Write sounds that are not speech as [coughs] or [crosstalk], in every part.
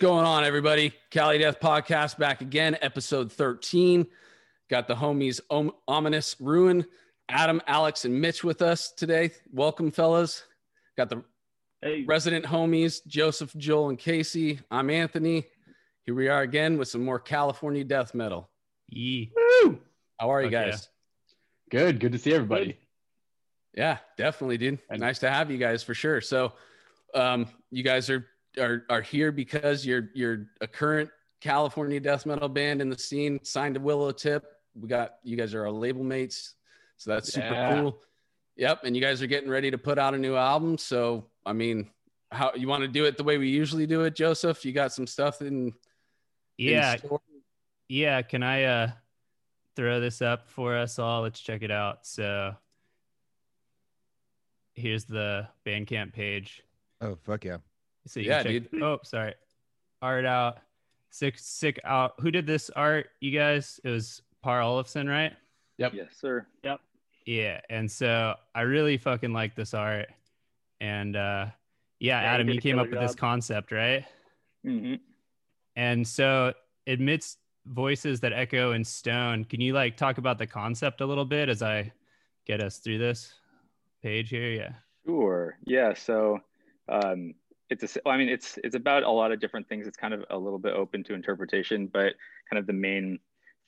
What's going on, everybody? Cali Death Podcast back again, episode 13. Got the homies Om- Ominous Ruin, Adam, Alex, and Mitch with us today. Welcome, fellas. Got the Hey, resident homies, Joseph, Joel, and Casey. I'm Anthony. Here we are again with some more California death metal. Yee. woo! How are you Fuck guys? Good, good to see everybody. Yeah, definitely, dude. And- nice to have you guys for sure. So, um, you guys are are are here because you're you're a current California death metal band in the scene, signed to Willowtip. We got you guys are our label mates, so that's super Yeah. cool. Yep, and you guys are getting ready to put out a new album. So, I mean, how you want to do it the way we usually do it, Joseph? You got some stuff in, in Yeah, store? yeah. Can I uh throw this up for us all? Let's check it out. So here's the Bandcamp page. Oh fuck yeah! So you Yeah, can check, dude. Oh, sorry. Art out. Sick, sick out. Who did this art? You guys? It was Pär Olofsson, right? Yep. Yes, sir. Yep. Yeah. And so I really fucking like this art. And uh yeah, Yeah, Adam, did you came killer up with this concept, right? Mm-hmm. And so amidst voices that echo in stone, can you like talk about the concept a little bit as I get us through this page here? Yeah. Sure. Yeah. So, um, it's a. I mean, it's it's about a lot of different things. It's kind of a little bit open to interpretation, but kind of the main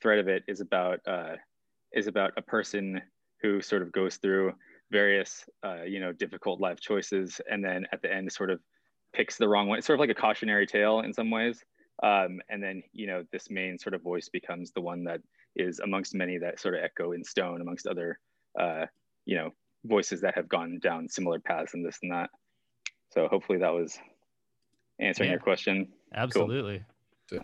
thread of it is about uh, is about a person who sort of goes through various uh, you know difficult life choices, and then at the end sort of picks the wrong one. It's sort of like a cautionary tale in some ways. Um, and then you know this main sort of voice becomes the one that is amongst many that sort of echo in stone amongst other uh, you know voices that have gone down similar paths and this and that. So hopefully that was answering Yeah. your question. Absolutely.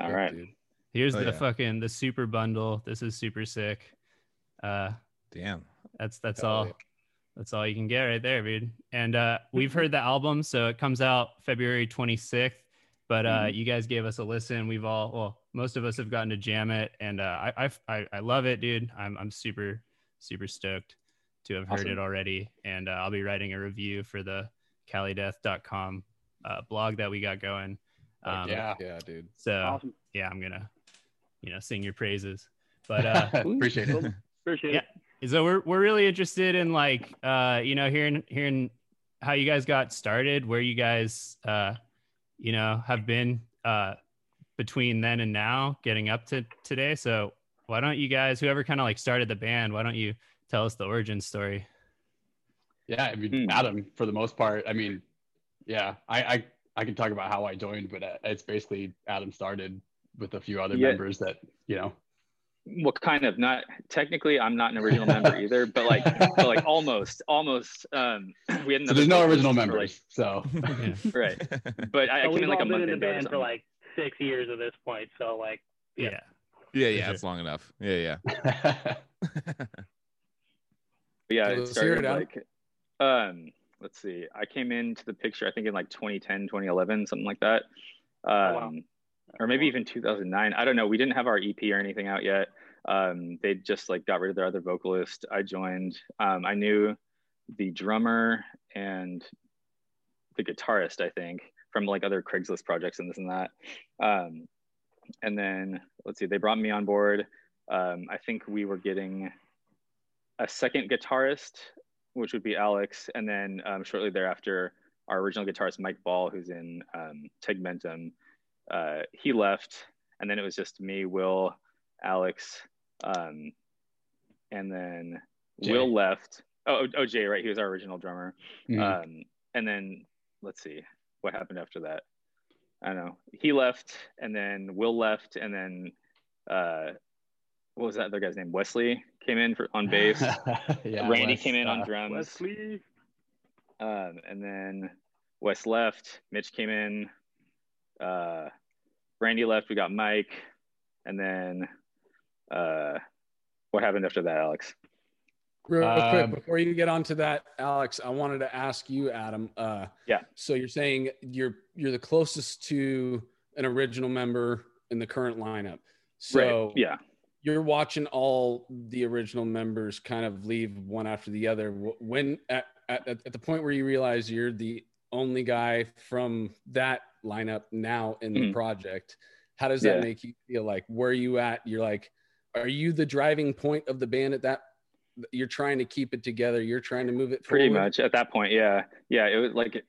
All right. dude. Here's Oh, the yeah. fucking the super bundle. This is super sick. Uh Damn. that's that's Hell all. yeah. That's all you can get right there, dude. And uh, [laughs] we've heard the album, so it comes out February 26th. But uh, Mhm. you guys gave us a listen. We've all, well, most of us have gotten to jam it, and uh, I, I, I, I love it, dude. I'm, I'm super, super stoked to have heard Awesome. it already. And uh, I'll be writing a review for the CaliDeath.com uh, blog that we got going. Um, yeah. Yeah, dude. So Awesome. yeah, I'm gonna, you know, sing your praises. But uh, [laughs] Appreciate it. Appreciate Yeah. so we're we're really interested in like uh you know hearing hearing how you guys got started where you guys uh you know have been uh between then and now getting up to today so why don't you guys whoever kind of like started the band why don't you tell us the origin story Yeah, I mean, Hmm. Adam, for the most part, I mean, yeah, I, I, I can talk about how I joined, but uh, it's basically Adam started with a few other Yeah. members that, you know, Well, kind of not technically. I'm not an original member [laughs] either, but like, but like almost, almost. Um, [clears throat] we had so there's no original for, members. So Yeah. [laughs] right. But I, I [laughs] came in like a been month in the into it or band for like six years at this point. So like, yeah, Yeah. Yeah, yeah, sure. it's long enough. Yeah, yeah. Yeah, So it started it like, um, let's see. I came into the picture, I think in like 2010, 2011, something like that. Um, wow. or maybe even 2009. I don't know. We didn't have our EP or anything out yet. Um, they just like got rid of their other vocalist. I joined. Um, I knew the drummer and the guitarist, I think, from like other Craigslist projects and this and that. Um, and then let's see, they brought me on board. Um, I think we were getting a second guitarist, which would be Alex, and then um, shortly thereafter, our original guitarist Mike Ball, who's in um, Tegmentum, uh, he left, and then it was just me, Will, Alex, um, and then Jay. Will left. Oh, oh, Jay, right? He was our original drummer. Mhm. Um, and then let's see what happened after that. I don't know. He left, and then Will left, and then uh, what was that other guy's name? Wesley came in for on [laughs] bass. yeah, Randy Wes, came in on uh, drums. Wesley. Um, and then Wes left. Mitch came in. Uh, Randy left. We got Mike. And then uh, what happened after that, Alex? Real quick, Um, before you get onto that, Alex, I wanted to ask you, Adam. Uh, Yeah. So you're saying you're you're the closest to an original member in the current lineup. So right. Yeah. You're watching all the original members kind of leave one after the other. When at, at, at the point where you realize you're the only guy from that lineup now in the Mhm. project. How does that Yeah. make you feel? Like where are you at? You're like, are you the driving point of the band at that? You're trying to keep it together. You're trying to move it forward. pretty much at that point yeah yeah it was like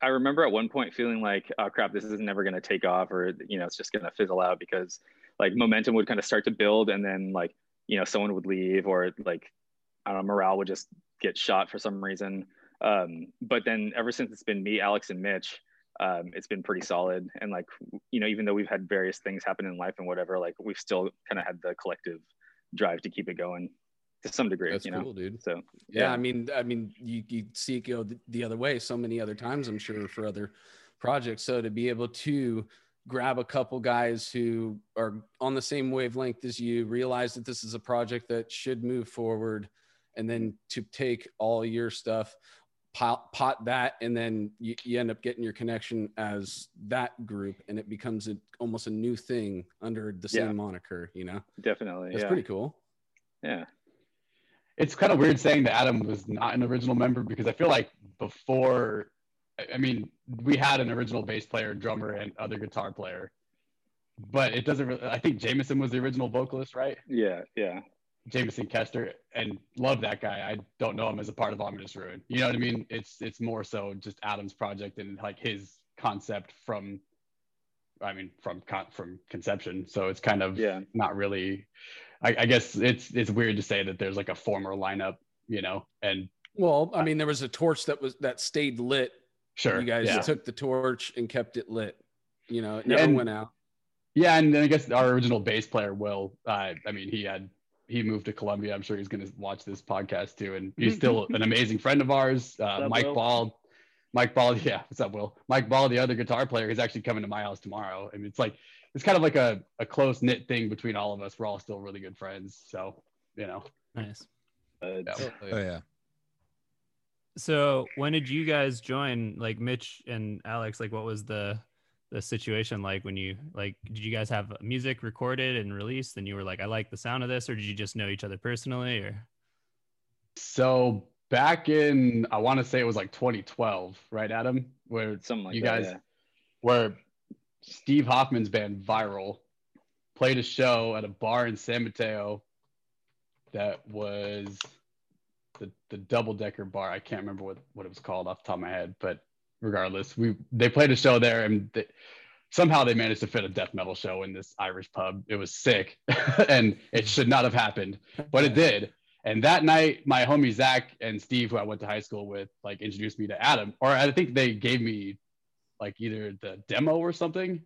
i remember at one point feeling like oh crap this is never going to take off or you know it's just going to fizzle out because like momentum would kind of start to build and then like you know someone would leave or like i don't know morale would just get shot for some reason um, but then ever since it's been me alex and mitch um, it's been pretty solid and like you know even though we've had various things happen in life and whatever like we've still kind of had the collective drive to keep it going to some degree That's you know cool, dude. so Yeah, I mean, I mean, you you see it go the other way so many other times. I'm sure for other projects. So to be able to grab a couple guys who are on the same wavelength as you, realize that this is a project that should move forward, and then to take all your stuff, pot, pot that, and then you, you end up getting your connection as that group, and it becomes a, almost a new thing under the same Yeah. moniker. You know, definitely it's yeah pretty cool. yeah it's kind of weird saying that Adam was not an original member because I feel like before, I- I mean, we had an original bass player, drummer, and other guitar player, but it doesn't really. I think Jameson was the original vocalist, right? yeah yeah Jameson Kester, and love that guy. I don't know him as a part of Ominous Ruin. You know what I mean? It's it's more so just Adam's project and like his concept from, I mean, from con- from conception. So it's kind of Yeah. not really. I, I guess it's it's weird to say that there's like a former lineup, you know, and Well, I mean, there was a torch that was that stayed lit sure, you guys yeah. took the torch and kept it lit. You know, it never and- went out. Yeah, and then I guess our original bass player, Will. Uh, I mean, he had he moved to Colombia. I'm sure he's going to watch this podcast too, and he's still [laughs] an amazing friend of ours. Uh, up, Mike Will? Ball, Mike Ball, [laughs] yeah, what's up, Will? Mike Ball, the other guitar player, is actually coming to my house tomorrow. I mean, it's like it's kind of like a, a close knit thing between all of us. We're all still really good friends, so you know. Nice. uh, Yeah. Oh yeah. So when did you guys join? Like Mitch and Alex, like what was the the situation like when you like did you guys have music recorded and released and you were like, I like the sound of this, or did you just know each other personally or So back in I want to say it was like 2012, right, Adam? Where something like you that guys yeah. where Steve Hoffman's band Viral played a show at a bar in San Mateo that was the, the double decker bar. I can't remember what, what it was called off the top of my head, but regardless, we they played a show there and they, somehow they managed to fit a death metal show in this Irish pub. It was sick [laughs] and it should not have happened, but it did. And that night, my homie Zach and Steve, who I went to high school with, like introduced me to Adam, or I think they gave me like either the demo or something.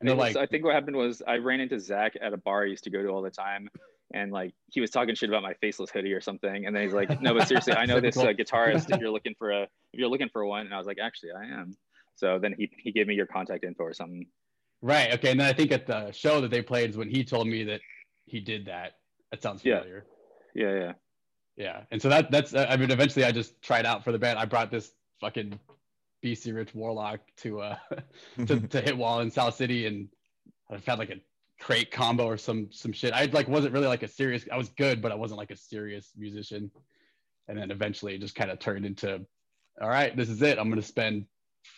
And they're was- like, I think what happened was I ran into Zach at a bar I used to go to all the time, and like he was talking shit about my faceless hoodie or something, and then he's like, "No, but seriously, I [laughs] know this uh, guitarist. If [laughs] you're looking for a, if you're looking for one," and I was like, "Actually, I am." So then he he gave me your contact info or something. right, okay. And then I think at the show that they played is when he told me that he did that. That sounds familiar. Yeah, yeah. Yeah. yeah. And so that that's I mean, eventually I just tried out for the band. I brought this fucking BC Rich Warlock to uh [laughs] to, to hit wall in South City and I had like a crate combo or some some shit. I like wasn't really like a serious I was good, but I wasn't like a serious musician. And then eventually it just kind of turned into all right, this is it. I'm gonna spend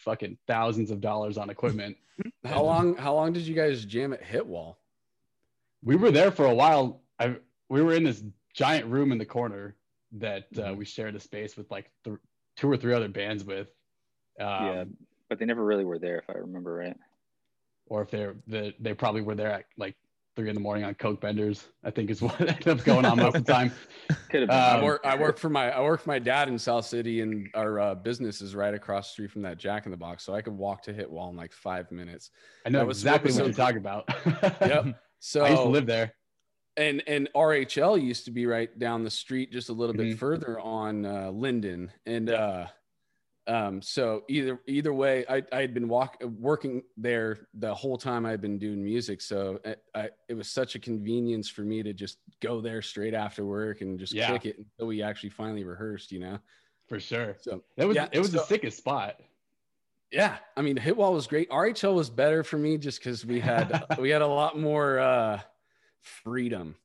fucking thousands of dollars on equipment. [laughs] How long? How long did you guys jam at Hit Wall? we were there for a while. I we were in this giant room in the corner that uh, Mhm. we shared a space with like th- two or three other bands with. Um, Yeah. But they never really were there, if I remember right. Or if they're the, they probably were there at like three in the morning on coke benders. I think is [laughs] what ended up going on most of the time. Could have been. Um, I work. I work for my. I work for my dad in South City, and our uh, business is right across the street from that Jack in the Box. So I could walk to Hit Wall in like five minutes. I know That was- exactly that what was you're talking about. [laughs] Yep. So I used to live there. and and RHL used to be right down the street, just a little Mhm. bit further on uh, Linden, and uh, um, so either either way, I I had been walk working there the whole time I'd been doing music, so it, I, it was such a convenience for me to just go there straight after work and just Yeah. kick it until we actually finally rehearsed, you know. For sure. So It was Yeah, it was the sickest spot. yeah, I mean, Hitwall was great. RHL was better for me just because we had [laughs] we had a lot more uh, freedom.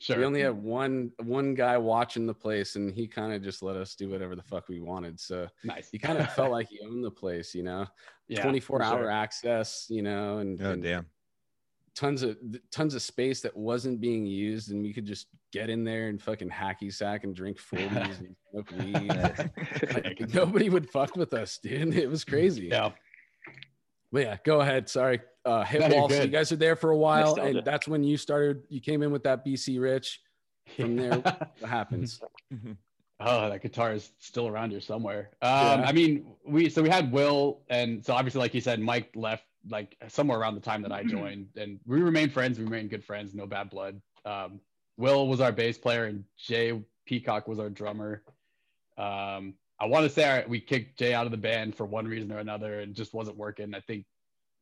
Sure. We only had one one guy watching the place, and he kind of just let us do whatever the fuck we wanted. So nice. he kind of [laughs] felt like he owned the place, you know, Yeah, 24 hour sure. access, you know, and, Oh and damn. tons of tons of space that wasn't being used, and we could just get in there and fucking hacky sack and drink [laughs] 40s and smoke weed. [laughs] Like, nobody would fuck with us, dude. It was crazy. Yeah. But yeah, go ahead. Sorry. Uh hit No, you're wall. So you guys are there for a while, Nostalgia. and that's when you started. You came in with that BC Rich. From there, What happens? [laughs] Oh, that guitar is still around here somewhere. Um, Yeah. I mean, we so we had Will, and so obviously, like you said, Mike left like somewhere around the time that I joined, and we remained friends. We remained good friends, no bad blood. Um, Will was our bass player, and Jay Peacock was our drummer. Um, I want to say our, we kicked Jay out of the band for one reason or another, and just wasn't working. I think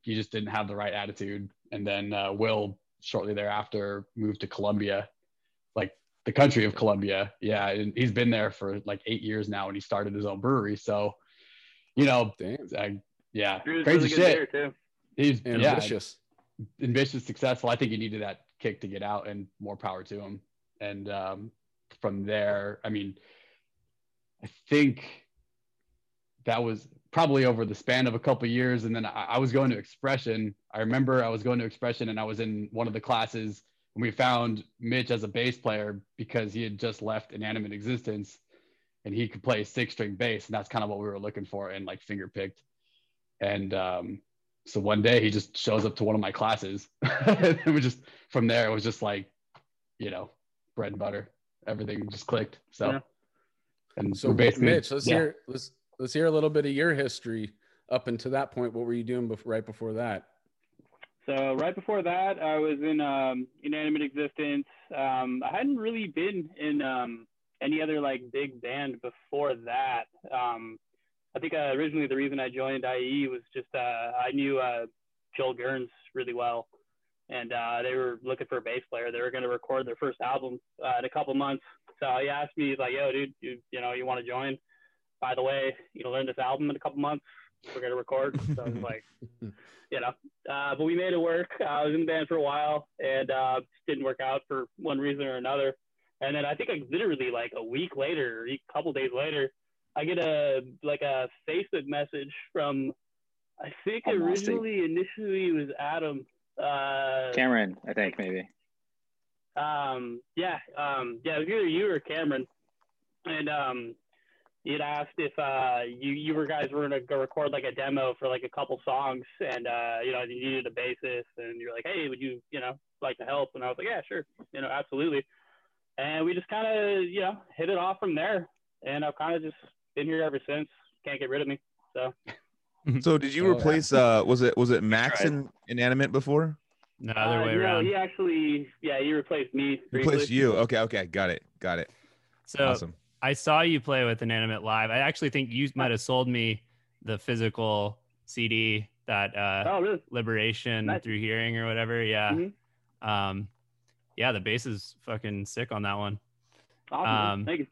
he just didn't have the right attitude. And then uh, Will, shortly thereafter, moved to Colombia, like the country of Colombia. Yeah, and he's been there for like eight years now, and he started his own brewery. So, you know, Damn. I, yeah, Drew's crazy really shit. there too. He's yeah, Ambitious. ambitious, successful. I think he needed that kick to get out, and more power to him. And um, from there, I mean, I think that was probably over the span of a couple of years. And then I, I was going to Expression. I remember I was going to Expression, and I was in one of the classes, and we found Mitch as a bass player because he had just left Inanimate Existence, and he could play six string bass, and that's kind of what we were looking for, and like finger picked. And um, so one day he just shows up to one of my classes. [laughs] and we just from there it was just like, you know, bread and butter. Everything just clicked. So Yeah. And So basically Mitch, let's yeah. hear let's let's hear a little bit of your history up until that point. What were you doing before, right before that? So right before that, I was in um, Inanimate Existence. Um, I hadn't really been in um, any other like big band before that. Um, I think uh, originally the reason I joined IE was just uh, I knew uh, Joel Gerns really well, and uh, they were looking for a bass player. They were going to record their first album uh, in a couple months. So he asked me he's like, "Yo, dude, you you know you want to join? By the way, you know learn this album in a couple months. We're going to record." So I was [laughs] like, you know, uh, but we made it work. I was in the band for a while and uh, just didn't work out for one reason or another. And then I think like literally like a week later, or a couple days later, I get a like a Facebook message from I think Oh, nasty. originally initially it was Adam. Uh, Cameron, I think maybe. Um, yeah, um, yeah, it was either you or Cameron, and um, you'd asked if uh, you you were guys were gonna go record like a demo for like a couple songs, and uh, you know you needed a bassist, and you're like, hey, would you you know like to help? And I was like, yeah, sure, you know, absolutely. And we just kind of you know hit it off from there, and I've kind of just been here ever since. Can't get rid of me. So [laughs] So did you Oh, yeah. replace uh was it was it Max Right. in inanimate before? No other uh, way no, around. he actually yeah he replaced me. Replaced you. Okay, okay, got it. Got it. So awesome. I saw you play with Inanimate Live. I actually think you might have sold me the physical CD that uh, Oh really? Liberation Nice. through hearing or whatever. Yeah. Mhm. Um, yeah, the bass is fucking sick on that one. Awesome. Um, Thank you.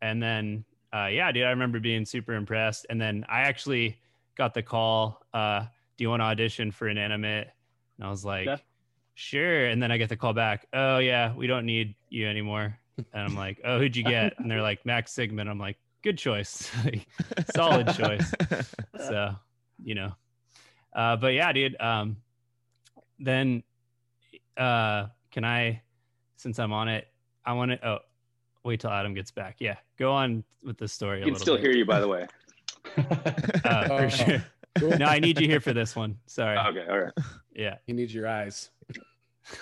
And then, uh, yeah, dude, I remember being super impressed. And then I actually got the call, uh, do you want to audition for Inanimate? And I was like, Yeah. sure. And then I get the call back, oh, yeah, we don't need you anymore. And I'm like, oh, who'd you get? And they're like, Max Sigmund. I'm like, good choice. [laughs] Solid choice. [laughs] so you know uh but yeah dude um then uh can i since i'm on it i want to oh wait till adam gets back yeah go on with the story You a can little still bit. hear you, by the way. [laughs] uh, Oh, for sure Cool. no i need you here for this one sorry Okay, all right. yeah He needs your eyes.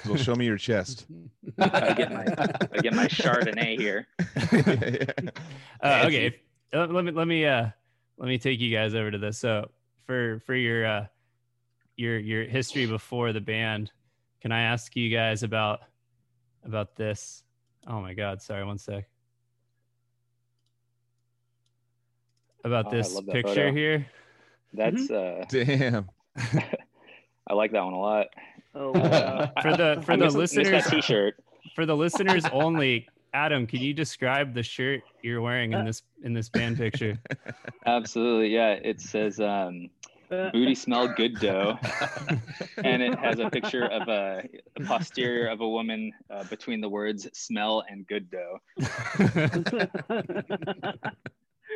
well, show me your chest. [laughs] I get my I get my Chardonnay here. [laughs] uh, okay if, uh, let me let me uh let me take you guys over to this so for for your uh your your history before the band can i ask you guys about about this oh my god sorry one sec about Oh, this love picture photo. here That's uh [laughs] Damn. I like that one a lot. Oh, wow. for the for I the miss, miss listeners that t-shirt. for the listeners [laughs] only adam can you describe the shirt you're wearing in this in this band picture [laughs] Absolutely, yeah. It says um, booty smell good dough, and it has a picture of a, a posterior of a woman uh, between the words "smell" and "good dough."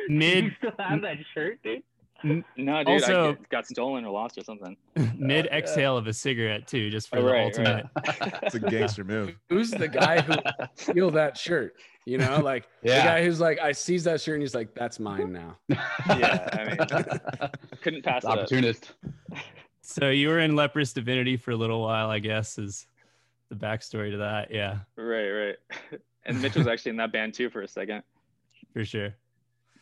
Do Mid you still have that shirt, dude? No, [laughs] dude, Also- I got stolen or lost or something. [laughs] mid exhale of a cigarette too, just for Oh, the right, ultimate. [laughs] It's a gangster move. Who's the guy who steal that shirt? You know, like the Yeah. guy who's like, I sees that shirt and he's like, that's mine now. yeah, I mean, couldn't pass it up. Opportunist. So you were in Leprous Divinity for a little while, I guess, is the backstory to that. Yeah, Right, right. And Mitch was actually in that band too for a second. for sure.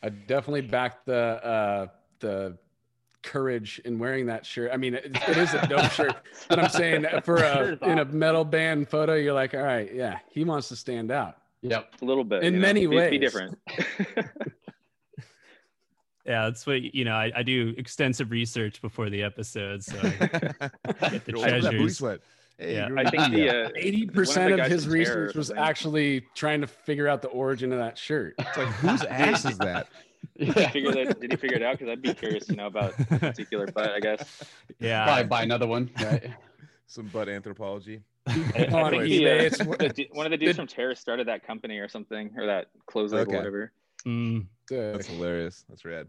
I definitely backed the uh the courage in wearing that shirt. I mean, it, it is a dope shirt, but I'm saying for a [laughs] in a metal band photo, you're like, all right, yeah, he wants to stand out. Yep. A little bit. In you know, many be, ways. Be different. [laughs] Yeah, that's what you know. I, I do extensive research before the episode, so I [laughs] get the You're like, "That booty treasures. sweat. Hey, Yeah. you're I think yeah. the uh, Eighty One percent of the of his from Terror research was something. actually trying to figure out the origin of that shirt. It's like whose ass is that? [laughs] did he figure that? Did he figure it out? Because I'd be curious to know about that particular butt. I guess. yeah, Probably buy another one. Right. [laughs] Some butt anthropology. I, On I think eBay, uh, it's- one of the dudes it- from Terror started that company or something, or that clothes label, Okay. whatever. Mm. That's hilarious. That's rad.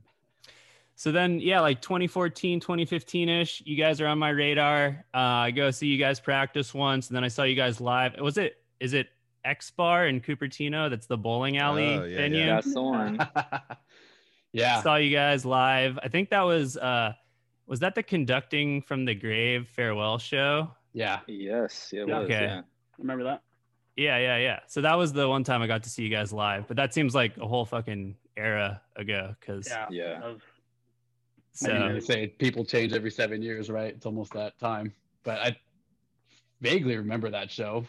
So then, yeah, like 2014, 2015 ish, you guys are on my radar. Uh, I go see you guys practice once, and then I saw you guys live. Was it, is it X Bar in Cupertino? That's the bowling alley Oh, yeah, venue. yeah. That's the one. [laughs] yeah. Saw you guys live. I think that was, uh, was that the conducting from the grave farewell show? Yeah. Yes, it Yeah. was. Okay. Yeah. Remember that? Yeah, yeah, yeah. So that was the one time I got to see you guys live, but that seems like a whole fucking era ago. Cause Yeah. Yeah. That was- so, I mean, they say people change every seven years, right? It's almost that time. But I vaguely remember that show.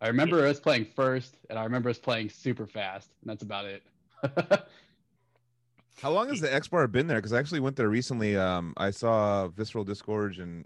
I remember us playing first, and I remember us playing super fast, and that's about it. [laughs] How long has the X Bar been there? Because I actually went there recently. Um, I saw Visceral Disgorge and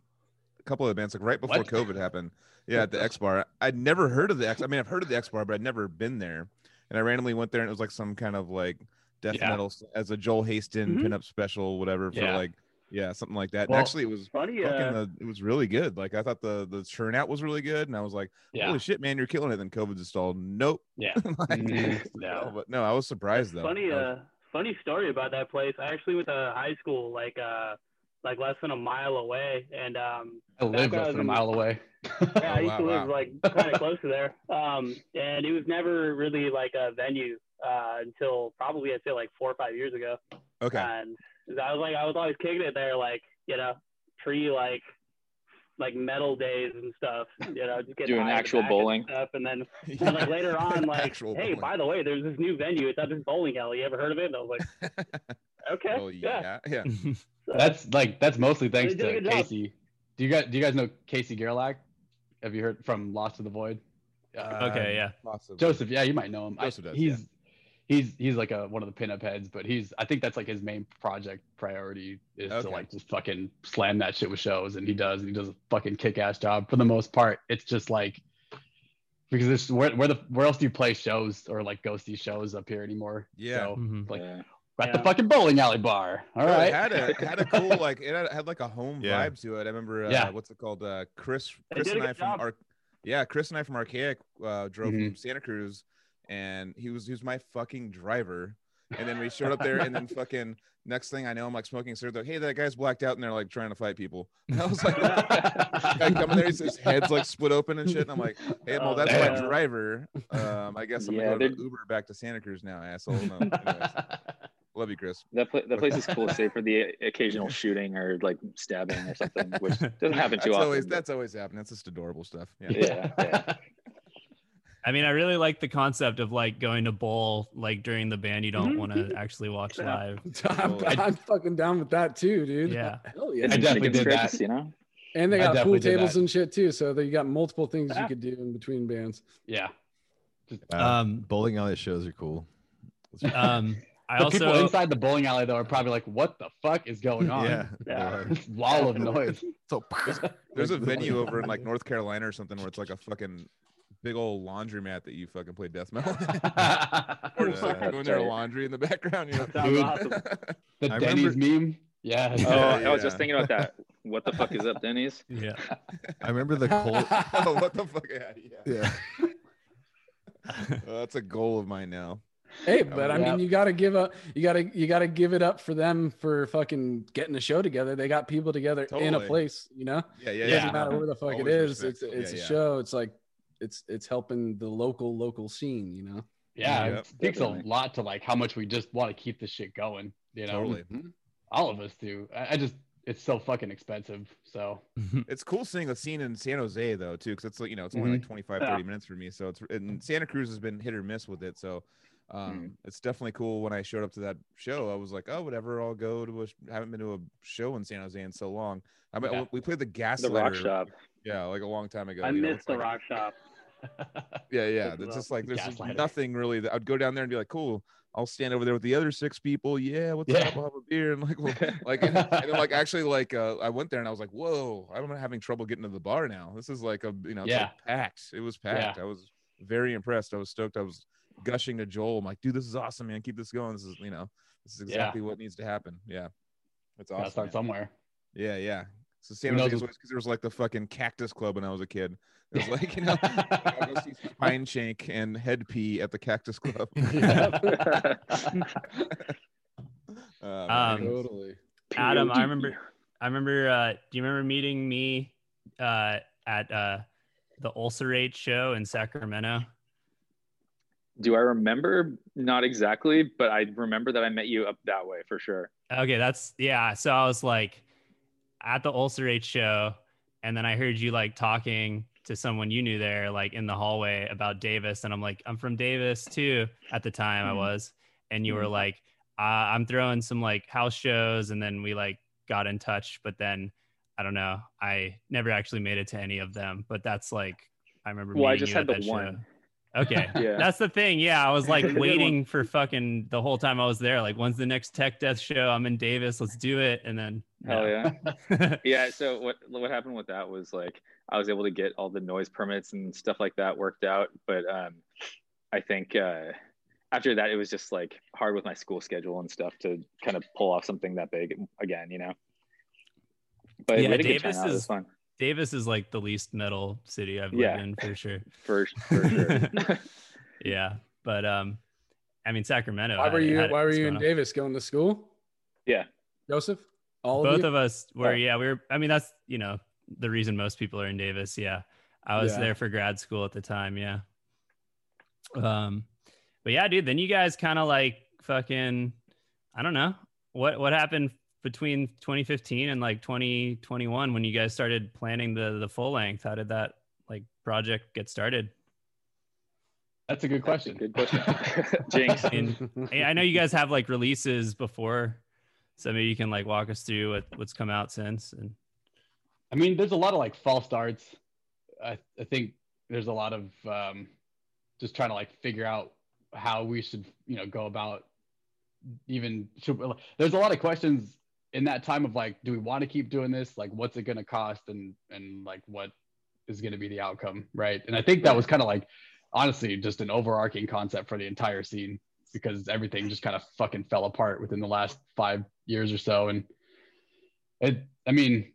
a couple of bands like right before What? COVID happened. [laughs] Yeah, at the X Bar. I'd never heard of the X. I mean, I've heard of the X Bar, but I'd never been there. And I randomly went there, and it was like some kind of like death Yeah. metal as a Joel Haston Mhm. pinup special, whatever. For Yeah. like, yeah, something like that. Well, and actually, it was funny. fucking. Uh, Uh, it was really good. Like I thought the the turnout was really good, and I was like, yeah. holy shit, man, you're killing it. Then COVID's installed. Nope. Yeah. [laughs] Like, Mhm. no, [laughs] No. but no, I was surprised though. funny. I was- Uh, funny story about that place. I actually went to high school like uh like less than a mile away, and um I live when I less than a mile away. [laughs] yeah, I used wow, to live wow. like kind of close to there. Um, and it was never really like a venue uh, until probably I'd say like four or five years ago. okay. And I was like, I was always kicking it there, like you know, pre like like metal days and stuff. You know, just getting Doing high in the actual back and bowling. stuff, and then [laughs] and like later on, [laughs] like, Actual hey, bowling. by the way, there's this new venue. It's at this bowling alley. You ever heard of it? And I was like, [laughs] okay, oh yeah. yeah, yeah. So, That's like that's mostly thanks They did a to good job. Casey. Do you guys do you guys know Casey Gerlach? Have you heard from Lost to the Void? Uh, okay, yeah. Possibly. Joseph, yeah, you might know him. I- Joseph does, he's he's he's like a one of the pinup heads, but he's I think that's like his main project priority is Okay. to like just fucking slam that shit with shows, and he does, and he does a fucking kick ass job for the most part. It's just like because this where where the where else do you play shows or like go see shows up here anymore? Yeah. so, Mhm. like Yeah. we're at the fucking bowling alley bar. All No, right, It had a it had a cool [laughs] like it had, had like a home Yeah. vibe to it. I remember uh, Yeah. what's it called? Uh, Chris Chris and I good from job. Ar- yeah Chris and I from Archaic uh, drove Mhm. from Santa Cruz, and he was he was my fucking driver. And then we showed up there, and then [laughs] fucking next thing I know, I'm like smoking cigarettes. Like, hey, that guy's blacked out, and they're like trying to fight people. And I was like, guy coming there, his, his head's like split open and shit. And I'm like, hey, well, Oh, that's my driver. Um, I guess I'm Yeah, gonna go to Uber back to Santa Cruz now, asshole. No, anyways, [laughs] love you, Chris. That, pla- that place is cool, [laughs] save for the occasional shooting or like stabbing or something, which doesn't happen That's too often. always but- that's always happening. That's just adorable stuff. Yeah. yeah, yeah. I mean, I really like the concept of like going to bowl like during the band you don't Mhm. want to actually watch Yeah. live. [laughs] I'm, I'm fucking down with that too, dude. Yeah. Hell yeah. I definitely did that. You know, And they got pool tables and shit too. So they got multiple things you could do in between bands. yeah. Uh, Um, bowling alley shows are cool. [laughs] Um, I The people also inside the bowling alley though are probably like, "What the fuck is going [laughs] on?" yeah. Yeah. Wall of noise. So There's a venue over in like North Carolina or something where it's like a fucking big old laundromat that you fucking play death metal. [laughs] [laughs] or just like That's doing their laundry in the background. You know? Sounds Dude. awesome. [laughs] the I Denny's remember- meme Yeah. Oh, I was yeah. just thinking about that. What the fuck is up, Denny's? Yeah. I remember the cold. oh, what the fuck? Yeah, yeah. yeah. Oh, that's a goal of mine now. Hey, oh, but I Yeah. mean, you gotta give up. You gotta you gotta give it up for them for fucking getting a show together. They got people together in a place. You know, Yeah, yeah, it yeah. doesn't matter where the fuck it Always is. respect. It's it's Yeah, a yeah. show. It's like it's it's helping the local local scene. You know. Yeah, Yep, it speaks a lot to like how much we just want to keep this shit going. You know, Totally. Mm-hmm. all of us do. I, I just, it's so fucking expensive. So [laughs] It's cool seeing the scene in San Jose though too, because it's like you know it's only like mm-hmm. 25, 30 Yeah. minutes for me. So it's and Santa Cruz has been hit or miss with it. So um, mm-hmm. it's definitely cool. When I showed up to that show, I was like, oh, whatever. I'll go to a. sh- haven't been to a show in San Jose in so long. I mean, Yeah. we played the gas. The rock shop. Yeah, like a long time ago. I you know, missed the like- rock shop. Yeah, [laughs] yeah. It's just like there's nothing really. That I'd go down there and be like, cool. I'll stand over there with the other six people. Yeah, what's Yeah. up? I'll have a beer and like, well, [laughs] like, and, and then like actually like uh, I went there and I was like, whoa, I'm having trouble getting to the bar now. This is like a you know, it's Yeah. like packed. It was packed. I was very impressed. I was stoked. I was gushing to Joel. I'm like, dude, this is awesome, man. Keep this going. This is you know, this is Yeah. exactly what needs to happen. Yeah, it's gotta awesome. start man. somewhere. Yeah, yeah. So San Who knows Jose what- because there was like the fucking Cactus Club when I was a kid. It was like you know. I [laughs] Pine Shank and Hed PE at the Cactus Club. [laughs] [laughs] Uh, Um. Totally. Adam, I remember. I remember. Uh, do you remember meeting me uh, at uh, the Ulcerate show in Sacramento? Do I remember? Not exactly, but I remember that I met you up that way for sure. Okay, that's yeah. So I was like at the Ulcerate show, and then I heard you like talking to someone you knew there, like in the hallway about Davis, and I'm like, I'm from Davis too. At the time, I Mhm. was, and you were Mhm. like, uh, I'm throwing some like house shows, and then we like got in touch, but then I don't know, I never actually made it to any of them. But that's like I remember. Well, I just had the one. show. Okay. [laughs] Yeah. That's the thing. Yeah. I was like [laughs] waiting for fucking the whole time I was there. Like, when's the next Tech Death show? I'm in Davis. Let's do it. And then, Hell no. yeah. [laughs] yeah so what what happened with that was like i was able to get all the noise permits and stuff like that worked out but um i think uh after that it was just like hard with my school schedule and stuff to kind of pull off something that big again you know but Yeah, we had a Davis it was is- fun Davis is like the least metal city I've lived Yeah. in for sure. [laughs] for, for sure [laughs] Yeah. But, um, I mean, Sacramento. Why were you Why were you in on. Davis going to school? yeah Joseph, all Both of you. of us were, Oh. yeah, we were, I mean, that's, you know, the reason most people are in Davis. Yeah. I was Yeah. there for grad school at the time. Yeah. Um, but yeah, dude, then you guys kind of like fucking, I don't know what, what happened between 2015 and like 2021 when you guys started planning the, the full length. How did that like project get started? That's a good question. good question [laughs] jinx And Hey, I know you guys have like releases before, so maybe you can like walk us through what, what's come out since. And I mean, there's a lot of like false starts. I, I think there's a lot of um, just trying to like figure out how we should, you know, go about even. Should, there's a lot of questions in that time of like, do we want to keep doing this? Like, what's it going to cost, and and like what is going to be the outcome, right? And I think that was kind of like, honestly, just an overarching concept for the entire scene because everything just kind of fucking fell apart within the last five years or so, and it. I mean,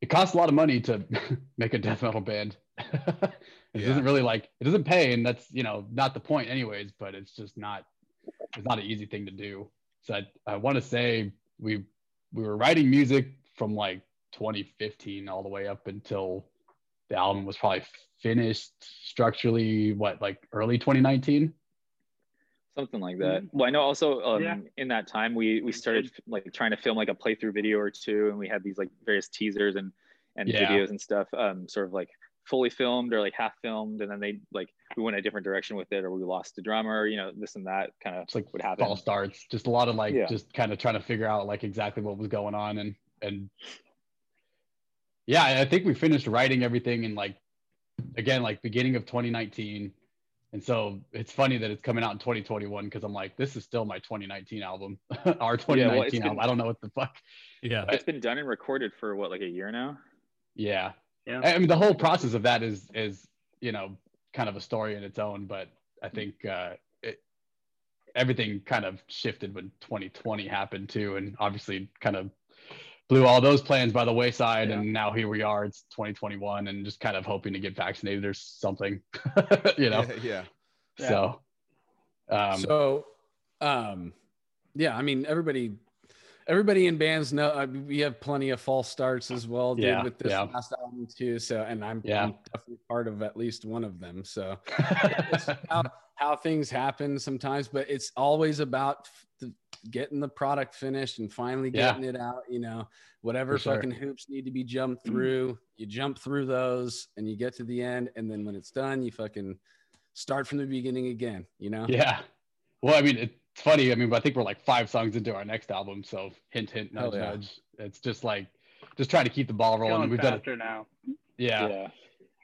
it costs a lot of money to [laughs] make a death metal band. [laughs] it Yeah. doesn't really like it doesn't pay, and that's you know not the point anyways. But it's just not it's not an easy thing to do. So I, I want to say we we were writing music from like 2015 all the way up until the album was probably finished structurally. What like early 2019? Something like that well i know also um, Yeah. in that time we we started like trying to film like a playthrough video or two and we had these like various teasers and and Yeah. videos and stuff um sort of like fully filmed or like half filmed and then they like we went a different direction with it or we lost the drummer you know this and that kind of like would happen All starts. Just a lot of like Yeah. just kind of trying to figure out like exactly what was going on and and yeah, I think we finished writing everything in like again like beginning of 2019. And so it's funny that it's coming out in 2021 because I'm like, this is still my 2019 album, [laughs] our 2019 it's album. been- I don't know what the fuck. yeah, it's been done and recorded for what like a year now Yeah. Yeah. I I mean, the whole process of that is is you know kind of a story in its own, but I think uh, it, everything kind of shifted when 2020 happened too, and obviously kind of blew all those plans by the wayside, Yeah. and now here we are. It's 2021, and just kind of hoping to get vaccinated or something, [laughs] you know. [laughs] yeah. Yeah. So, um, so, um, yeah, I mean, everybody, everybody in bands know uh, we have plenty of false starts as well, dude, Yeah, with this yeah. last album too. So, and I'm, Yeah. I'm definitely part of at least one of them. So, [laughs] it's how, how things happen sometimes, but it's always about f- the, getting the product finished and finally Yeah. getting it out. You know, whatever For sure. fucking hoops need to be jumped through, you jump through those, and you get to the end, and then when it's done, you fucking start from the beginning again. You know? yeah. Well, I mean, it's funny. I mean, I think we're like five songs into our next album, so hint, hint, Hell nudge, yeah. nudge. It's just like just trying to keep the ball rolling. Going We've done it. faster now. Yeah. yeah.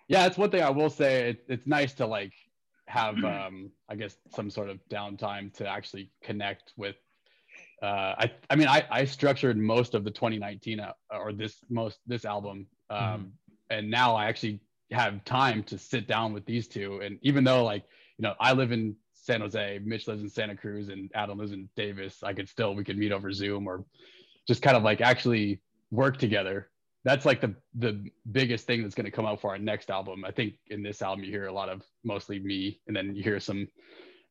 yeah it's one thing i will say it, it's nice to like have um i guess some sort of downtime to actually connect with uh i i mean i i structured most of the 2019 uh, or this most this album um and now i actually have time to sit down with these two. And even though like you know i live in san jose mitch lives in santa cruz and adam lives in davis i could still we could meet over zoom or just kind of like actually work together. That's like the the biggest thing that's going to come out for our next album. I think in this album you hear a lot of mostly me, and then you hear some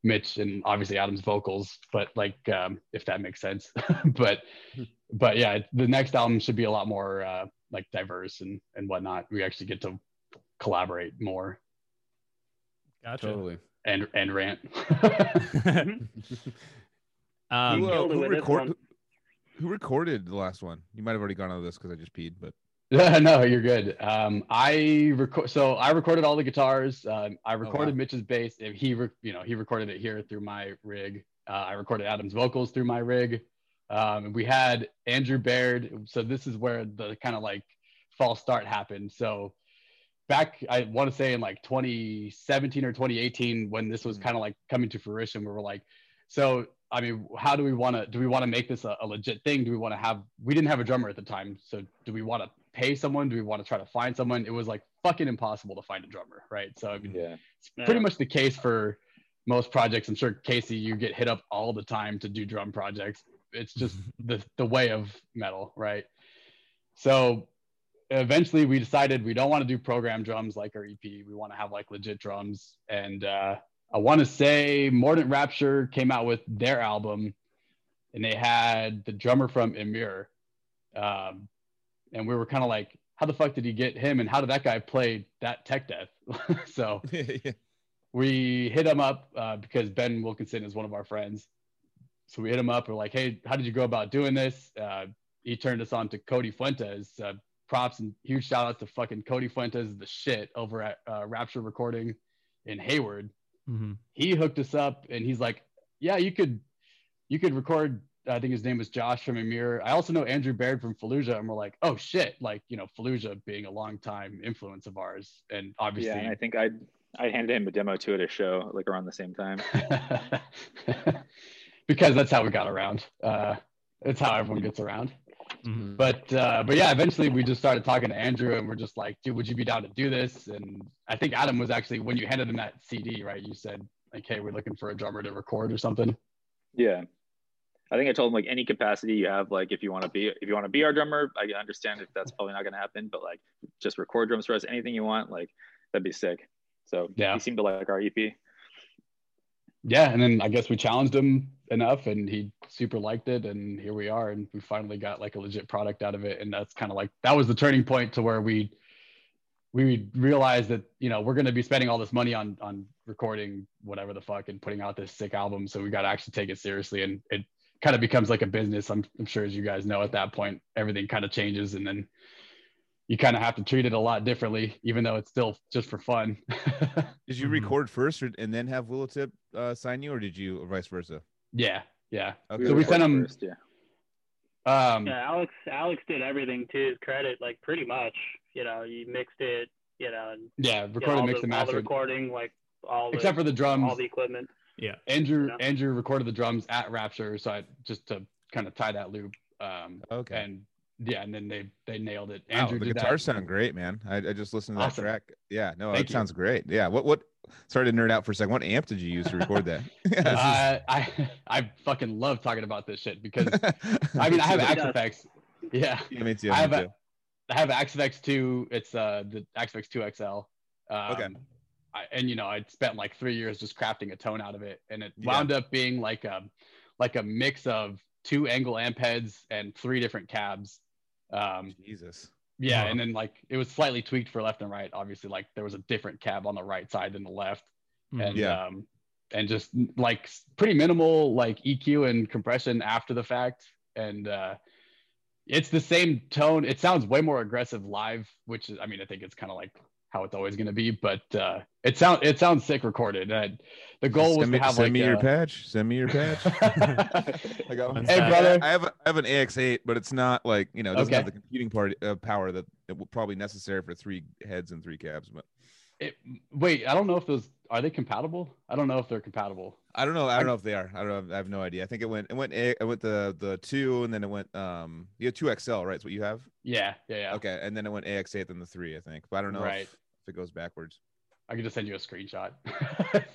Mitch and obviously Adam's vocals, but like um, if that makes sense. [laughs] but but yeah, the next album should be a lot more uh, like diverse and and whatnot. We actually get to collaborate more Gotcha. Totally. and and rant. [laughs] um, who, uh, who, record- who recorded the last one? You might have already gone over this because I just peed, but [laughs] no, you're good. Um, I record. So I recorded all the guitars. Um, I recorded wow. Mitch's bass. He, re- you know, he recorded it here through my rig. Uh, I recorded Adam's vocals through my rig. Um, we had Andrew Baird. So this is where the kind of like false start happened. So back, I want to say in like 2017 or 2018, when this was kind of like coming to fruition, we were like, so I mean, how do we want to? Do we want to make this a, a legit thing? Do we want to have? We didn't have a drummer at the time, so do we want to pay someone? Do we want to try to find someone? It was like fucking impossible to find a drummer, right? So I mean, Yeah. it's pretty Yeah. much the case for most projects. I'm sure Casey, you get hit up all the time to do drum projects. It's just [laughs] the the way of metal, right? So eventually we decided we don't want to do program drums like our EP. We want to have like legit drums. And uh, I want to say Mordant Rapture came out with their album and they had the drummer from Emir. Um, and we were kind of like, how the fuck did he get him? And how did that guy play that tech death? [laughs] so [laughs] yeah. we hit him up uh, because Ben Wilkinson is one of our friends. So we hit him up. We're like, hey, how did you go about doing this? Uh, he turned us on to Cody Fuentes. Uh, props and huge shout out to fucking Cody Fuentes, the shit over at uh, Rapture Recording in Hayward. mhm. He hooked us up and he's like, yeah, you could, you could record. I think his name was Josh from Emir. I also know Andrew Baird from Fallujah, and we're like, oh shit, like you know, Fallujah being a long time influence of ours, and obviously Yeah. And I think I I handed him a demo too at a show like around the same time. [laughs] because that's how we got around. Uh, it's how everyone gets around. Mhm. But uh, but yeah, eventually we just started talking to Andrew, and we're just like, dude, would you be down to do this? And I think Adam was actually when you handed him that CD, right? You said like, hey, we're looking for a drummer to record or something. Yeah. I think I told him like any capacity you have, like if you want to be if you want to be our drummer, I understand if that's probably not gonna happen, but like just record drums for us, anything you want, like that'd be sick. So Yeah. he seemed to like our EP. Yeah, and then I guess we challenged him enough, and he super liked it, and here we are, and we finally got like a legit product out of it, and that's kind of like that was the turning point to where we we realized that you know we're going to be spending all this money on on recording whatever the fuck and putting out this sick album, so we got to actually take it seriously, and it kind of becomes like a business. I'm, I'm sure as you guys know at that point, everything kind of changes, and then you kind of have to treat it a lot differently, even though it's still just for fun. [laughs] Did you Mhm. record first or, and then have Willowtip uh, sign you, or did you, or vice versa? yeah, yeah. Okay. So we sent them. First, yeah. Um, Yeah, Alex Alex did everything to his credit, like pretty much. You know, he mixed it, you know, and yeah, did recorded, all mixed, the, and all the mastered. recording, like all the Except for the drums, all the equipment. Yeah. Andrew Yeah. Andrew recorded the drums at Rapture, so I just to kind of tie that loop. Um, Okay. and yeah, and then they they nailed it. Wow, Andrew the did guitars that. sound great, man. I, I just listened to that track. Yeah, no, Thank it you. sounds great. Yeah, what what? Sorry to nerd out for a second. What amp did you use to record that? Yeah, is- [laughs] Uh, [laughs] I I fucking love talking about this shit because [laughs] I mean I have He Axe. Effects. Yeah. Yeah, me too. I me have too. a, I have Axe-Fx II. It's uh the Axe-Fx II XL. Um, Okay. I, and you know, I spent like three years just crafting a tone out of it, and it Yeah. wound up being like a like a mix of two ENGL amp heads and three different cabs. Um, Jesus. yeah, and then like it was slightly tweaked for left and right. Obviously, like there was a different cab on the right side than the left, and Yeah. um, and just like pretty minimal like EQ and compression after the fact, and uh, it's the same tone. It sounds way more aggressive live, which is, I mean, I think it's kind of like how it's always going to be, but uh, it sounds it sounds sick recorded. And the goal was send me, to have like send like me your patch. Send me your patch. [laughs] I got one. Hey, brother. I have a, I have an AX8, but it's not like you know it doesn't have the computing part uh, power that it will probably necessary for three heads and three cabs. But it, wait, I don't know if those are they compatible. I don't know if they're compatible. I don't know. I don't know if they are. I don't know. I have no idea. I think it went it went it went the the two and then it went um you have two XL right? That's what you have. Yeah, yeah, yeah. Okay, and then it went AX8 then the three I think. But I don't know Right. if, if it goes backwards. I can just send you a screenshot.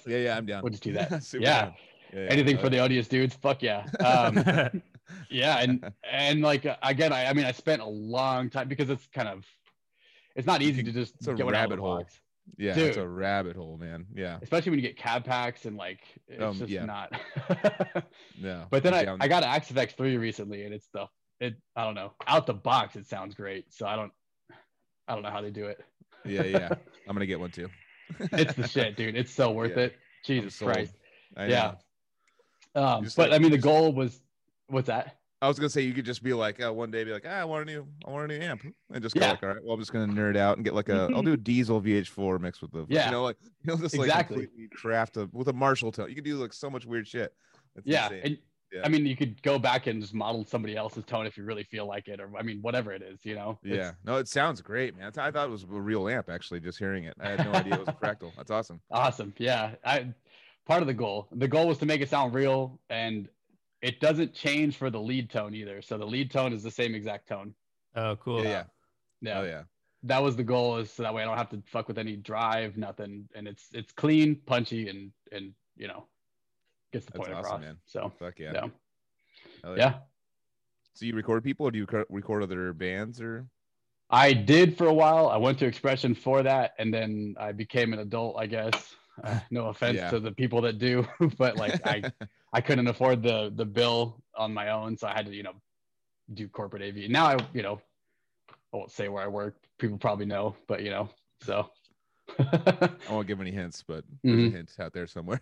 Yeah, yeah, I'm down. We'll just do [laughs] that. Super Yeah. Yeah. Anything Uh, for the audience, dudes. Fuck yeah. Um, [laughs] yeah, and and like uh, again, I, I mean, I spent a long time because it's kind of it's not easy to just It's a get one out of the rabbit hole. box, yeah, it's a rabbit hole, man. Yeah, especially when you get cab packs and like it's Um, just yeah. not. [laughs] yeah. but then I'm I, down. I got an Axe-Fx III recently, and it's the it I don't know out the box it sounds great. So I don't I don't know how they do it. Yeah, yeah. I'm gonna get one too. it's the shit, dude. It's so worth Yeah. it. Jesus. Christ. Yeah. Um, but like- I mean, the goal was what's that? I was gonna say you could just be like, oh, one day be like, ah, I want a new, I want a new amp, and just go Yeah. like, all right, well, I'm just gonna nerd out and get like a, I'll do a Diezel VH4 mixed with the, Yeah. you know, like [laughs] you know, just like Exactly. craft a with a Marshall tone. You could do like so much weird shit. It's Yeah, insane. and Yeah. I mean, you could go back and just model somebody else's tone if you really feel like it, or I mean, whatever it is, you know. It's- yeah, no, it sounds great, man. I thought it was a real amp actually, just hearing it. I had no idea it was a fractal. That's awesome. [laughs] Awesome. Yeah. I part of the goal. The goal was to make it sound real and it doesn't change for the lead tone either. So the lead tone is the same exact tone. oh, cool. Yeah, yeah, Yeah. oh yeah, That was the goal is so that way I don't have to fuck with any drive, nothing. And it's it's clean, punchy, and and you know gets the That's point awesome, across. man. So fuck yeah. yeah. Yeah. So you record people, or do you record- record other bands, or I did for a while. I went to Expression for that, and then I became an adult, I guess. Uh, [laughs] no offense Yeah. to the people that do, [laughs] but like I, [laughs] I couldn't afford the the bill on my own, so I had to, you know, do corporate AV. Now I, you know, I won't say where I work. People probably know, but you know, so. I won't give any hints, but there's Mhm. a hint out there somewhere.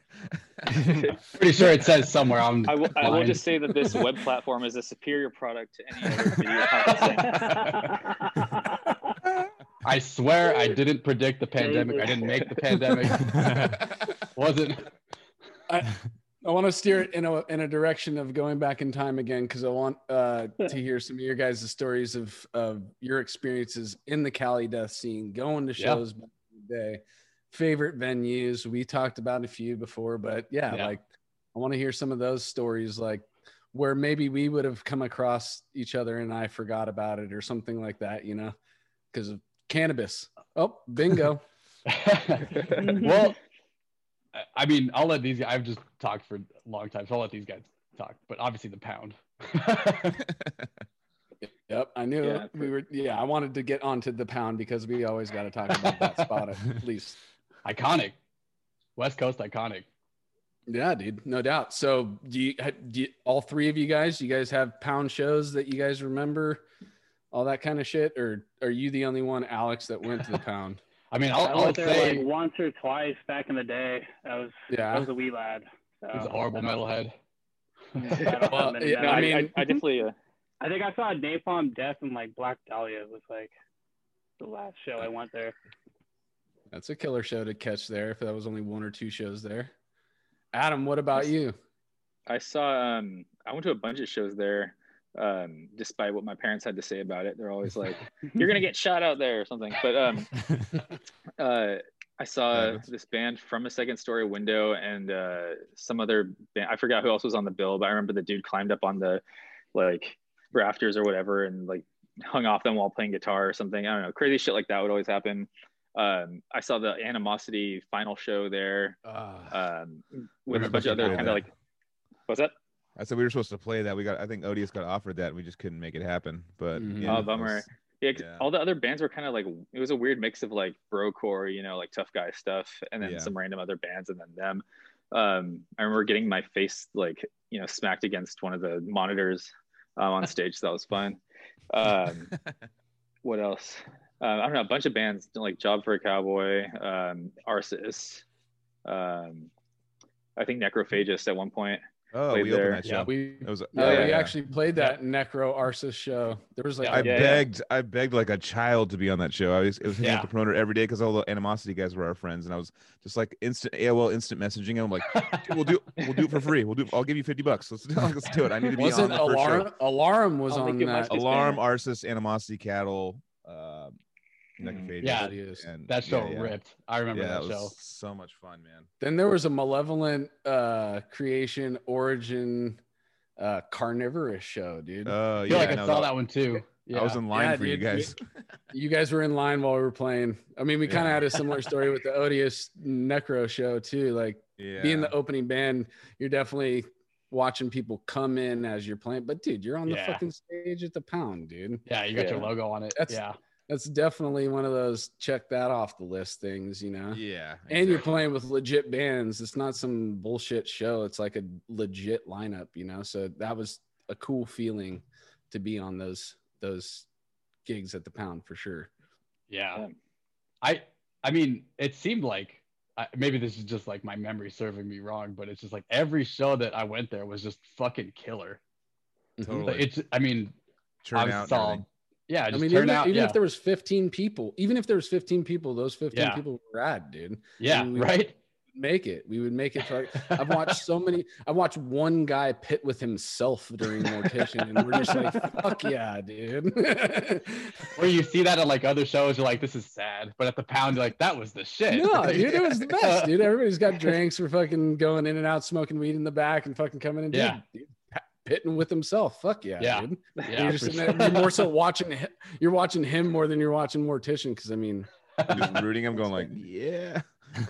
[laughs] Pretty sure it says somewhere. I will, I will just say that this web platform is a superior product to any other [laughs] video conferencing. I swear I didn't predict the pandemic. I didn't make the pandemic. [laughs] Wasn't. I want to steer it in a in a direction of going back in time again because I want uh, to hear some of your guys' stories of of your experiences in the Cali death scene, going to Yeah. shows back in the day, favorite venues. We talked about a few before, but yeah, Yeah. like I want to hear some of those stories, like where maybe we would have come across each other and I forgot about it or something like that, you know, because of cannabis. Oh, bingo. [laughs] [laughs] well, I- I mean, I'll let these guys. I've just talked for a long time, so I'll let these guys talk. But obviously, the pound. [laughs] Yep, I knew Yeah, we were. Yeah, I wanted to get onto the pound because we always got to talk about that spot at [laughs] least. iconic, West Coast iconic. Yeah, dude, no doubt. So, do you, do you, all three of you guys? You guys have pound shows that you guys remember, all that kind of shit, or are you the only one, Alex, that went to the [laughs] pound? I mean, I I'll, I'll went there say like once or twice back in the day. I was yeah, I was a wee lad. So he's a horrible metalhead. [laughs] I don't Well, yeah, I, mean- I, I definitely. Uh, I think I saw Napalm Death and like Black Dahlia was like the last show I went there. that's a killer show to catch there. If that was only one or two shows there. Adam, what about you? I saw. Um, I went to a bunch of shows there. Um, despite what my parents had to say about it, they're always like, [laughs] "You're gonna get shot out there" or something. But um, [laughs] uh, I saw Happens. this band from a second story window and uh, some other band. I forgot who else was on the bill, but I remember the dude climbed up on the like rafters or whatever and like hung off them while playing guitar or something. I don't know. Crazy shit like that would always happen. Um, I saw the Animosity final show there Uh, um, with a bunch of other kind of like. What's that? I said we were supposed to play that. We got. I think Odious got offered that. We just couldn't make it happen. But Mhm. yeah, Oh, bummer. was- Yeah, 'cause Yeah. all the other bands were kind of like it was a weird mix of like brocore, you know, like tough guy stuff, and then Yeah. some random other bands, and then them. Um, I remember getting my face like you know smacked against one of the monitors um, on stage, so that was fun. Um, [laughs] what else? Uh, I don't know. A bunch of bands like Job for a Cowboy, um, Arsis. Um, I think Necrophagist at one point. Oh, played we there. opened that show. We It was. oh, Yeah, we yeah. actually played that Necro Arsis show. There was like I Yeah, yeah. begged, I begged like a child to be on that show. I was, it was hitting up Yeah. the promoter every day because all the animosity guys were our friends, and I was just like instant AOL instant messaging him like, we'll do, we'll do it for free. We'll do, I'll give you fifty bucks. Let's do, [laughs] let's do it. I need to be wasn't on the first alarm show. alarm was I'll on make it my that. Alarm. Arsis, animosity, cattle, uh, Necrophagist, Yeah. Videos. and That show yeah, yeah. ripped. I remember Yeah, that it show. so much fun, man. Then there was a malevolent uh creation origin uh carnivorous show, dude. Oh I feel yeah, like I no, saw the- that one too. Yeah. I was in line Yeah, for you dude. guys. [laughs] [laughs] you guys were in line while we were playing. I mean, we kind of Yeah. had a similar story with the odious necro show too. Like yeah, being the opening band, you're definitely watching people come in as you're playing. But dude, you're on the Yeah. fucking stage at the pound, dude. yeah, you got your logo on it. That's- yeah. That's definitely one of those check that off the list things, you know. yeah, And you're playing with legit bands. It's not some bullshit show. It's like a legit lineup, you know. So that was a cool feeling to be on those those gigs at the pound for sure. Yeah. Yeah. I I mean, it seemed like I, maybe this is just like my memory serving me wrong, but it's just like every show that I went there was just fucking killer. Totally. It's I mean, Turn I saw and yeah, I mean, turn even, out. even yeah. if there was 15 people, even if there was 15 people, those 15 Yeah. people were rad, dude. yeah, we- right. Make it. We would make it. For, I've [laughs] watched so many. I've watched one guy pit with himself during mortician, and we're just like, "Fuck yeah, dude!" [laughs] Where you see that at like other shows, you're like, this is sad. But at the pound, you're like, that was the shit. no, [laughs] dude, it was the best, dude. Everybody's got drinks. We're fucking going in and out, smoking weed in the back, and fucking coming in. Dude, Yeah. dude, pitting with himself. Fuck yeah, Yeah. dude. Yeah, you're just for sitting there, you're more so [laughs] watching. You're watching him more than you're watching Mortician, because I mean, just rooting him, going like, yeah. [laughs]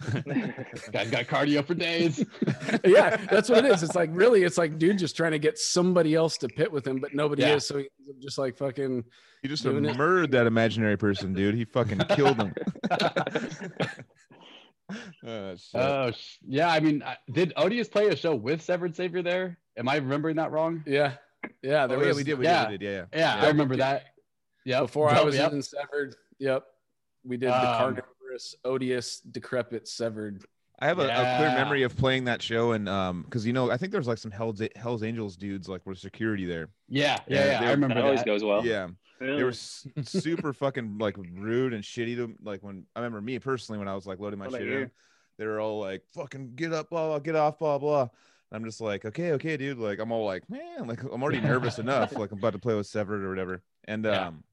Guy's got cardio for days. [laughs] yeah, that's what it is. It's like really, it's like dude just trying to get somebody else to pit with him, but nobody Yeah. is. So he ends up just like fucking. He just Doing it. murdered that imaginary person, dude. He fucking killed him. oh, shit. Oh yeah, I mean, did Odious play a show with Severed Savior there? Am I remembering that wrong? Yeah, yeah. There oh, yeah, we did. We yeah. did. We did. Yeah, yeah. Yeah, I remember that. Yeah, before I was yep. in severed. Yep, we did the Um, carnivorous, odious, decrepit, severed. I have a, a clear memory of playing that show, and um, because you know, I think there's like some Hell's Hell's Angels dudes like were security there. Yeah, Yeah, yeah, yeah. I remember that always goes well. Yeah, Really? they were super fucking like rude and shitty to like when I remember me personally when I was like loading my What shit in, they were all like fucking get up, blah, blah, get off, blah blah. And I'm just like, okay, okay, dude. Like I'm all like, man, like I'm already nervous [laughs] enough, like I'm about to play with Severed or whatever. And Yeah. um,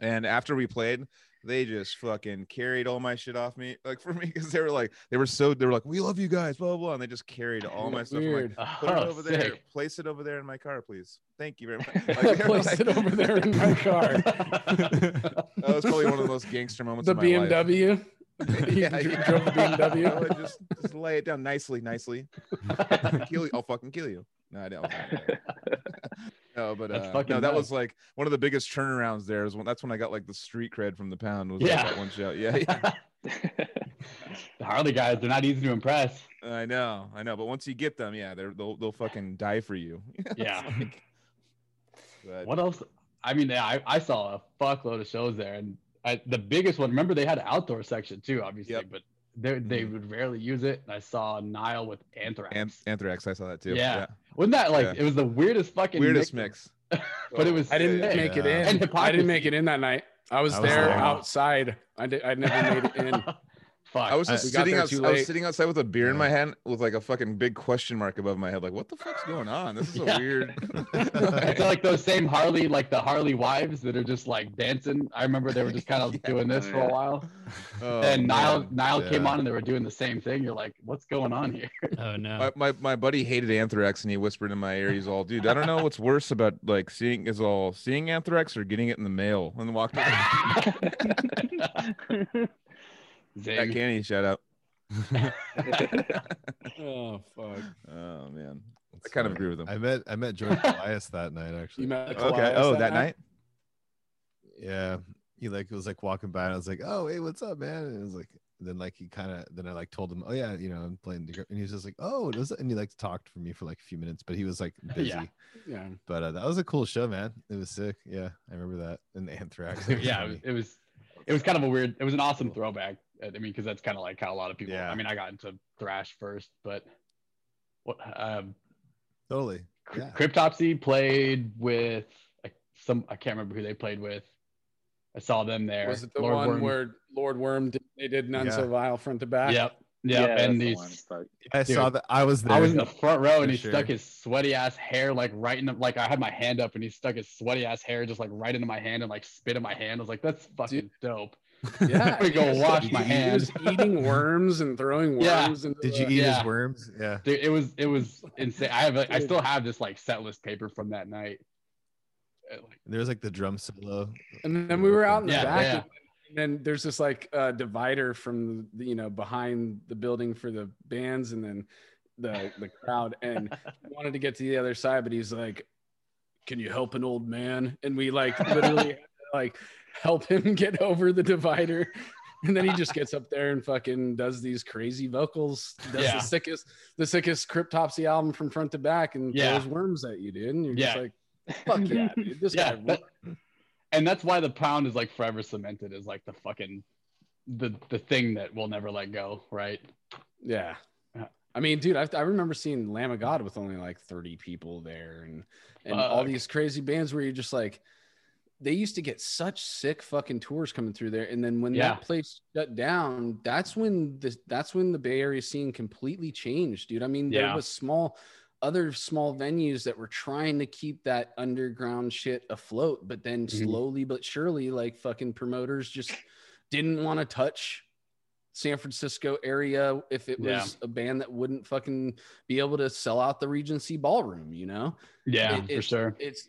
and after we played, they just fucking carried all my shit off me, like [laughs] for me, because they were like, they were so, they were like, we love you guys, blah blah, blah. and they just carried all my stuff. Like. Put it Oh, over there. Place it over there in my car, please. Thank you very much. [laughs] Like, they were Place like- it over there in my car. that was probably one of the most gangster moments the of my life. BMW. [laughs] Yeah, yeah. drove the BMW. [laughs] Just, just lay it down nicely, nicely. kill you. I'll fucking kill you. No, I don't. [laughs] no, but uh, no, that was like one of the biggest turnarounds. There is when that's when I got like the street cred from the pound. Was like, Yeah. that one show. Yeah, yeah. the Harley guys, they're not easy to impress. I know, I know. But once you get them, yeah, they're they'll they'll fucking die for you. Yeah. like- What else? I mean, I, I saw a fuckload of shows there, and I, the biggest one. Remember, they had an outdoor section too, obviously, Yep. but they they Mhm. would rarely use it. And I saw Nile with Anthrax. Anth- Anthrax, I saw that too. Yeah. Wasn't that like Yeah. it was the weirdest fucking weirdest mix, mix. [laughs] but it was. I didn't sick. make it in. And I didn't make it in that night. I was I was there there. outside. I did. I never made it in. [laughs] Fuck. I was just we got sitting there outside. I was sitting outside with a beer in my hand with like a fucking big question mark above my head. Like, what the fuck's going on? This is [laughs] Yeah. a weird. [laughs] it's like those same Harley, like the Harley wives that are just like dancing. I remember they were just kind of [laughs] Yeah. doing this for a while. Oh, and Nile man. Nile came on and they were doing the same thing. You're like, what's going on here? Oh no. My, my my buddy hated anthrax and he whispered in my ear, he's all, dude, I don't know what's worse about like seeing is all seeing anthrax or getting it in the mail and walked away. That Zing. canny shout out. Oh fuck. Oh man. I kind of agree with him. I met I met George [laughs] Kollias that night actually. You met Okay. Oh, that night. Yeah, he like was like walking by, and I was like, "Oh, hey, what's up, man?" And it was like, then like he kind of then I like told him, "Oh yeah, you know, I'm playing," the and he was just like, "Oh, does? And he like talked for me for like a few minutes, but he was like [laughs] busy. Yeah. Yeah. But uh, that was a cool show, man. It was sick. Yeah, I remember that. And the Anthrax. [laughs] yeah, it funny. was, it was it was kind of a weird. It was an awesome throwback. I mean, because that's kind of like how a lot of people. Yeah. I mean, I got into thrash first, but what um, totally. Yeah. Cryptopsy played with some. I can't remember who they played with. I saw them there. Was it the Lord one Worm- where Lord Worm did, they did none Yeah. so vile front to back? Yep. Yeah, Yep. that's and the these. one, but- I Dude, saw that. I was there. I was in the front row and he sure. stuck his sweaty ass hair like right in the, like I had my hand up and he stuck his sweaty ass hair just like right into my hand and like spit in my hand. I was like, that's fucking dope. Yeah. [laughs] Let me go wash my hands. eating [laughs] worms and throwing worms. into Did you the- eat Yeah. his worms? Yeah. Dude, it was it was insane. I have like, I still have this like set list paper from that night. Uh, like, There was like the drum solo. And then we were out in the Yeah, back. yeah. And then there's this like uh, divider from the, you know behind the building for the bands, and then the the crowd. And [laughs] wanted to get to the other side, but he's like, "Can you help an old man?" And we like literally like help him [laughs] get over the divider. [laughs] And then he just gets up there and fucking does these crazy vocals. Does Yeah. the sickest, the sickest Cryptopsy album from front to back, and Yeah. throws worms at you, dude. And you're Yeah. just like, "Fuck yeah, [laughs] dude! This yeah, guy." that- and that's why the pound is like forever cemented as like the fucking the the thing that we'll never let go, right? Yeah. Yeah. I mean, dude, I, I remember seeing Lamb of God with only like 30 people there and and all these crazy bands where you're just like, they used to get such sick fucking tours coming through there. And then when Yeah. that place shut down, that's when the that's when the Bay Area scene completely changed, dude. I mean, there was small other small venues that were trying to keep that underground shit afloat, but then Mhm. slowly but surely, like fucking promoters just didn't want to touch San Francisco area if it was Yeah. a band that wouldn't fucking be able to sell out the Regency ballroom, you know? Yeah, It- for it's- sure. It's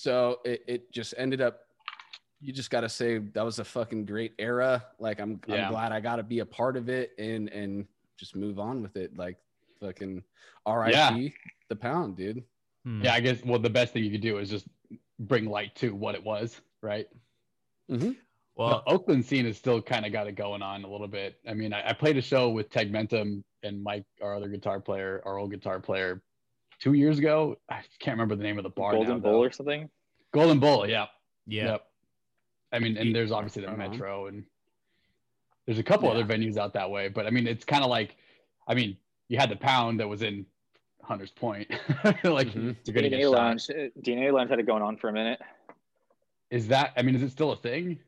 so it, it just ended up you just got to say that was a fucking great era. Like I'm Yeah. I'm glad I got to be a part of it and and just move on with it like fucking RIP the pound, dude. Hmm. Yeah, I guess well the best thing you could do is just bring light to what it was, right? Well, the Oakland scene has still kind of got it going on a little bit. I mean, I, I played a show with Tegmentum and Mike, our other guitar player, our old guitar player, two years ago. I can't remember the name of the bar. Golden now, Bowl though. or something. Golden Bull, yeah. yeah. Yep. I mean, and there's obviously the Right on. Metro, and there's a couple Yeah. other venues out that way. But I mean, it's kind of like, I mean, you had the Pound that was in Hunter's Point, [laughs] like Mhm. you're gonna get DNA shot. Lounge. uh, DNA Lounge had it going on for a minute. Is that? I mean, is it still a thing?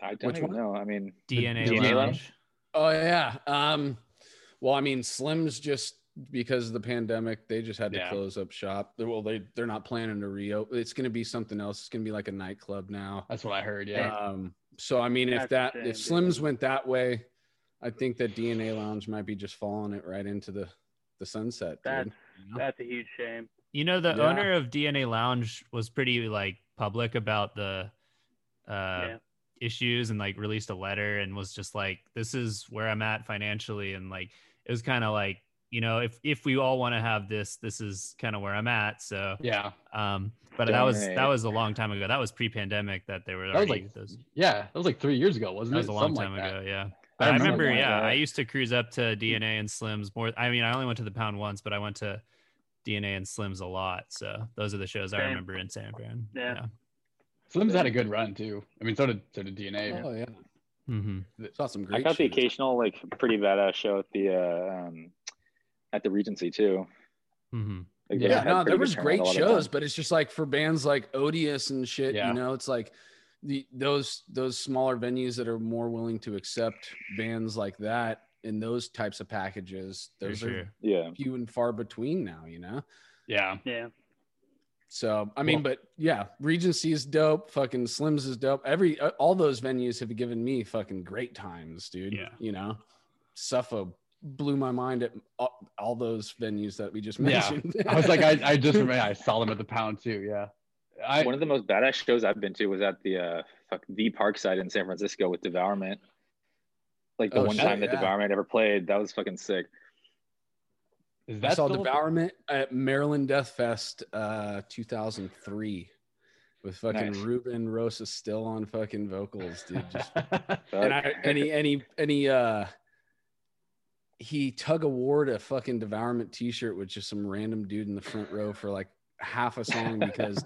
I don't Which even one? know. I mean, DNA, DNA Lounge. Lounge? Oh yeah. Um well, I mean Slim's just because of the pandemic, they just had to Yeah. close up shop. Well, they they're not planning to reopen. It's going to be something else. It's going to be like a nightclub now. That's what I heard. Yeah. Um, so I mean, if that a if Slims dude. went that way, I think that DNA Lounge might be just following it right into the the sunset. That's Dude. You know? that's a huge shame. You know, the Yeah. owner of DNA Lounge was pretty like public about the uh, yeah. issues and like released a letter and was just like, "This is where I'm at financially," and like it was kind of like, you know, if if we all want to have this, this is kind of where I'm at. So, yeah. um, but that was that was a long time ago. That was pre-pandemic that they were That was already like those. Yeah. That was like three years ago, wasn't That it? was a long Something time like ago. that. Yeah. I But I remember remember, yeah, Yeah. I used to cruise up to DNA and Slims more. I mean, I only went to the pound once, but I went to DNA and Slims a lot. So those are the shows I remember in San Fran. Yeah. Slim's had a good run too. I mean, so did so did DNA. Oh yeah, Mm-hmm. saw some great. I great. got the occasional like pretty badass show at the uh, um, at the Regency too. hmm Like, Yeah, no, there was great a lot of shows, but it's just like for bands like Odious and shit, Yeah. you know, it's like the those those smaller venues that are more willing to accept bands like that in those types of packages. Those sure. are Yeah, few and far between now, you know. Yeah. Yeah. So I mean, Well- but yeah, Regency is dope. Fucking Slims is dope. Every uh, all those venues have given me fucking great times, dude. Yeah. you know, Suffolk blew my mind at all, all those venues that we just mentioned. Yeah. mentioned. I was like, I, I [laughs] just remember I saw them at the pound too. Yeah. I one of the most badass shows I've been to was at the uh, fuck the Parkside in San Francisco with Devourment. Like the Oh, one shit, time that yeah. Devourment ever played, that was fucking sick. Is I saw still- Devourment at Maryland Death Fest uh 2003 with fucking Nice. Ruben Rosa still on fucking vocals, dude. Just [laughs] Fuck. and I and he and he and he uh he tug award a fucking devourment t-shirt with just some random dude in the front row for like half a song because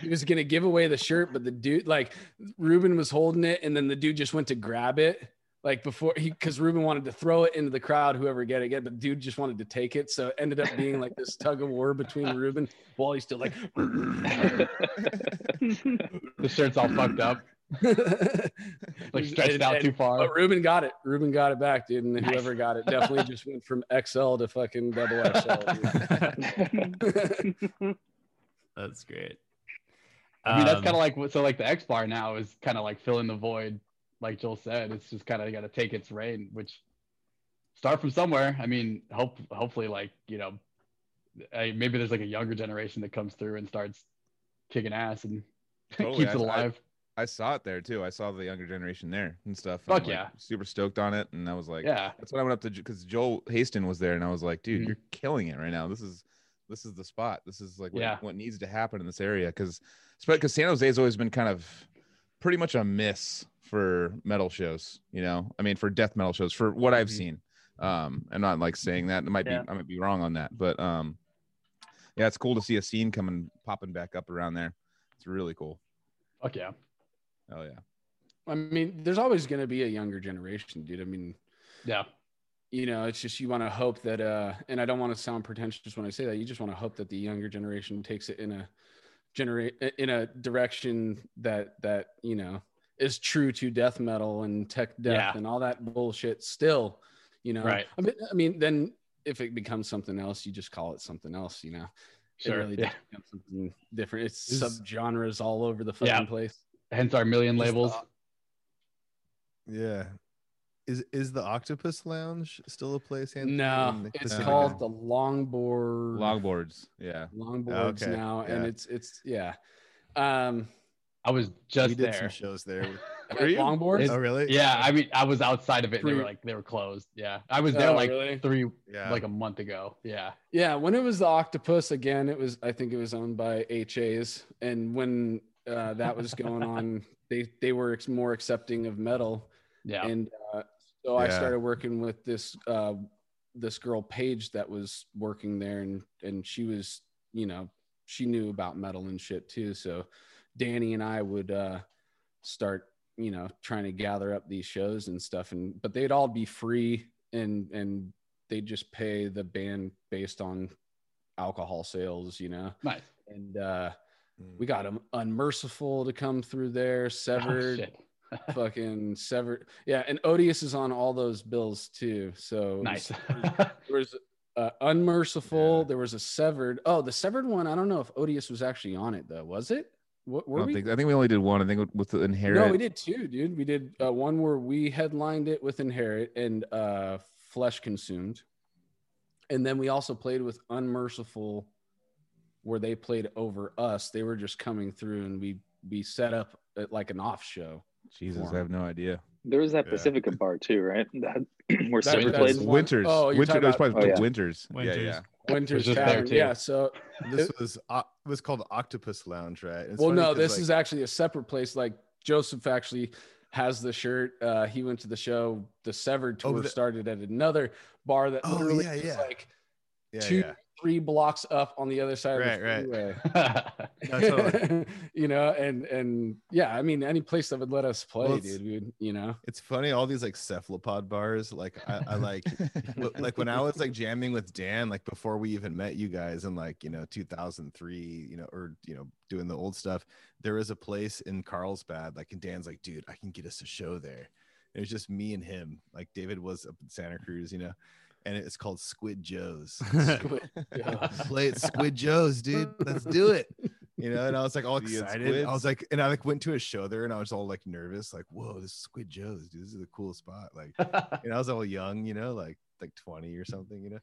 he was gonna give away the shirt, but the dude like Ruben was holding it and then the dude just went to grab it. Like before he because Ruben wanted to throw it into the crowd, whoever get it, get, but dude just wanted to take it. So it ended up being like this tug of war between Ruben while he's still like [laughs] the shirt's all fucked up, [laughs] like stretched it out too far. But Ruben got it. Ruben got it back, dude. And Nice. whoever got it definitely just went from XL to fucking double XL. [laughs] [laughs] That's great. I mean, that's Um, kind of like so like the X bar now is kind of like filling the void, like Joel said. It's just kind of got to take its reign, which start from somewhere. I mean, hope hopefully like you know, eh, maybe there's like a younger generation that comes through and starts kicking ass and Totally, keeps I- it I- alive. I saw it there too. I saw the younger generation there and stuff. Fuck I'm, like, yeah. super stoked on it, and I was like, yeah, that's when I went up to because Joel Haston was there, and I was like, dude, Mhm. you're killing it right now. This is this is the spot. This is like what, Yeah. what needs to happen in this area because because San Jose's always been kind of pretty much a miss for metal shows. You know, I mean, for death metal shows, for what I've Mhm. seen. Um, I'm not like saying that. It might Yeah. be I might be wrong on that, but um, yeah, it's cool to see a scene coming popping back up around there. It's really cool. fuck yeah. Oh yeah. I mean, there's always going to be a younger generation, dude. I mean, Yeah, you know, it's just you want to hope that, uh, and I don't want to sound pretentious when I say that. You just want to hope that the younger generation takes it in a generate in a direction that that you know is true to death metal and tech death Yeah. and all that bullshit. Still, you know, Right. I mean, I mean, then if it becomes something else, you just call it something else. You know, sure. it really yeah. does become something different. It's Is- subgenres all over the fucking Yeah. place. Hence our million Just, labels. uh, Yeah. Is is the Octopus Lounge still a place? Anthony, No, it's Pacific? called the Longboard. Longboards. Yeah. Longboards Okay, now, and it's it's yeah. Um, I was We just did some shows there. [laughs] Were you? Longboards. It's- oh, really? Yeah, I mean, I was outside of it. They were like they were closed. Yeah, I was there Oh, like really? three, Yeah. like a month ago. Yeah, Yeah, when it was the Octopus again, it was I think it was owned by HAs, and when uh, that was going on, [laughs] they they were ex- more accepting of metal, yeah, and uh, so I started working with this uh, this girl Paige that was working there, and and she was you know she knew about metal and shit too, so Danny and I would uh, start you know trying to gather up these shows and stuff, and but they'd all be free and and they'd just pay the band based on alcohol sales, you know. nice. And uh, Mm. we got um, unmerciful to come through there, [laughs] Oh, severed, shit. [laughs] fucking severed. Yeah, and Odious is on all those bills too. So it nice. was- [laughs] there was uh, unmerciful. Yeah. There was a severed. Oh, the severed one. I don't know if Odious was actually on it though. Was it? What I were don't we? think I think we only did one. I think with the inherit. No, we did two, dude. We did uh, one where we headlined it with Inherit and uh, Flesh Consumed, and then we also played with Unmerciful, where they played over us. They were just coming through, and we we set up at like an off show. Jesus. I have no idea. There was that Yeah. Pacifica bar too, right? [laughs] That where That- Silver played. Winters. Oh, you're Winter. about- probably oh, yeah. Winters. Winters. Yeah, yeah. Winter's Tavern. too. Yeah. So This was uh, it was called Octopus Lounge, right? It's well, no, this like, is actually a separate place. Like Joseph actually has the shirt. Uh, he went to the show. The Severed Oh, tour the- started at another bar that Oh, literally yeah, yeah. like yeah, two, yeah. Three blocks up on the other side Right, of the right. freeway. [laughs] Totally. [laughs] you know, and and yeah, I mean, any place that would let us play, Well, dude, you know. It's funny, all these like cephalopod bars. Like I, I like [laughs] like when I was like jamming with Dan, like before we even met you guys in like, you know, 2003, you know, or, you know, doing the old stuff, there was a place in Carlsbad, like, and Dan's like, dude, I can get us a show there. It was just me and him. Like David was up in Santa Cruz, you know, and it's called Squid Joe's. [laughs] Yeah. Play it Squid Joe's, dude. Let's do it. You know, and I was like all See you at excited. I was like, and I like went to a show there and I was all like nervous, like, whoa, this is Squid Joe's, dude. This is a cool spot. Like, [laughs] and I was all young, you know, like like 20 or something, you know.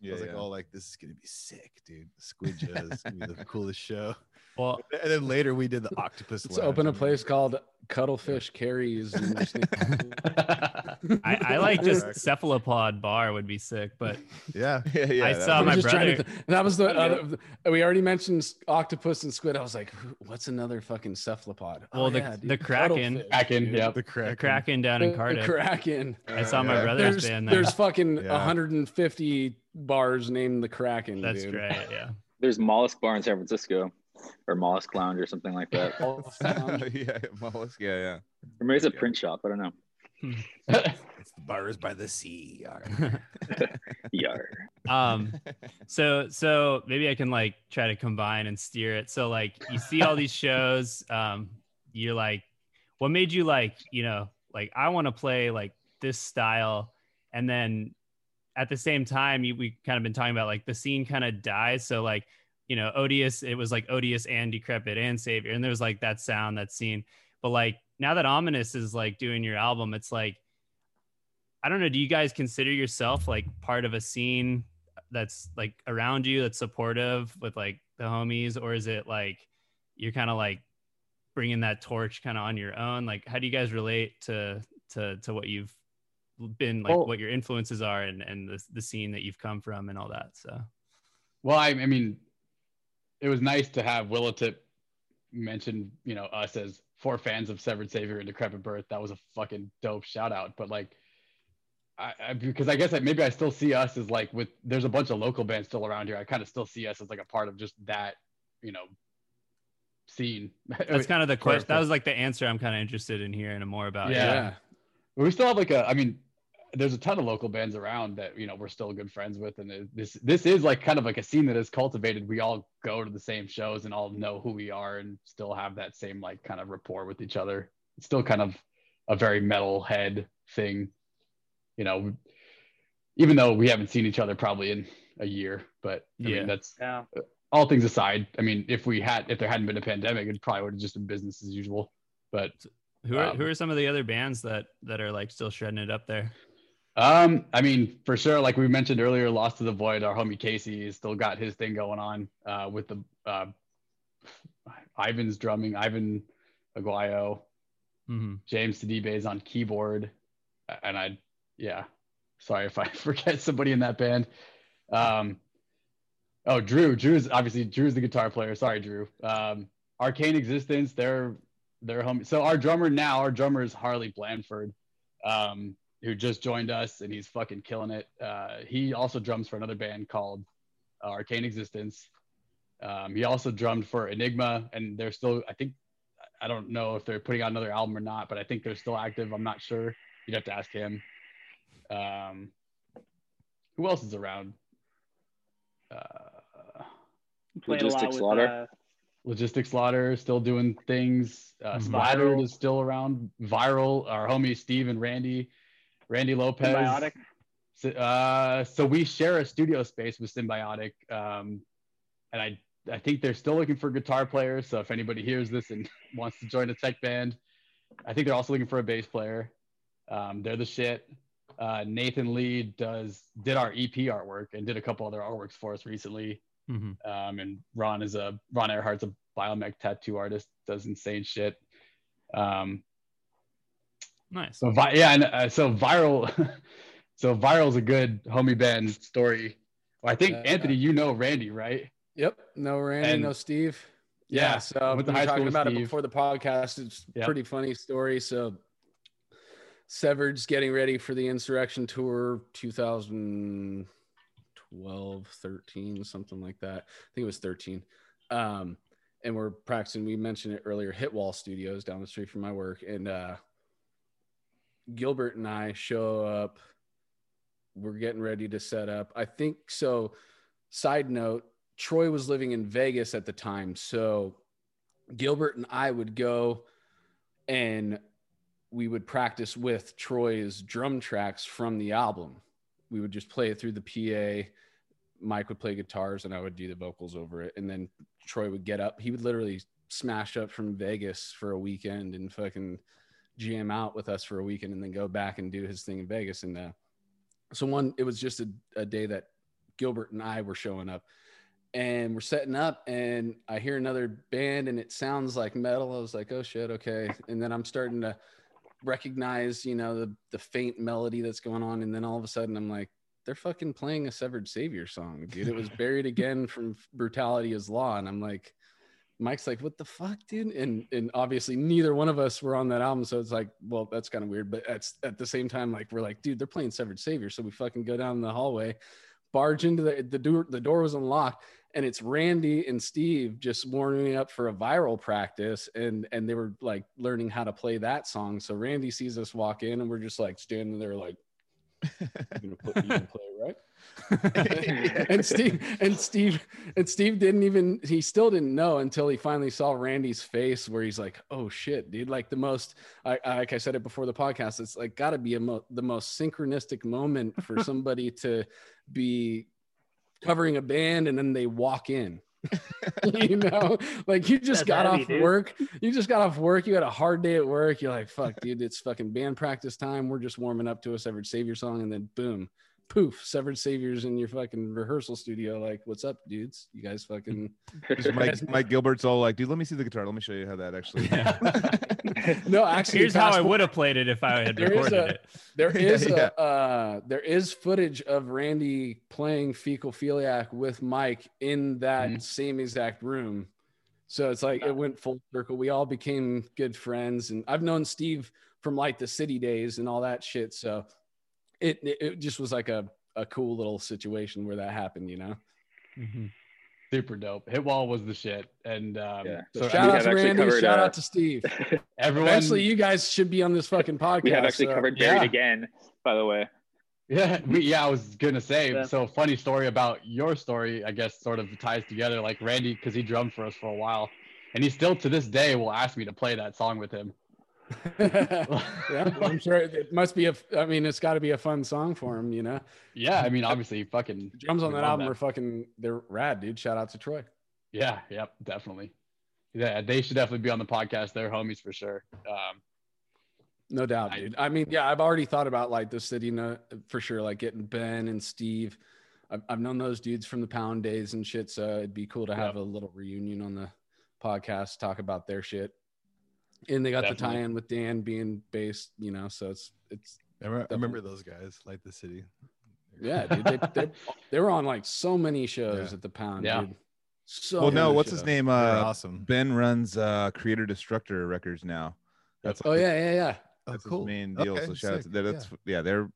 Yeah, I was like, yeah. oh, like this is gonna be sick, dude. Squidja is gonna be the [laughs] coolest show. Well, And then later we did the octopus. Let's open a place called Cuttlefish Carries. [laughs] I, I like just cephalopod bar would be sick, but Yeah, [laughs] yeah, yeah. I saw my just trying to brother- th- that was the other. We already mentioned octopus and squid. I was like, what's another fucking cephalopod? Oh, well, Oh, the- yeah, the Kraken. cuttlefish, Kraken, dude. yep. the the. Kraken down in The- the Cardiff. Kraken. I saw my Yeah. brother's There's, band there. there's fucking Yeah. 150 bars named the Kraken. That's dude. great. Yeah. [laughs] There's Mollusk Bar in San Francisco, or Mollusk Lounge or something like that. [laughs] Yeah, mollusk. Yeah, yeah. Or maybe it's a print shop. I don't know. It's the bars by the sea. Yar. [laughs] um so so maybe i can like try to combine and steer it so like you see all these shows um you're like what made you like you know like i want to play like this style and then at the same time you, we kind of been talking about like the scene kind of dies. So like you know odious it was like odious and decrepit and savior and there's like that sound that scene. But like now that ominous is like doing your album it's like i don't know do you guys consider yourself like part of a scene that's like around you that's supportive with like the homies? Or is it like you're kind of like bringing that torch kind of on your own? Like how do you guys relate to to to what you've been like Well- what your influences are and and the, the scene that you've come from and all that so Well, I, I mean, it was nice to have Willowtip mention, you know, us as four fans of Severed Savior and Decrepit Birth. That was a fucking dope shout out. But like, I, I because I guess I, maybe I still see us as like with there's a bunch of local bands still around here. I kind of still see us as like a part of just that, you know, scene. [laughs] that's kind of the question that was like the answer i'm kind of interested in hearing more about Yeah. yeah. we still have like a i mean there's a ton of local bands around that you know we're still good friends with and it- this this is like kind of like a scene that is cultivated we all go to the same shows and all know who we are and still have that same like kind of rapport with each other it's still kind of a very metal head thing you know even though we haven't seen each other probably in a year but I Yeah. mean that's Yeah. all things aside i mean if we had if there hadn't been a pandemic it probably would have just been business as usual but who are Um, who are some of the other bands that that are like still shredding it up there Um, I mean, for sure, like we mentioned earlier, Lost to the Void, our homie Casey still got his thing going on uh, with the uh, Ivan's drumming, Ivan Aguayo, mm-hmm. James Sidibe's on keyboard, and I, yeah, sorry if I [laughs] forget somebody in that band. Um, oh, Drew, Drew's obviously Drew's the guitar player. Sorry, Drew. Um, Arcane Existence, they're they're homie. So our drummer now, our drummer is Harley Blandford. Um, who just joined us and he's fucking killing it. Uh, he also drums for another band called uh, Arcane Existence. Um, he also drummed for Enigma, and they're still. I think I don't know if they're putting out another album or not, but I think they're still active. I'm not sure. You'd have to ask him. Um, who else is around? Uh, Played a lot Logistics Slaughter. uh, Logistics Slaughter still doing things. Uh, Mhm. Splattered Viral. is still around. Viral, our homie Steve and Randy, Randy Lopez. Symbiotic. So, uh, so we share a studio space with Symbiotic, um, and I I think they're still looking for guitar players. So if anybody hears this and [laughs] wants to join a tech band, I think they're also looking for a bass player. Um, they're the shit. Uh, Nathan Lee does did our EP artwork and did a couple other artworks for us recently. Mm-hmm. Um, and Ron is a Ron Earhart's a biomech tattoo artist, does insane shit. Um, nice so vi- yeah, and uh, so viral, [laughs] so viral's a good homie band story. Well, I think Uh, Anthony, you know Randy, right? Yep. No Randy, And- no Steve. Yeah, Yeah. So we went were talking with about it before the podcast. It's a Yep. pretty funny story. So Severed's getting ready for the Insurrection Tour 2012, 13, something like that. I think it was 13. Um, and we're practicing, we mentioned it earlier, Hitwall Studios down the street from my work. And uh, Gilbert and I show up. We're getting ready to set up. I think so. Side note, Troy was living in Vegas at the time. So Gilbert and I would go and we would practice with Troy's drum tracks from the album. We would just play it through the PA. Mike would play guitars and I would do the vocals over it. And then Troy would get up. He would literally smash up from Vegas for a weekend and fucking jam out with us for a weekend and then go back and do his thing in Vegas. And uh, so one, it was just a, a day that Gilbert and I were showing up, and we're setting up, and I hear another band, and it sounds like metal. I was like, oh shit, okay. And then I'm starting to recognize, you know, the the faint melody that's going on, and then all of a sudden I'm like, they're fucking playing a Severed Savior song, dude. It was [laughs] buried again from Brutality is Law, and I'm like. Mike's like, what the fuck, dude? And and obviously neither one of us were on that album. So it's like, well, that's kind of weird. But at, at the same time, like we're like, dude, they're playing Severed Savior. So we fucking go down the hallway, barge into the the door, the door was unlocked, and it's Randy and Steve just warming up for a viral practice. And and they were like learning how to play that song. So Randy sees us walk in and we're just like standing there like you gonna, put, you gonna play right? [laughs] and Steve and Steve and Steve didn't even he still didn't know until he finally saw Randy's face where he's like, "Oh shit, dude!" Like the most, I, like I said it before the podcast, it's like got to be a mo- the most synchronistic moment for [laughs] somebody to be covering a band and then they walk in. [laughs] you know, like you just That's got heavy, off dude. work. You just got off work. You had a hard day at work. You're like, fuck, dude, it's fucking band practice time. We're just warming up to a Severed Savior song, and then boom, poof, Severed Saviors in your fucking rehearsal studio. Like, what's up, dudes? You guys fucking [laughs] Mike, [laughs] Mike Gilbert's all like, dude, let me see the guitar. Let me show you how that actually. Yeah. [laughs] no. Actually, Here's how I would have played it if I had There is recorded a- it. There is Yeah. a uh, there is footage of Randy playing fecal philiac with Mike in that Mhm. same exact room. So it's like it went full circle. We all became good friends, and I've known Steve from like the city days and all that shit. So it it, it just was like a a cool little situation where that happened, you know. Super dope. Hit wall was the shit, and um, Yeah. so We shout have out to Randy. covered, shout uh, out to Steve. [laughs] everyone. Eventually, you guys should be on this fucking podcast. [laughs] we have actually so- covered Buried yeah. Again, by the way. Yeah, [laughs] we, yeah, I was gonna say. Yeah. So funny story about your story. I guess sort of ties together. Like Randy, because he drummed for us for a while, and he still to this day will ask me to play that song with him. [laughs] yeah, I'm sure it must be a. I mean, it's got to be a fun song for him, you know. Yeah, I mean, obviously, fucking The drums on that album are fucking. They're rad, dude. Shout out to Troy. Yeah, yep, definitely. Yeah, they should definitely be on the podcast. They're homies for sure. Um, No doubt, I- dude. I mean, yeah, I've already thought about like the city for sure, like getting Ben and Steve. I've, I've known those dudes from the Pound days and shit, so it'd be cool to have a little reunion on the podcast, talk about their shit. And they got the tie-in with Dan being based, you know, so it's it's I remember, I remember those guys, like the city. yeah, dude. They, they, [laughs] they were on like so many shows Yeah. at the Pound, Yeah. dude. So well, no, many what's his name? They're Uh, awesome. Ben runs uh, Creator Destructor Records now. That's Oh like yeah, yeah, yeah. Oh, That's cool. his main deal. Okay, so shout out to that. That's yeah. they're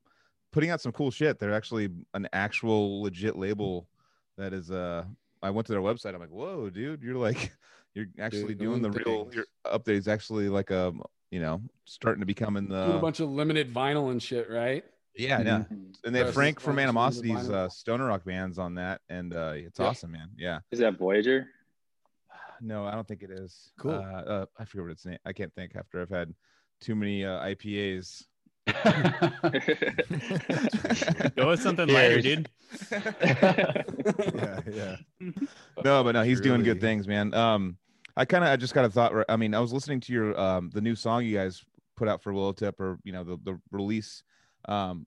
putting out some cool shit. They're actually an actual legit label that is uh I went to their website. I'm like, whoa, dude, you're like you're actually doing doing, the real things. your updates actually like a you know starting to become in Doing a bunch of limited vinyl and shit, right? yeah, yeah. And they have Frank from limited Animosity's uh, stoner rock bands on that, and uh, it's Yeah. awesome, man. Yeah. Is that Voyager? [sighs] No, I don't think it is. Cool. Uh, uh, I forget what its name. I can't think after I've had too many uh, IPAs. [laughs] Go with something lighter, dude. [laughs] Yeah, yeah. no, but no, he's doing good things, man. Um, I kind of, I just got a thought. I mean, I was listening to your, um, the new song you guys put out for Willowtip, or you know, the the release. Um,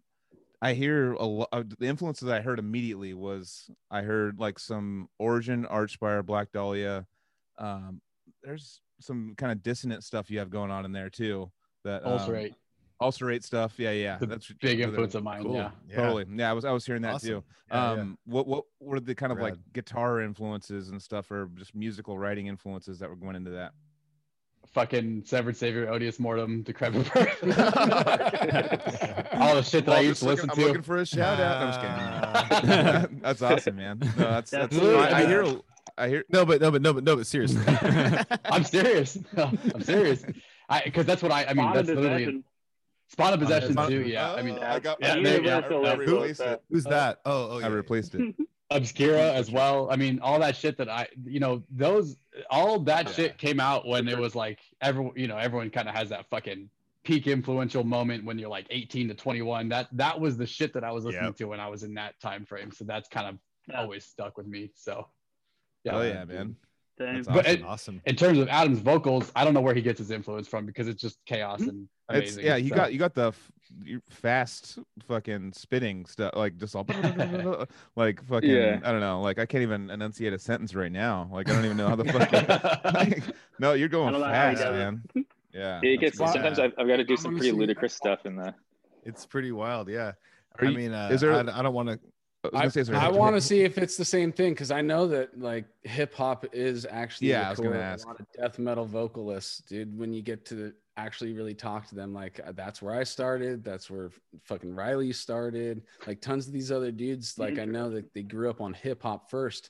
I hear a lot. The influences I heard immediately was I heard like some Origin, Archspire, Black Dahlia. Um, there's some kind of dissonant stuff you have going on in there too. That um, Ulcerate, ulcerate stuff. Yeah, yeah, The that's big that- influence of mine. Cool. Yeah. Yeah. Totally. Yeah, I was I was hearing that Awesome. too Yeah, yeah. um what what were the kind of like guitar influences and stuff or just musical writing influences that were going into that Fucking severed savior, odious mortem, decrepit [laughs] birth. All the shit that Well, I used just to looking, to. I'm looking for a shout out No, I'm just kidding. [laughs] that's awesome man no that's that's Definitely. I, I hear i hear No, but no, but no, but no, but seriously. [laughs] I'm serious. I'm serious. I because that's what I. I mean, Spawn that's literally Possession. Spawn of possession Spawn- too. Yeah. I mean, Oh, i got yeah, I, there you I, go. I, replaced it Who's that? Oh, oh, yeah. i replaced it obscura as well. I mean, all that shit that I, you know, those, all that shit came out when it was like everyone, you know, everyone kind of has that fucking peak influential moment when you're like 18 to 21. That that was the shit that I was listening Yep. to when I was in that time frame. So that's kind of Yeah. always stuck with me. So oh yeah man Damn. That's But awesome. it- awesome. In terms of Adam's vocals, I don't know where he gets his influence from because it's just chaos and Hmm? It's, amazing. yeah, you So- got you got the f- fast fucking spitting stuff, like just all [laughs] like fucking. Yeah. I don't know, like I can't even enunciate a sentence right now. Like I don't even know how the fuck. [laughs] like, no, you're going don't know how he fast, man. [laughs] Yeah. It gets sometimes I've, I've got to do some pretty ludicrous stuff in the. It's pretty wild. Yeah. Are I you- mean, uh, is there- I, I don't want to. I I, gonna say, sorry, I want to see if it's the same thing because I know that like hip hop is actually Yeah, I was gonna ask. a lot of death metal vocalists, dude. When you get to actually really talk to them, like uh, that's where I started. That's where fucking Riley started. Like tons of these other dudes, like I know that they grew up on hip hop first.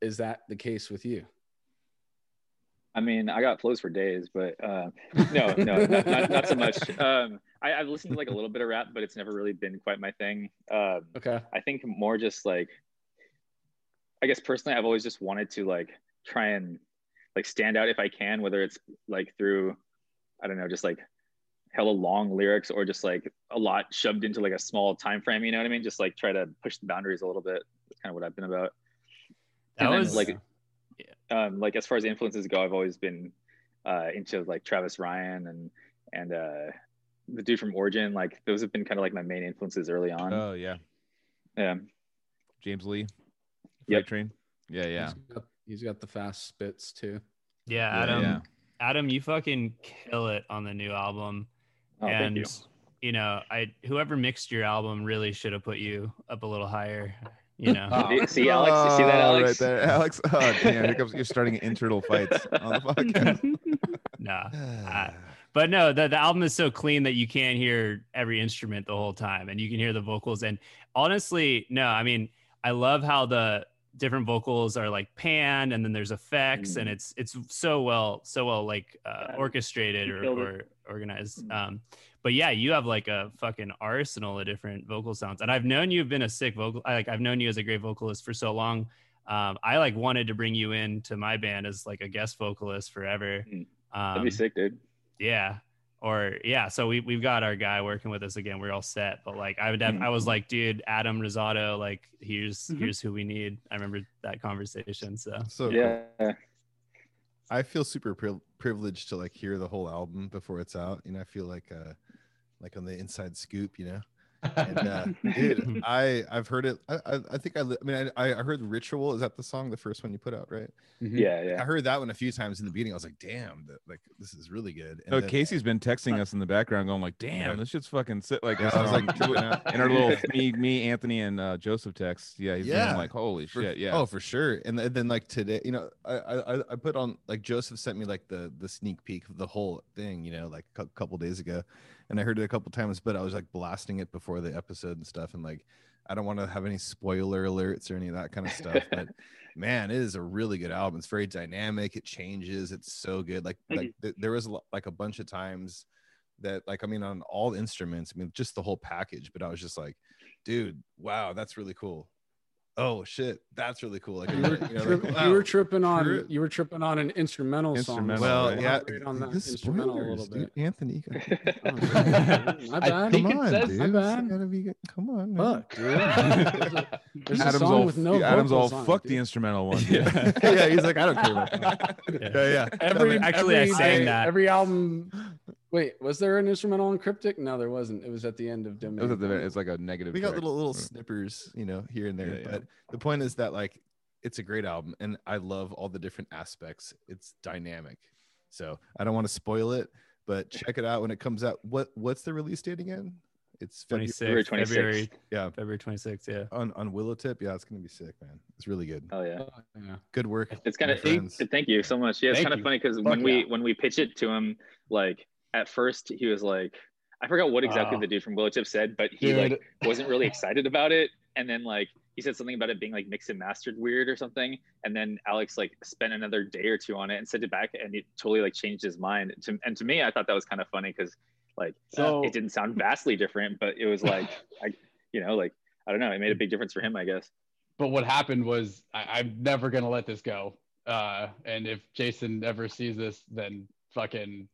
Is that the case with you? I mean, I got flows for days, but uh, no, no, not, not, not so much. [laughs] Um, I, I've listened to like a little bit of rap, but it's never really been quite my thing. Um, Okay. I think more just like, I guess personally, I've always just wanted to like try and like stand out if I can, whether it's like through, I don't know, just like hella long lyrics or just like a lot shoved into like a small time frame. You know what I mean? Just like try to push the boundaries a little bit. That's kind of what I've been about. That And then, was like um, like as far as influences go, I've always been uh, into like Travis Ryan and and uh, the dude from Origin. Like those have been kind of like my main influences early on. Oh yeah, yeah, James Lee. Yep. Freight Train. Yeah, yeah. He's got, he's got the fast spits too. yeah, Yeah, Adam. yeah. Adam, you fucking kill it on the new album. Oh, thank and you. know, I whoever mixed your album really should have put you up a little higher. You know. Oh. [laughs] See- See, oh, Alex. You see that, Alex? Right there, Alex. Oh damn! Here comes you're starting internal fights on the podcast. nah. But no the, the album is so clean that you can't hear every instrument the whole time and you can hear the vocals and honestly no i mean i love how the different vocals are like panned and then there's effects and Mm. it's it's so well so well like uh, Yeah, orchestrated or, or organized Mm. um but yeah you have like a fucking arsenal of different vocal sounds and i've known you've been a sick vocal like i've known you as a great vocalist for so long um i like wanted to bring you in to my band as like a guest vocalist forever Mm. um, That'd be sick, dude. Yeah or yeah so we, we've got our guy working with us again we're all set but like i would have, i was like dude adam risotto like here's Mhm. here's who we need i remember that conversation so So. Yeah. I feel super pri- privileged to like hear the whole album before it's out. You know, I feel like uh like on the inside scoop, you know. And uh [laughs] dude, I I've heard it. I I, I think I I mean I I heard Ritual. Is that the song, the first one you put out, right? Mhm. Yeah, I heard that one a few times in the beginning. I was like, damn, that, like this is really good. And No, then- Casey's been texting us in the background, going like, "Damn, Yeah. this shit's fucking sick." Like, Yeah, I was like, [laughs] in our little [laughs] me, me, Anthony, and uh, Joseph text. Yeah, he's Yeah. like, "Holy For- shit!" Yeah. Oh, for sure. And then, then like today, you know, I, I I- I put on like Joseph sent me like the the sneak peek of the whole thing, you know, like a couple days ago, and I heard it a couple times, but I was like blasting it before the episode and stuff, and like I don't want to have any spoiler alerts or any of that kind of stuff, but [laughs] man, it is a really good album. It's very dynamic. It changes. It's so good. Like like th- there was like a bunch of times that like I mean on all instruments, I mean just the whole package, but I was just like, dude, wow, that's really cool. Oh shit, that's really cool. Like You were, you know, trip- like, you were tripping on Sure. you were tripping on an instrumental, Instrumental, song. Well, right? yeah, on that this instrumental a spoilers, little dude. Anthony, you got- [laughs] My I bad. think come on, says- dude. My bad. gotta be- come on. Fuck, [laughs] dude. There's a, there's a Adam's song all, with no yeah, Adam's all vocals on it, fuck the instrumental one. [laughs] Yeah. yeah, he's like, I don't care about that. Yeah. Yeah, yeah. Every, Actually, I every, sang that. Every album. Wait, was there an instrumental on Cryptic? No, there wasn't. It was at the end of It was at the, it's like a negative. we got track. little little snippers, you know, here and there. Yeah, yeah. But the point is that like it's a great album, and I love all the different aspects. It's dynamic, so I don't want to spoil it, but [laughs] check it out when it comes out. What what's the release date again? It's February 26 February february 26th. yeah february 26th yeah on on Willowtip. Yeah, it's gonna be sick, man. It's really good. Oh yeah. Oh, yeah. Good work. It's kind of friends. thank you so much. Yeah, it's Thank kind of funny because Fuck when we when we pitch it to him, like at first he was like, I forgot what exactly the dude from Willowtip said, but he Dude. like [laughs] wasn't really excited about it. And then like he said something about it being like mixed and mastered weird or something. And then Alex like spent another day or two on it and sent it back, and it totally like changed his mind. To, and to me, I thought that was kind of funny because like So- it didn't sound vastly different, but it was like I, you know, like I don't know, it made a big difference for him, I guess. but what happened was I, I'm never gonna let this go. Uh, and if Jason ever sees this, then fucking,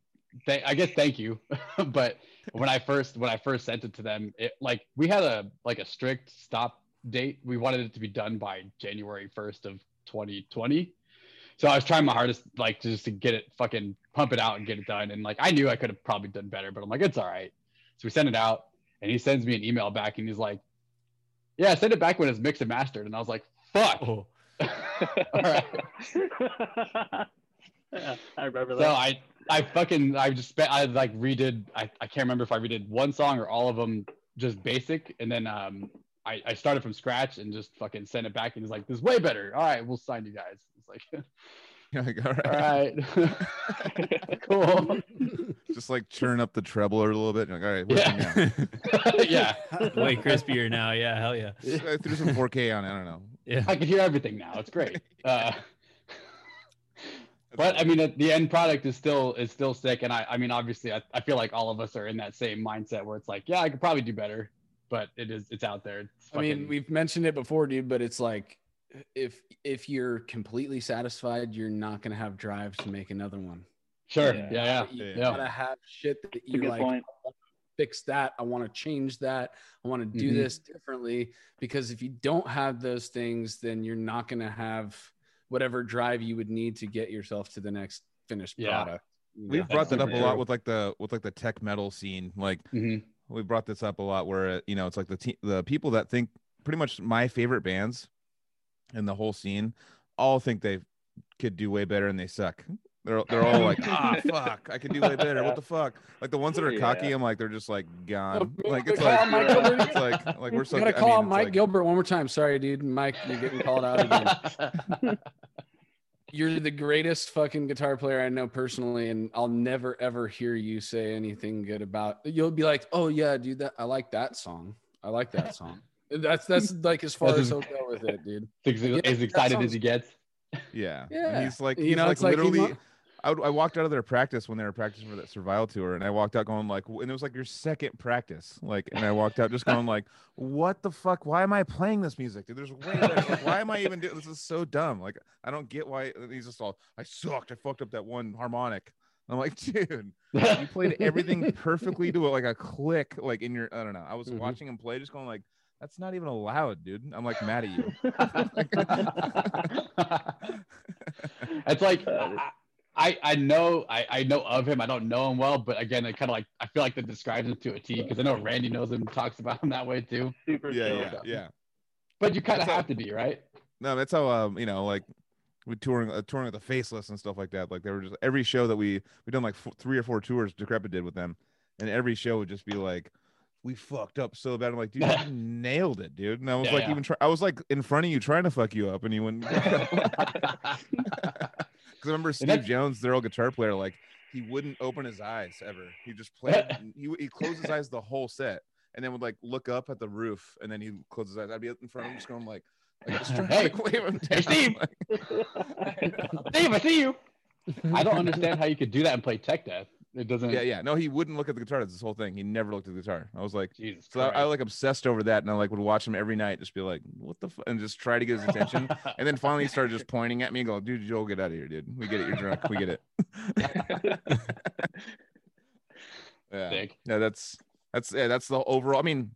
th- I guess thank you. [laughs] but when I first when I first sent it to them, it like we had a like a strict stop date. We wanted it to be done by January 1st of 2020. So I was trying my hardest, like just to get it fucking pump it out and get it done. And like I knew I could have probably done better, but I'm like, it's all right. So we send it out, and he sends me an email back, and he's like, "Yeah, send it back when it's mixed and mastered." And I was like, "Fuck." Oh. [laughs] all right. yeah, [laughs] I remember So that. I, I fucking, I just spent, I like redid, I, I can't remember if I redid one song or all of them just basic. And then um, I, I started from scratch and just fucking sent it back. And he's like, this is way better. All right, we'll sign you guys. It's like, [laughs] You're like, all all right. right, [laughs] cool. [laughs] Just like churn up the treble a little bit. You're like, all right, Yeah. yeah. Way crispier now. Yeah, hell yeah. I threw some 4K on it. I don't know. Yeah. I can hear everything now. It's great. Uh, but I mean, the end product is still is still sick, and I I mean, obviously, I, I feel like all of us are in that same mindset where it's like, yeah, I could probably do better, but it is it's out there. It's I mean, we've mentioned it before, dude, but it's like if if you're completely satisfied, you're not gonna have drive to make another one. sure, Yeah. yeah, yeah, You Yeah. gotta have shit that That's you're good like, point. fix that. I want to change that. I want to do Mhm. this differently. Because if you don't have those things, then you're not gonna have whatever drive you would need to get yourself to the next finished Yeah. product. you? We've that's brought that up a lot with like the with like the tech metal scene. Like Mhm. we brought this up a lot where you know it's like the te- the people that think pretty much my favorite bands in the whole scene all think they could do way better and they suck. They're they're all like, [laughs] ah, fuck, I could do way better. What the fuck? Like the ones that are cocky, Yeah. I'm like, they're just like gone. Like we it's like, call out Mike Gilbert. it's like like we're so. We gotta I mean, Mike like- Gilbert one more time. Sorry, dude. Mike, you're getting called out again. [laughs] You're the greatest fucking guitar player I know personally, and I'll never ever hear you say anything good about. You'll be like, "Oh yeah, dude, that I like that song. I like that song." That's that's like as far That's as his- he'll go with it, dude. [laughs] As- Yeah, as excited sounds- as he gets. Yeah. And Yeah. he's like, You he's know, like it's like he's literally. I, would, I walked out of their practice when they were practicing for that survival tour, and I walked out going like, and it was like your second practice, like, and I walked out just going like, what the fuck? Why am I playing this music? Dude, there's way better. Like, why am I even doing this? Is so dumb. Like, I don't get why he's just all. I sucked. I fucked up that one harmonic. And I'm like, [laughs] dude, you played everything [laughs] perfectly to like a click, like in your. I don't know. I was Mhm. watching him play, just going like, that's not even allowed, dude. I'm like mad at you. [laughs] it's like I, I I know I, I know of him. I don't know him well, but again, I kind of like I feel like that describes him to a T because I know Randy knows him, and talks about him that way too. Super yeah, chill. yeah, yeah. But you kind of That's have to be right. No, that's how um you know like we touring uh, touring with the faceless and stuff like that. Like they were just every show that we we done like f- three or four tours Decrepit did with them, and every show would just be like. We fucked up so bad. I'm like, dude, you [laughs] nailed it, dude. And I was Yeah, like, yeah. even try- I was like in front of you trying to fuck you up, and you wouldn't. [laughs] [laughs] Because I remember Steve Jones, their old guitar player, like he wouldn't open his eyes ever. He just played. [laughs] he he closed his eyes the whole set, and then would like look up at the roof, and then he close his eyes. I'd be in front of him, just going like, like just trying Hey. to like, wave him Hey, down. Steve. like- [laughs] Steve, I see you. I don't understand how you could do that and play tech death. It doesn't. yeah, yeah. No, he wouldn't look at the guitar. That's this whole thing. He never looked at the guitar. I was like, Jesus. so I, I like obsessed over that, and I like would watch him every night, just be like, what the, f-? and just try to get his attention. [laughs] And then finally, he started just pointing at me and going, "Dude, Joel, get out of here, dude. We get it. You're drunk. We get it." [laughs] yeah. Sick. Yeah, that's that's yeah, that's the overall. I mean,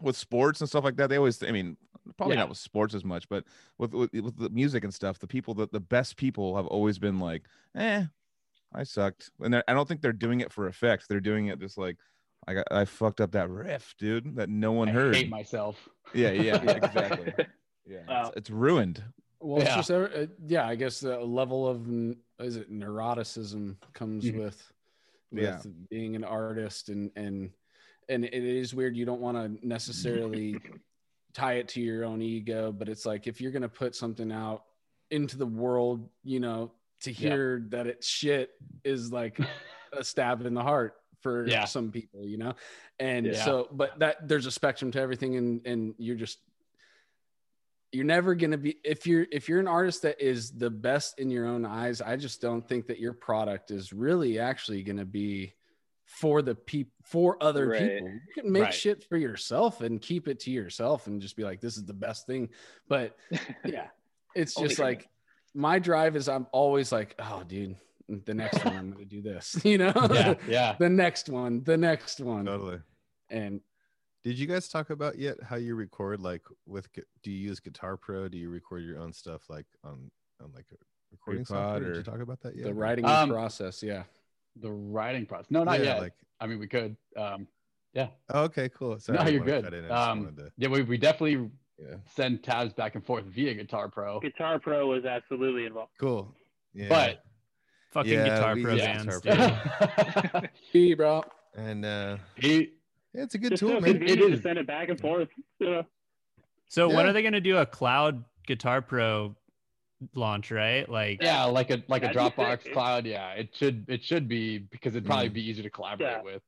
with sports and stuff like that, they always. I mean, probably Yeah. not with sports as much, but with, with with the music and stuff, the people that the best people have always been like, eh, I sucked, and I don't think they're doing it for effect. They're doing it just like. I got, I fucked up that riff, dude, that no one I heard. hate myself. Yeah, yeah, [laughs] yeah, exactly. Yeah, Wow. it's, it's ruined. Well, it's Yeah. just uh, yeah. I guess the level of is it neuroticism comes Mhm. with with Yeah. being an artist and and and it is weird. You don't want to necessarily [laughs] tie it to your own ego, but it's like if you're gonna put something out into the world, you know, to Yeah. hear that it's shit is like [laughs] a stab in the heart for Yeah. some people, you know? And Yeah. so, but that there's a spectrum to everything. And, and you're just, you're never going to be, if you're, if you're an artist that is the best in your own eyes, I just don't think that your product is really actually going to be for the people, for other Right. people. You can make Right. shit for yourself and keep it to yourself and just be like, this is the best thing. But [laughs] yeah, it's just like, my drive is I'm always like, oh, dude, the next one I'm gonna do this, [laughs] you know, Yeah, yeah. the next one, the next one, Totally. and Did you guys talk about yet how you record? Like, with do you use Guitar Pro? Do you record your own stuff like on on like a recording Pre-pod software? Did or- you talk about that yet? The writing Um, process, yeah. The writing process. No, not Yeah, yet. Like, I mean, we could. Um, oh, okay, cool. Sorry, no, you're good. cut in, I just Um, to- yeah, we, we definitely yeah. send tabs back and forth via Guitar Pro. Guitar Pro was absolutely involved. Cool. Yeah. But Fucking Yeah, Guitar Pro use bands, Guitar dude. [laughs] Bro. and uh, he, yeah, it's a good Just tool, so man. convenient It to send it back and forth. You know? So when are they going to do a cloud Guitar Pro launch? Right? Like, yeah, like a like a Dropbox cloud. Yeah, it should it should be because it'd probably Mm. be easier to collaborate Yeah. with.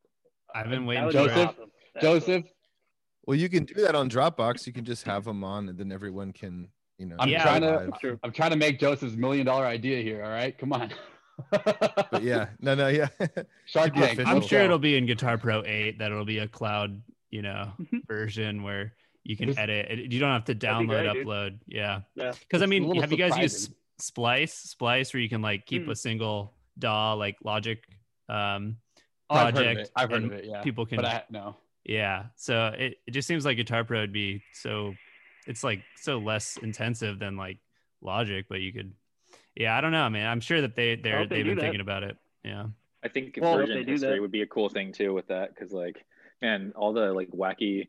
I've been waiting would for be Joseph? awesome. Joseph, Well, you can do that on Dropbox. You can just have them on, and then everyone can, you know. I'm Yeah. trying to live. I'm trying to make Joseph's million dollar idea here. All right, come on. [laughs] But yeah, no, no, yeah. [laughs] Shark Tank. I'm sure it'll be in Guitar Pro 8 that it'll be a cloud, you know, Mhm. version where you can edit. You don't have to download, great, dude. upload. Yeah. Yeah. Because I mean, little have you guys used. Splice? Splice, where you can like keep Mm. a single DAW, like Logic. Um, Oh, I've heard of project it. I've heard of it. Yeah, people can but I no. Yeah. So it, it just seems like Guitar Pro would be so it's like so less intensive than like Logic, but you could yeah, I don't know, man. I'm sure that they they're hope they they've do been that. thinking about it. Yeah. I think Well, version history would be a cool thing too with that because like man, all the like wacky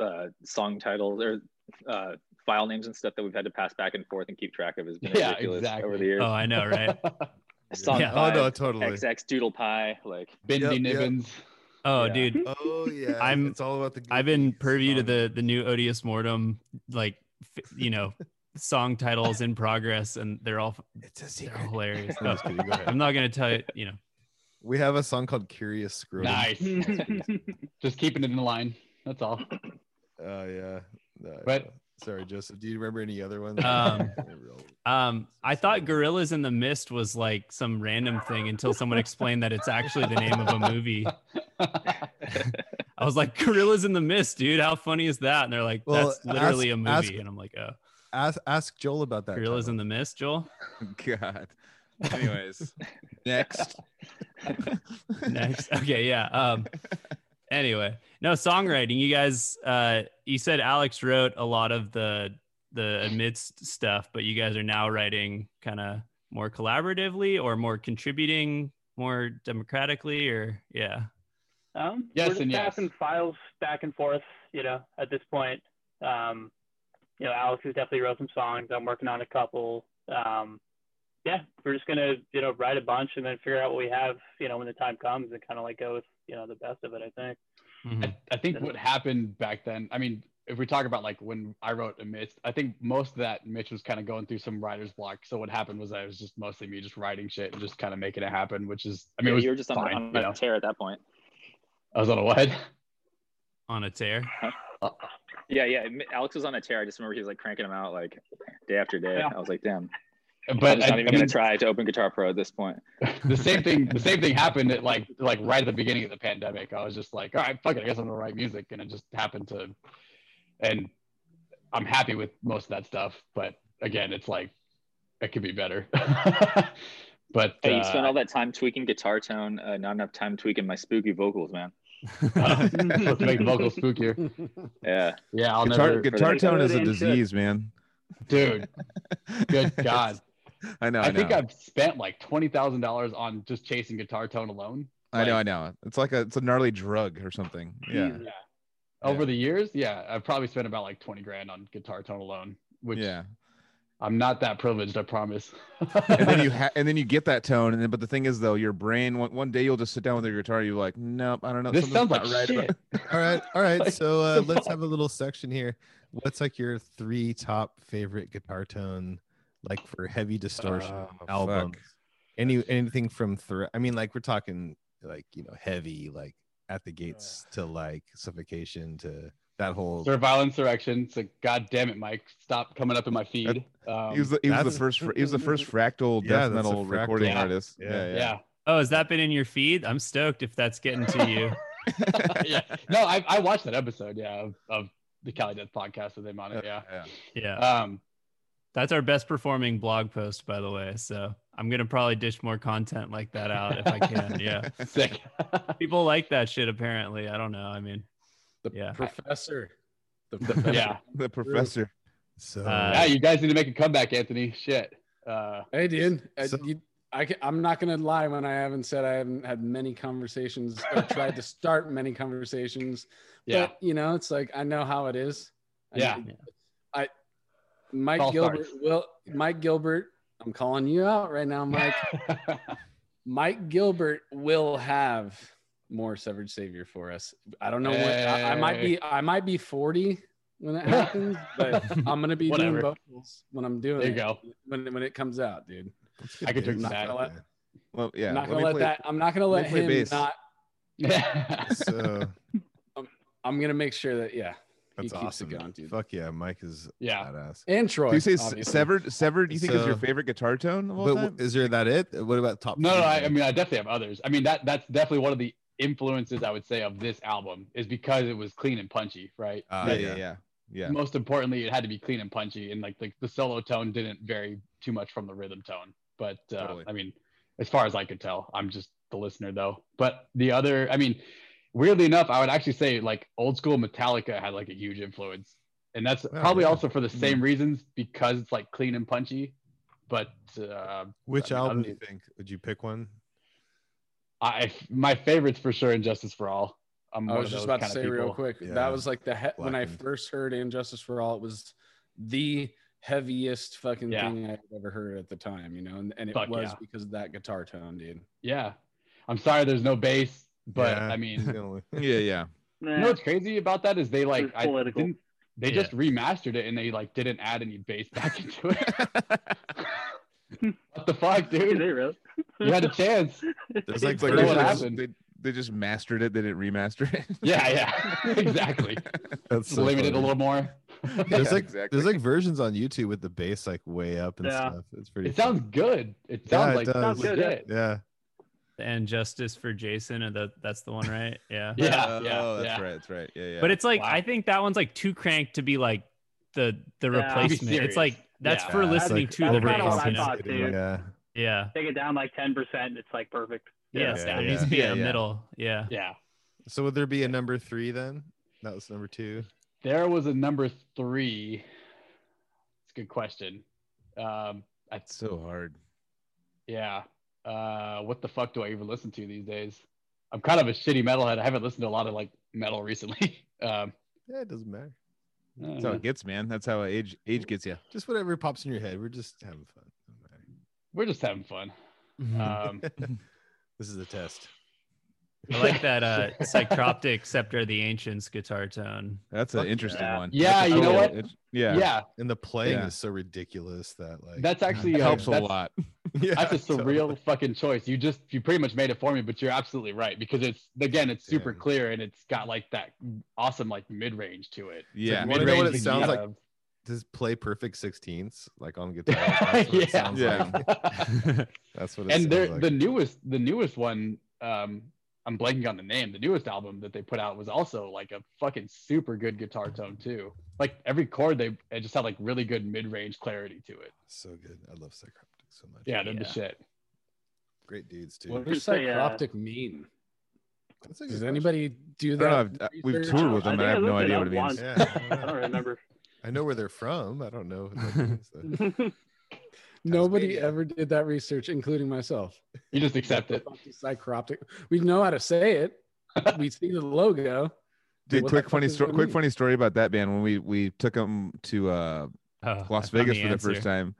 uh, song titles or uh, file names and stuff that we've had to pass back and forth and keep track of has been Yeah, ridiculous over the years. Oh, I know, right? [laughs] Song Yeah. Oh five, no, totally. XX Doodle Pie, like Bindi Yep, yep. Nibbins. Oh, Yeah. dude. Oh yeah, I'm- It's all about the. I've been goofy privy to the the new Odious Mortem like you know, song titles in progress and they're all It's a secret. all hilarious. [laughs] I'm kidding, go. I'm not going to tell you, you know. We have a song called "Curious Screw. Nice. [laughs] Just keeping it in line. That's all. Oh yeah. No, But- no. Sorry, Joseph. Do you remember any other ones? Um, [laughs] Um, I thought Gorillas in the Mist was like some random thing until someone explained that it's actually the name of a movie. [laughs] I was like, Gorillas in the Mist, dude. How funny is that? And they're like, Well, that's literally ask- a movie. ask- and I'm like, oh, ask ask Joel about that. Gorillas title. in the Mist, Joel. [laughs] God. Anyways, next. Next. Okay, yeah. Um anyway. No, songwriting. You guys uh you said Alex wrote a lot of the the amidst stuff, but you guys are now writing kind of more collaboratively or more contributing more democratically or yeah. Um, Yes we're just and yes. passing files back and forth, you know, at this point. Um, you know, Alex has definitely wrote some songs. I'm working on a couple. Um, yeah, we're just gonna, you know, write a bunch and then figure out what we have, you know, when the time comes and kind of like go with, you know, the best of it. I think. Mhm. I, I think what happened back then, I mean, if we talk about like when I wrote Amidst, I think most of that Mitch was kind of going through some writer's block. So what happened was that it was just mostly me just writing shit and just kind of making it happen, which is, I mean, yeah, you were just on, fine, on you a know. tear at that point. I was on a what? On a tear. Yeah, yeah. Alex was on a tear. I just remember he was like cranking them out like day after day. Yeah. I was like, damn. I'm But I, not even I gonna try to open Guitar Pro at this point. [laughs] the same thing, the same thing [laughs] happened at like, like right at the beginning of the pandemic. I was just like, all right, fuck it. I guess I'm gonna write music. And it just happened to, and I'm happy with most of that stuff. But again, it's like, it could be better. [laughs] but Hey, you uh, spent all that time tweaking guitar tone, uh, not enough time tweaking my spooky vocals, man. supposed to make the vocals spookier. Yeah. Yeah, I'll guitar never, guitar tone is a Good and shit. disease, man. dude. Good God, [laughs] I know. I, I think know. I've spent like twenty thousand dollars on just chasing guitar tone alone. I know. I know. It's like a it's a gnarly drug or something. Yeah. Jesus. Over Yeah. the years, yeah, I've probably spent about like twenty grand on guitar tone alone, which Yeah. I'm not that privileged, I promise. and then you [laughs] ha- and then you get that tone and then but the thing is though your brain one, one day you'll just sit down with your guitar you're like nope i don't know this sounds like not right shit. about- [laughs] All right, all right. Like, So uh, let's have a little section here. What's like your three top favorite guitar tone, like for heavy distortion Oh, albums? fuck. Any anything from thre I mean, like we're talking like you know heavy, like at the gates to like suffocation to that whole. Servile insurrection. So god damn it, Mike, stop coming up in my feed. Um, he was the, he was the first he was the first [laughs] fractal Yeah, death that's metal fractal. recording Yeah. artist Yeah. yeah yeah, yeah. Oh, has that been in your feed? I'm stoked if that's getting to you. [laughs] yeah. No, I, I watched that episode, yeah, of, of the Cali Death podcast with him on it. Yeah. Yeah. Um, That's our best performing blog post, by the way. So I'm gonna probably dish more content like that out if I can. [laughs] Yeah. sick. People like that shit apparently. I don't know. I mean, The Yeah. professor. The professor. yeah. [laughs] the professor So Uh, Yeah, you guys need to make a comeback, Anthony. Shit. Uh, Hey, dude. I, So- you, I can, I'm not gonna lie when I haven't said I haven't had many conversations or tried to start many conversations. [laughs] yeah. But you know, it's like I know how it is. I- Yeah. I Mike All Gilbert starts. will Mike Gilbert. I'm calling you out right now, Mike. [laughs] Mike Gilbert will have more severed savior for us. I don't know what I, I might be. I might be 40 when that [laughs] happens, but I'm gonna be doing Whatever. vocals when I'm doing There you it. go. When when it comes out, dude. I could drink that. let, Well, yeah. I'm not gonna me let play- that. I'm not gonna let let him bass. not. [laughs] So I'm gonna make sure that yeah, that's he keeps awesome. it going, dude. Fuck yeah, Mike is Yeah. badass. And Troy. Do you say obviously. severed? Severed? Do you think is your favorite guitar tone of all But time? is there that it? What about top? no, no. I, I mean, I definitely have others. I mean, that that's definitely one of the influences I would say of this album is because it was clean and punchy, right? Ah, yeah, yeah, yeah, yeah. Most importantly, it had to be clean and punchy, and like the, the solo tone didn't vary too much from the rhythm tone. But uh, Totally. I mean, as far as I could tell, I'm just the listener though. But the other, I mean, weirdly enough, I would actually say like old school Metallica had like a huge influence, and that's probably yeah. also for the same reasons because it's like clean and punchy. But uh, Which I mean, album do you think? Would you pick one? I my favorites for sure, And Justice for All. I'm I was just about to say real quick. Yeah. That was like the he- when I first heard And Justice for All, it was the heaviest fucking Yeah. thing I had ever heard at the time, you know, and, and it Fuck was yeah. because of that guitar tone, dude. Yeah, I'm sorry, there's no bass, but Yeah. I mean, [laughs] [laughs] Yeah, yeah. you know what's crazy about that is they like I political. didn't, they Yeah. just remastered it and they like didn't add any bass back [laughs] into it. what the fuck, Did dude? they really? You had a chance. There's like like they, what just, happened. they, they just mastered it. They didn't remaster it. Yeah, yeah, exactly. That's so Limited a little more. There's Yeah, like exactly. there's like versions on YouTube with the bass like way up and Yeah. stuff. It's pretty. it sounds good. It Yeah, sounds it like does. Sounds good, yeah. Yeah. And justice for Jason, and that that's the one, right? [laughs] Yeah. Yeah, Oh, yeah, that's yeah. right. That's right. Yeah, yeah. But it's like Wow. I think that one's like too cranked to be like the the Yeah. Replacement. It's like that's Yeah. for Yeah, it's listening like to the That's kinda what I You know? thought, dude. Yeah. Yeah. Take it down like 10%, it's like perfect. Yes, Yeah, there yeah. needs to be Yeah, a yeah. middle. Yeah. Yeah. So would there be a number three then? That was number two. There was a number three. It's a good question. Um, I, It's so hard. yeah. Uh, what the fuck do I even listen to these days? I'm kind of a shitty metalhead. I haven't listened to a lot of like metal recently. [laughs] um, Yeah, it doesn't matter. That's how it gets, man. That's how age age gets you. Just whatever pops in your head. We're just having fun. Doesn't we're just having fun. Um, [laughs] [laughs] this is a test. I like that uh [laughs] psychroptic scepter of the ancients guitar tone. That's an interesting yeah. one. Yeah, you know cool- what? it's- Yeah, yeah. And the playing Yeah. is so ridiculous that like That's actually it uh, helps a lot. [laughs] [laughs] yeah, That's a totally. surreal fucking choice. You just you pretty much made it for me, but you're absolutely right because it's again it's super Damn. clear and it's got like that awesome like mid range to it. Yeah. You wanna know what it sounds like? have- Does play perfect sixteenths like on guitar? That's what it Yeah. sounds Yeah. like. That's what it and sounds they're like. the newest the newest one um i'm blanking on the name the newest album that they put out was also like a fucking super good guitar tone too like every chord they it just had like really good mid-range clarity to it so good. I love Psychroptic so much. yeah they're the shit Great dudes too. What does say, uh, psychroptic mean? That's a good Does question. anybody do that? know. I've- We've toured with them. I I have no idea what it means. Yeah, I don't I don't remember. [laughs] I know where they're from. I don't know. [laughs] [laughs] What that means, though. Nobody Tasmania. ever did that research, including myself. you just accept it What the fuck is Psychroptic. We know how to say it. [laughs] we see the logo. Dude, What quick funny story. Quick mean? funny story about that band when we we took them to uh, Oh, Las found Vegas for the first time.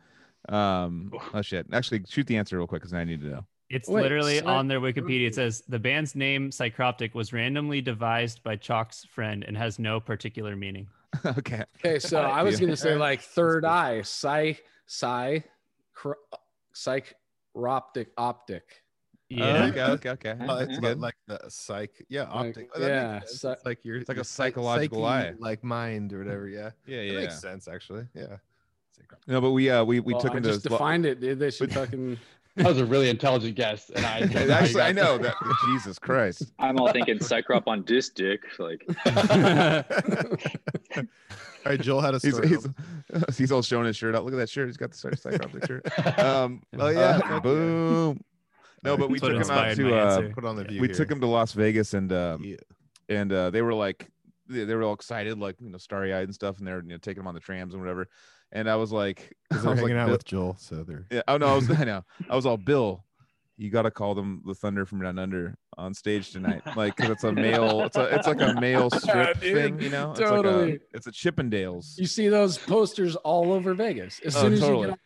Um, oh shit! Actually, shoot the answer real quick because I need to know. It's Wait, literally Psy- on their Wikipedia. It says the band's name Psychroptic was randomly devised by Chalk's friend and has no particular meaning. [laughs] okay. Okay, so [laughs] I was gonna say like third eye, psy, psy, cr- psychroptic optic. Yeah. Okay. Okay. Okay. Oh, it's That's good. like the psych. Yeah, Like, optic. Oh, yeah, psy- it's like your It's like a psychological psyche, eye. like mind or whatever. Yeah, [laughs] Yeah. that Yeah. makes sense actually. Yeah. No, but we uh we we Well, took I them to just Las- defined it, dude. They should fucking. That was a really intelligent guess and i And [laughs] Actually, I know that. [laughs] Jesus Christ. I'm all thinking Cycrop on disc dick. Like, [laughs] All right, Joel had a He's story. he's, he's all showing his shirt out. Look at that shirt. He's got the psychroptic shirt. Um. Oh yeah. Uh, boom. No, but we took him out to uh. Put on the view. we here. took him to Las Vegas and um Yeah. and uh, they were like they, they were all excited, like you know, starry eyed and stuff, and they're you know taking them on the trams and whatever. And I was like, [laughs] I was like, hanging out Bill- with Joel, so they're yeah, oh no, I was [laughs] I know, I was all Bill. You got to call them the Thunder from Down Under on stage tonight, like because it's a [laughs] male, it's a it's like a male strip Dude, thing, you know? It's totally. like a, it's a Chippendales. You see those posters all over Vegas. As Oh, soon as totally. you get on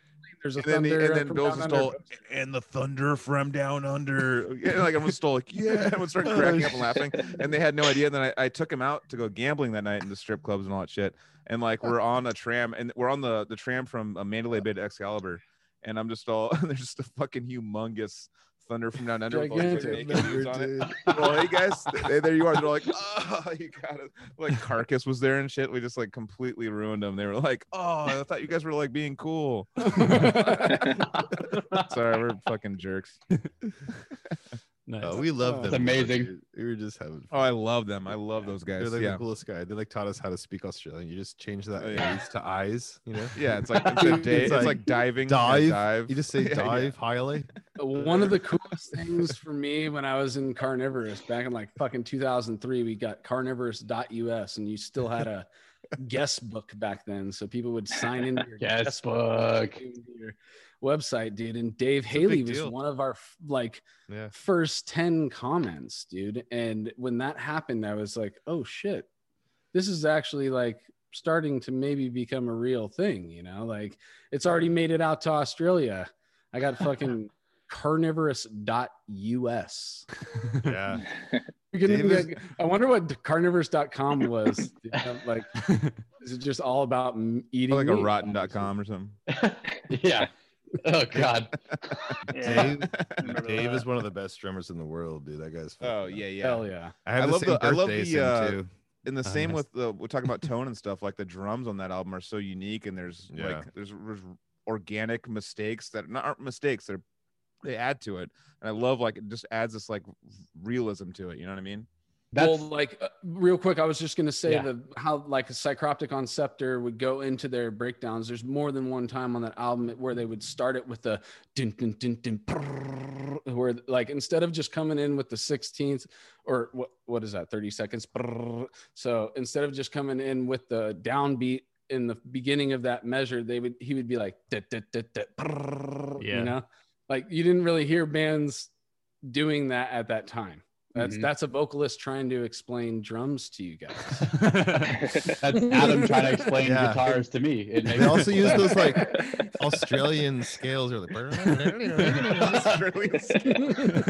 there's a and then, the- thunder. and then Bill's Down just Under all, poster. and the thunder from down under. Yeah, like everyone's still like, yeah, everyone started Oh, cracking up and laughing, and they had no idea. And then I, I took him out to go gambling that night in the strip clubs and all that shit. And like we're on a tram, and we're on the the tram from uh, Mandalay Bay to Excalibur, and I'm just all [laughs] there's just a fucking humongous thunder from down under with all these, like, Gigantic. naked on it. Well, hey guys, [laughs] th- there you are. They're like, oh, you got it. Like Carcass was there and shit. We just like completely ruined them. They were like, oh, I thought you guys were like being cool. [laughs] Sorry, we're fucking jerks. Nice. Oh, we love Oh. them. It's more, amazing. dude. We were just having. Oh, I love them. I love those guys. They're like yeah. the coolest guy. They like taught us how to speak Australian. You just change that Oh, yeah. To eyes. You know. Yeah, it's like [laughs] it's, a It's day, it's, like like, diving, dive. dive. You just [laughs] say Yeah, yeah. dive, highly. Uh, one of the coolest things for me when I was in Carnivorous back in like fucking 2003, we got carnivorous.us and you still had a [laughs] guest book back then. So people would sign into your Guest book. into your website, dude. And Dave a Haley was one of our like Yeah. first 10 comments, dude. And when that happened, I was like, oh shit, this is actually like starting to maybe become a real thing, you know? Like it's already made it out to Australia. I got [laughs] fucking carnivorous.us. Yeah. [laughs] You can- I wonder what carnivorous.com was. You know, like, [laughs] is it just all about eating? Or like a meat? rotten.com or something. yeah. Oh God. [laughs] Yeah. Dave, Dave is one of the best drummers in the world, dude. That guy's. Oh fucking- yeah, yeah. Hell yeah. I have I the love the- I love the, him, uh, too. And the Oh, same nice. with the we're talking about tone and stuff. Like the drums on that album are so unique, and there's Yeah. like there's, there's organic mistakes that not aren't mistakes. They're they add to it, and I love like it just adds this like realism to it. You know what I mean? That's well, like uh, real quick, I was just gonna say Yeah. the how like a psychroptic on Scepter would go into their breakdowns. There's more than one time on that album where they would start it with the dun, dun, prrrr, where like instead of just coming in with the 16th or what what is that 30 seconds. prrrr. So instead of just coming in with the downbeat in the beginning of that measure, they would he would be like "Da, da, da, da, prrrr," Yeah. you know, like you didn't really hear bands doing that at that time. That's Mhm. that's a vocalist trying to explain drums to you guys. that's Adam trying to explain Yeah. guitars to me. It They also use those like. Australian scales or like.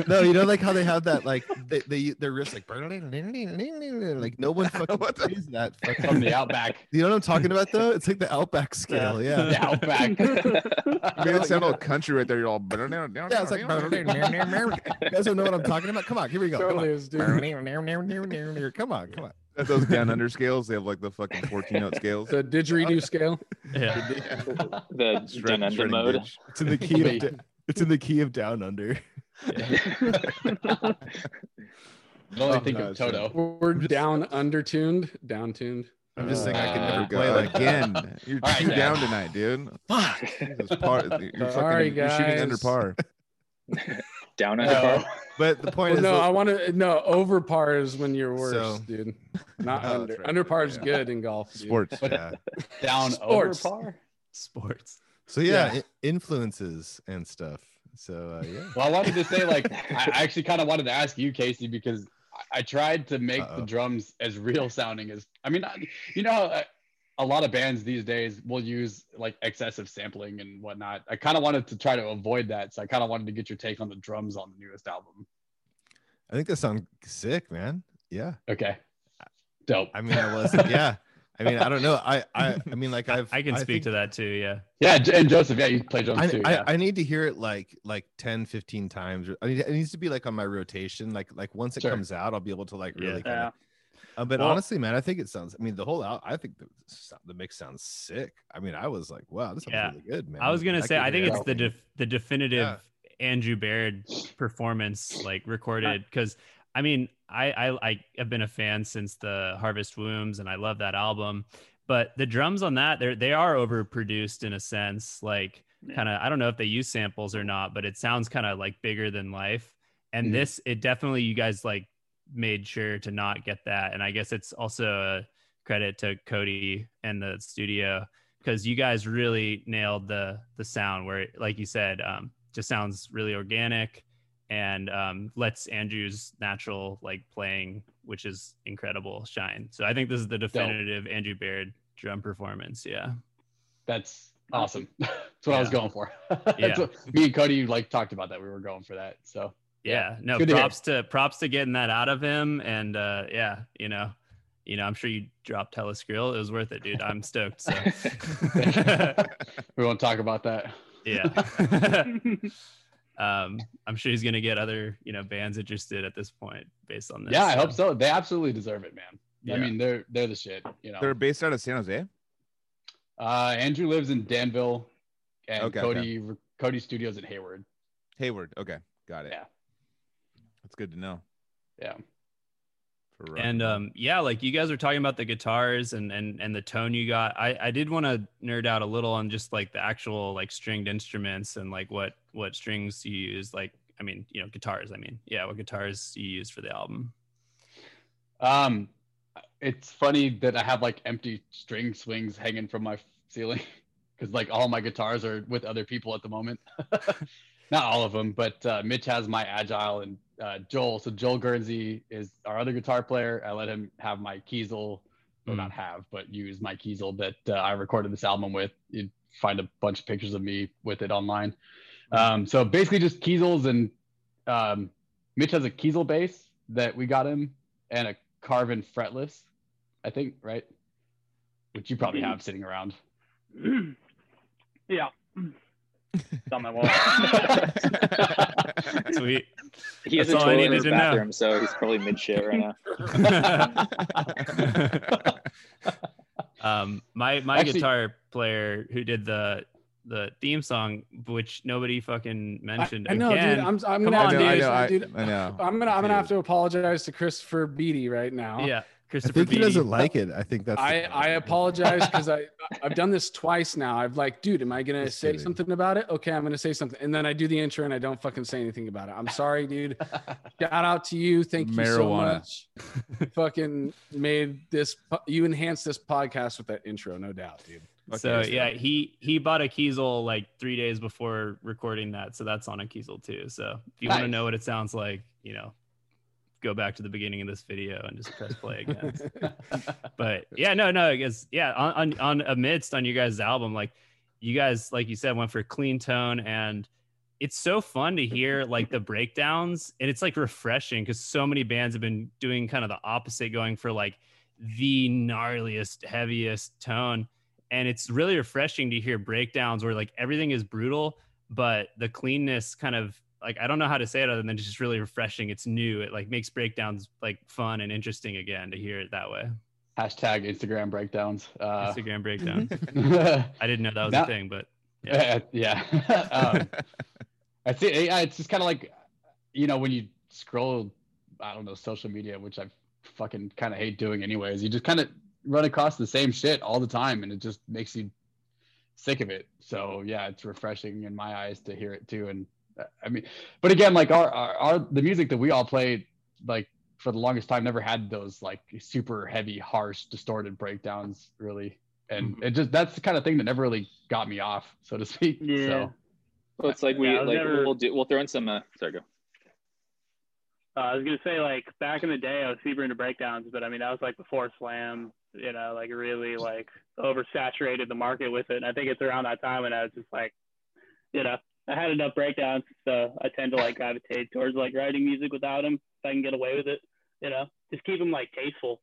No, you know, like how they have that, like they, they their wrists like like no one fucking What the- plays that. Fucking, from the outback. you know what I'm talking about though? It's like the Outback scale. Yeah. The outback. I mean, it sounded all country right there. You're all Yeah, it's like you guys don't know what I'm talking about. Come on, here we go. Come on. dude. Come on, come on. those down under scales. They have like the fucking 14 note scales. The didgeridoo scale. yeah. the Shred- [laughs] [laughs] down under mode. bitch. It's in the key of it's in the key of down under. I only Oh, think no, of. Toto. We're down undertuned, down tuned. I'm just saying I can never There play go. again. [laughs] You're All right, too Dad. down tonight, dude. Fuck. Pär, you're, Sorry, fucking, you're shooting under par. Down under Uh, par. But the point Well, is, no, that- I want to. No, over par is when you're worse, So- dude. Not [laughs] Oh, that's under. right. Under par is Yeah. good in golf. dude. Sports. yeah. [laughs] Down Sports. over par. Sports. So yeah, Yeah. i- influences and stuff. So uh, yeah. Well, I wanted to say, like, I I actually kind of wanted to ask you, Casey, because I, I tried to make Uh-oh. the drums as real sounding as. I mean, I, you know, how, uh, a lot of bands these days will use like excessive sampling and whatnot. I kind of wanted to try to avoid that, so I kind of wanted to get your take on the drums on the newest album. I think that sounds sick, man. Yeah. Okay, dope. I mean, I was. Yeah. I mean, I don't know. I I, I mean, like I've. [laughs] I can speak think- to that too. Yeah. Yeah, and Joseph, yeah, you play drums I, too. I, yeah. I need to hear it like like 10 15 times or- I mean, it needs to be like on my rotation like like once it Sure. comes out i'll be able to like Yeah. really kind Yeah. of uh, but Well- honestly man i think it sounds i mean the whole out i think the, the mix sounds sick i mean i was like wow this sounds Yeah. really good man I was gonna say, I think hear it's the def- the definitive Yeah. Andrew Baird performance, like recorded. [laughs] Because I mean, I, I I have been a fan since the Harvest Wombs, and I love that album. But the drums on that, they're they are overproduced in a sense. Like kind of, I don't know if they use samples or not, but it sounds kind of like bigger than life. And Mhm. this, it definitely, you guys like made sure to not get that. And I guess it's also a credit to Cody and the studio because you guys really nailed the the sound where, like you said, um, just sounds really organic and um, lets Andrew's natural like playing, which is incredible, shine. So I think this is the definitive Andrew Baird drum performance. Yeah. That's awesome. [laughs] That's what I was going for. [laughs] Yeah. what, me and Cody like talked about that. We were going for that. So yeah no good props to, props to getting that out of him and uh yeah you know you know i'm sure you dropped telescrill it was worth it dude i'm stoked so [laughs] we won't talk about that. yeah [laughs] um i'm sure he's gonna get other you know bands interested at this point based on this Yeah, I hope so. They absolutely deserve it, man. Yeah. I mean, they're they're the shit. You know. They're based out of San Jose. Uh, Andrew lives in Danville, and Okay, Cody Cody Studios in Hayward. Hayward. Okay, got it. Yeah. That's good to know. Yeah. For rock and um yeah like you guys were talking about the guitars and and and the tone you got i i did want to nerd out a little on just like the actual like stringed instruments and like what what strings you use like i mean you know guitars i mean yeah what guitars you use for the album Um, it's funny that I have like empty string swings hanging from my ceiling [laughs] because like all my guitars are with other people at the moment. [laughs] Not all of them, but uh, Mitch has my agile and uh, Joel. So Joel Guernsey is our other guitar player. I let him have my Kiesel, or Mm. not have, but use my Kiesel that uh, I recorded this album with. You'd find a bunch of pictures of me with it online. Um, so basically just Kiesels and um, Mitch has a Kiesel bass that we got him and a Carvin fretless, I think, right? Which you probably have sitting around. [clears throat] yeah. It's on my wall. [laughs] sweet He has That's a all toilet in his to know. bathroom, so he's probably mid shit right now. [laughs] um my my Actually- guitar player who did the the theme song which nobody fucking mentioned I, I know, again dude. I'm, I'm Come gonna on, have to, I know, I, dude, I know. I'm gonna I'm gonna have to apologize to Christopher Beatty right now. yeah I christopher think he Beatty. doesn't like it. I think that's. I, I apologize because I [laughs] I've done this twice now. I've like, dude, am I gonna Just say kidding. something about it? Okay, I'm gonna say something, and then I do the intro and I don't fucking say anything about it. I'm sorry, dude. [laughs] Shout out to you. Thank you so Marijuana. much. [laughs] fucking made this. You enhanced this podcast with that intro, no doubt, dude. so Okay, yeah he he bought a kiesel like three days before recording that so that's on a kiesel too so if you want to know what it sounds like you know go back to the beginning of this video and just press play again. [laughs] But yeah no no because yeah on, on on amidst on you guys album like you guys like you said went for a clean tone and it's so fun to hear like the breakdowns and it's like refreshing because so many bands have been doing kind of the opposite going for like the gnarliest heaviest tone. And it's really refreshing to hear breakdowns where like everything is brutal but the cleanness kind of like i don't know how to say it other than it's just really refreshing it's new it like makes breakdowns like fun and interesting again to hear it that way Hashtag Instagram breakdowns. Uh, instagram breakdown [laughs] i didn't know that was Now- a thing but [laughs] yeah yeah. [laughs] um, I see. It's just kind of like, you know, when you scroll, I don't know, social media, which I fucking kind of hate doing anyways. You just kind of run across the same shit all the time, and it just makes you sick of it. So yeah, it's refreshing in my eyes to hear it too. And I mean, but again, like our, our, our the music that we all played, like for the longest time, never had those like super heavy, harsh, distorted breakdowns really. And Mm-hmm. it just that's the kind of thing that never really got me off, so to speak. Yeah. So Well, it's like we Yeah, like never- we'll do we'll throw in some. Uh, sorry, go. Uh, I was gonna say like back in the day, I was super into breakdowns, but I mean that was like before Slam, you know, like really like oversaturated the market with it. And I think it's around that time when I was just like, you know, I had enough breakdowns, so I tend to like gravitate towards like writing music without them if I can get away with it. You know, just keep them like tasteful.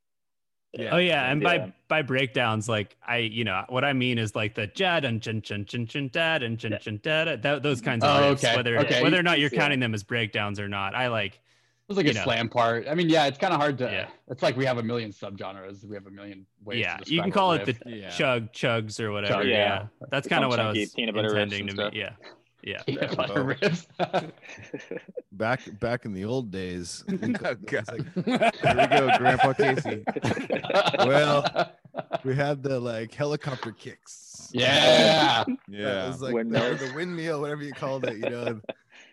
Yeah. Oh yeah, and Yeah. by by breakdowns, like I, you know, what I mean is like the jad and chin chin chin chin dad and chin Yeah. chin dad, those kinds of Oh, riffs, okay, whether okay. whether or not you're Yeah. counting them as breakdowns or not. I like, it was like a know. slam part. I mean, yeah, it's kind of hard to. Yeah. It's like we have a million subgenres. We have a million ways. yeah, to you can call it riff. the Yeah. chug chugs or whatever. Chug, yeah. yeah. that's kind of what I was peanut butter riffs intending to be. Yeah, yeah. peanut butter Oh. [laughs] back back in the old days. [laughs] we Oh, God. like, Here we go, [laughs] Grandpa Casey. Well, we had the like helicopter kicks. yeah. That Yeah. was like Windmill. the, the windmill, whatever you called it, you know.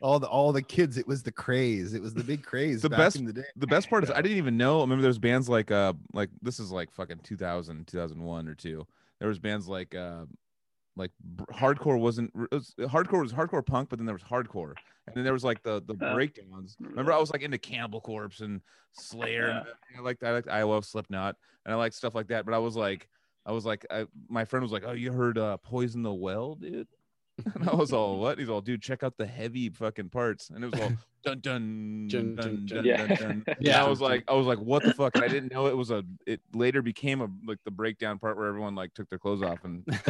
all the all the kids. It was the craze. It was the big craze. The back best- in the day. the best part is I didn't even know. I remember there's bands like uh like this is like fucking 2000, 2001 or two. There was bands like uh like hardcore wasn't it was, hardcore was hardcore punk, but then there was hardcore, and then there was like the the Uh, breakdowns. Remember, I was like into Cannibal Corpse and Slayer. and I like I like I love Slipknot and I like stuff like that. But I was like I was like I, my friend was like, oh, you heard uh Poison the Well, dude. [laughs] And I was all, what? He's all, dude, check out the heavy fucking parts. And it was all [laughs] dun dun Dun, dun dun, dun dun. dun Yeah. dun. [laughs] Yeah. Yeah, I was like, I was like, what the fuck? And I didn't know it was a. It later became a like the breakdown part where everyone like took their clothes off and. but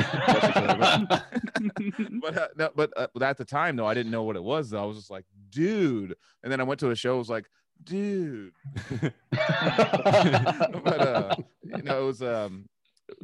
uh, no, but uh, at the time though, I didn't know what it was. Though I was just like, dude. And then I went to a show. I was like, dude. but uh, you know, it was um,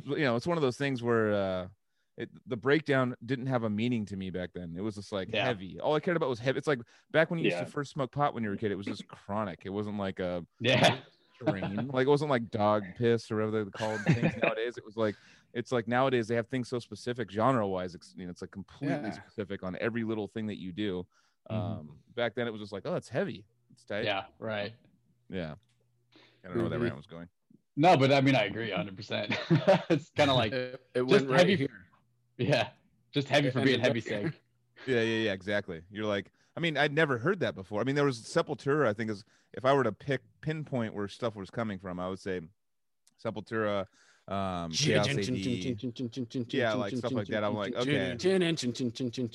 you know, it's one of those things where uh, it, the breakdown didn't have a meaning to me back then. It was just like Yeah. heavy. All I cared about was heavy. It's like back when you Yeah. used to first smoke pot when you were a kid. It was just chronic. It wasn't like a yeah. strain. like it wasn't like dog piss or whatever they're called things nowadays. It was like it's like nowadays they have things so specific genre wise. You know, it's like completely Yeah. specific on every little thing that you do. Mhm. Um, back then it was just like, oh, it's heavy. It's tight. Yeah. Right. Yeah. I don't know where that rant was going. No, but I mean, I agree 100. percent [laughs] It's kind of like, it, it just went right heavy- here. Yeah, just heavy for being heavy here. sake. [laughs] Yeah, yeah, yeah, exactly. You're like, I mean, I'd never heard that before. I mean, there was Sepultura. I think is if I were to pick pinpoint where stuff was coming from, I would say Sepultura, um, Yeah, like stuff like that. I'm like, okay.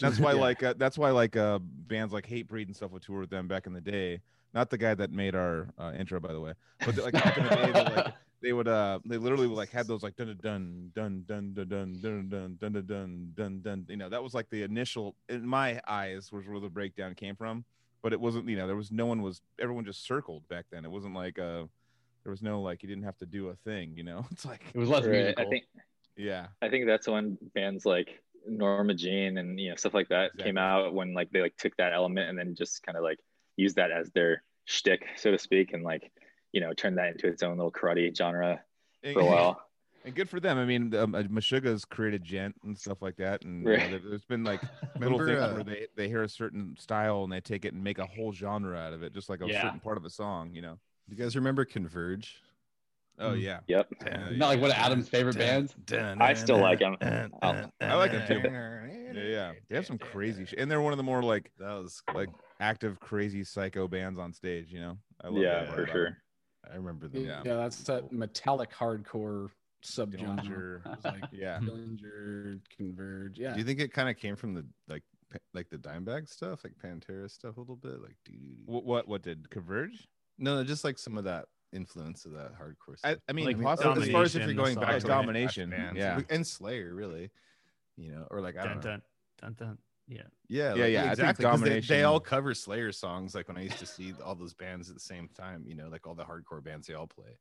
That's why, like, uh, that's why, like, uh, bands like Hatebreed and stuff would tour with them back in the day. Not the guy that made our uh, intro, by the way, but like back in the day, like, [laughs] they would, uh, they literally would like had those like dun dun dun dun dun dun dun dun dun dun dun dun dun. You know, that was like the initial in my eyes was where the breakdown came from. But it wasn't, you know, there was no one was everyone just circled back then. It wasn't like uh, there was no like you didn't have to do a thing. You know, [laughs] it's like It was less Right. musical. I think yeah, I think that's when bands like Norma Jean and you know stuff like that came out when like they like took that element and then just kind of like used that as their shtick, so to speak, and like you know turned that into its own little karate genre for a while. [laughs] And good for them. I mean, um, uh, Meshuggah's created djent and stuff like that, and you know, there, there's been like [laughs] little Remember, things uh, where they they hear a certain style and they take it and make a whole genre out of it, just like a Yeah. certain part of a song. You know? Do you guys remember Converge? Oh Mm. yeah. Yep. Yeah, Not like one of Adam's favorite bands. I still like them. I like them too. Yeah, yeah. They have some crazy shit, and they're one of the more like That was like active, crazy, psycho bands on stage. You know? I love Yeah, for sure. sure. 'em. I remember them. Yeah, Yeah. that's that metallic hardcore subgenre. Dillinger. Like [laughs] Yeah. Dillinger, Converge. Yeah. Do you think it kind of came from the like like the Dimebag stuff, like Pantera stuff a little bit, like? What what what did Converge? no, no, just like some of that influence of that hardcore I, stuff. I mean, Like possibly as far as if you're going back to like, Domination, thrash yeah. and Slayer, really, you know, or like I Dun, don't know. dun, dun, dun. Yeah. Yeah, Yeah, like, yeah, I think exactly. 'cause they- They, all cover Slayer songs. Like when I used to see all those bands at the same time, you know, like all the hardcore bands, they all play.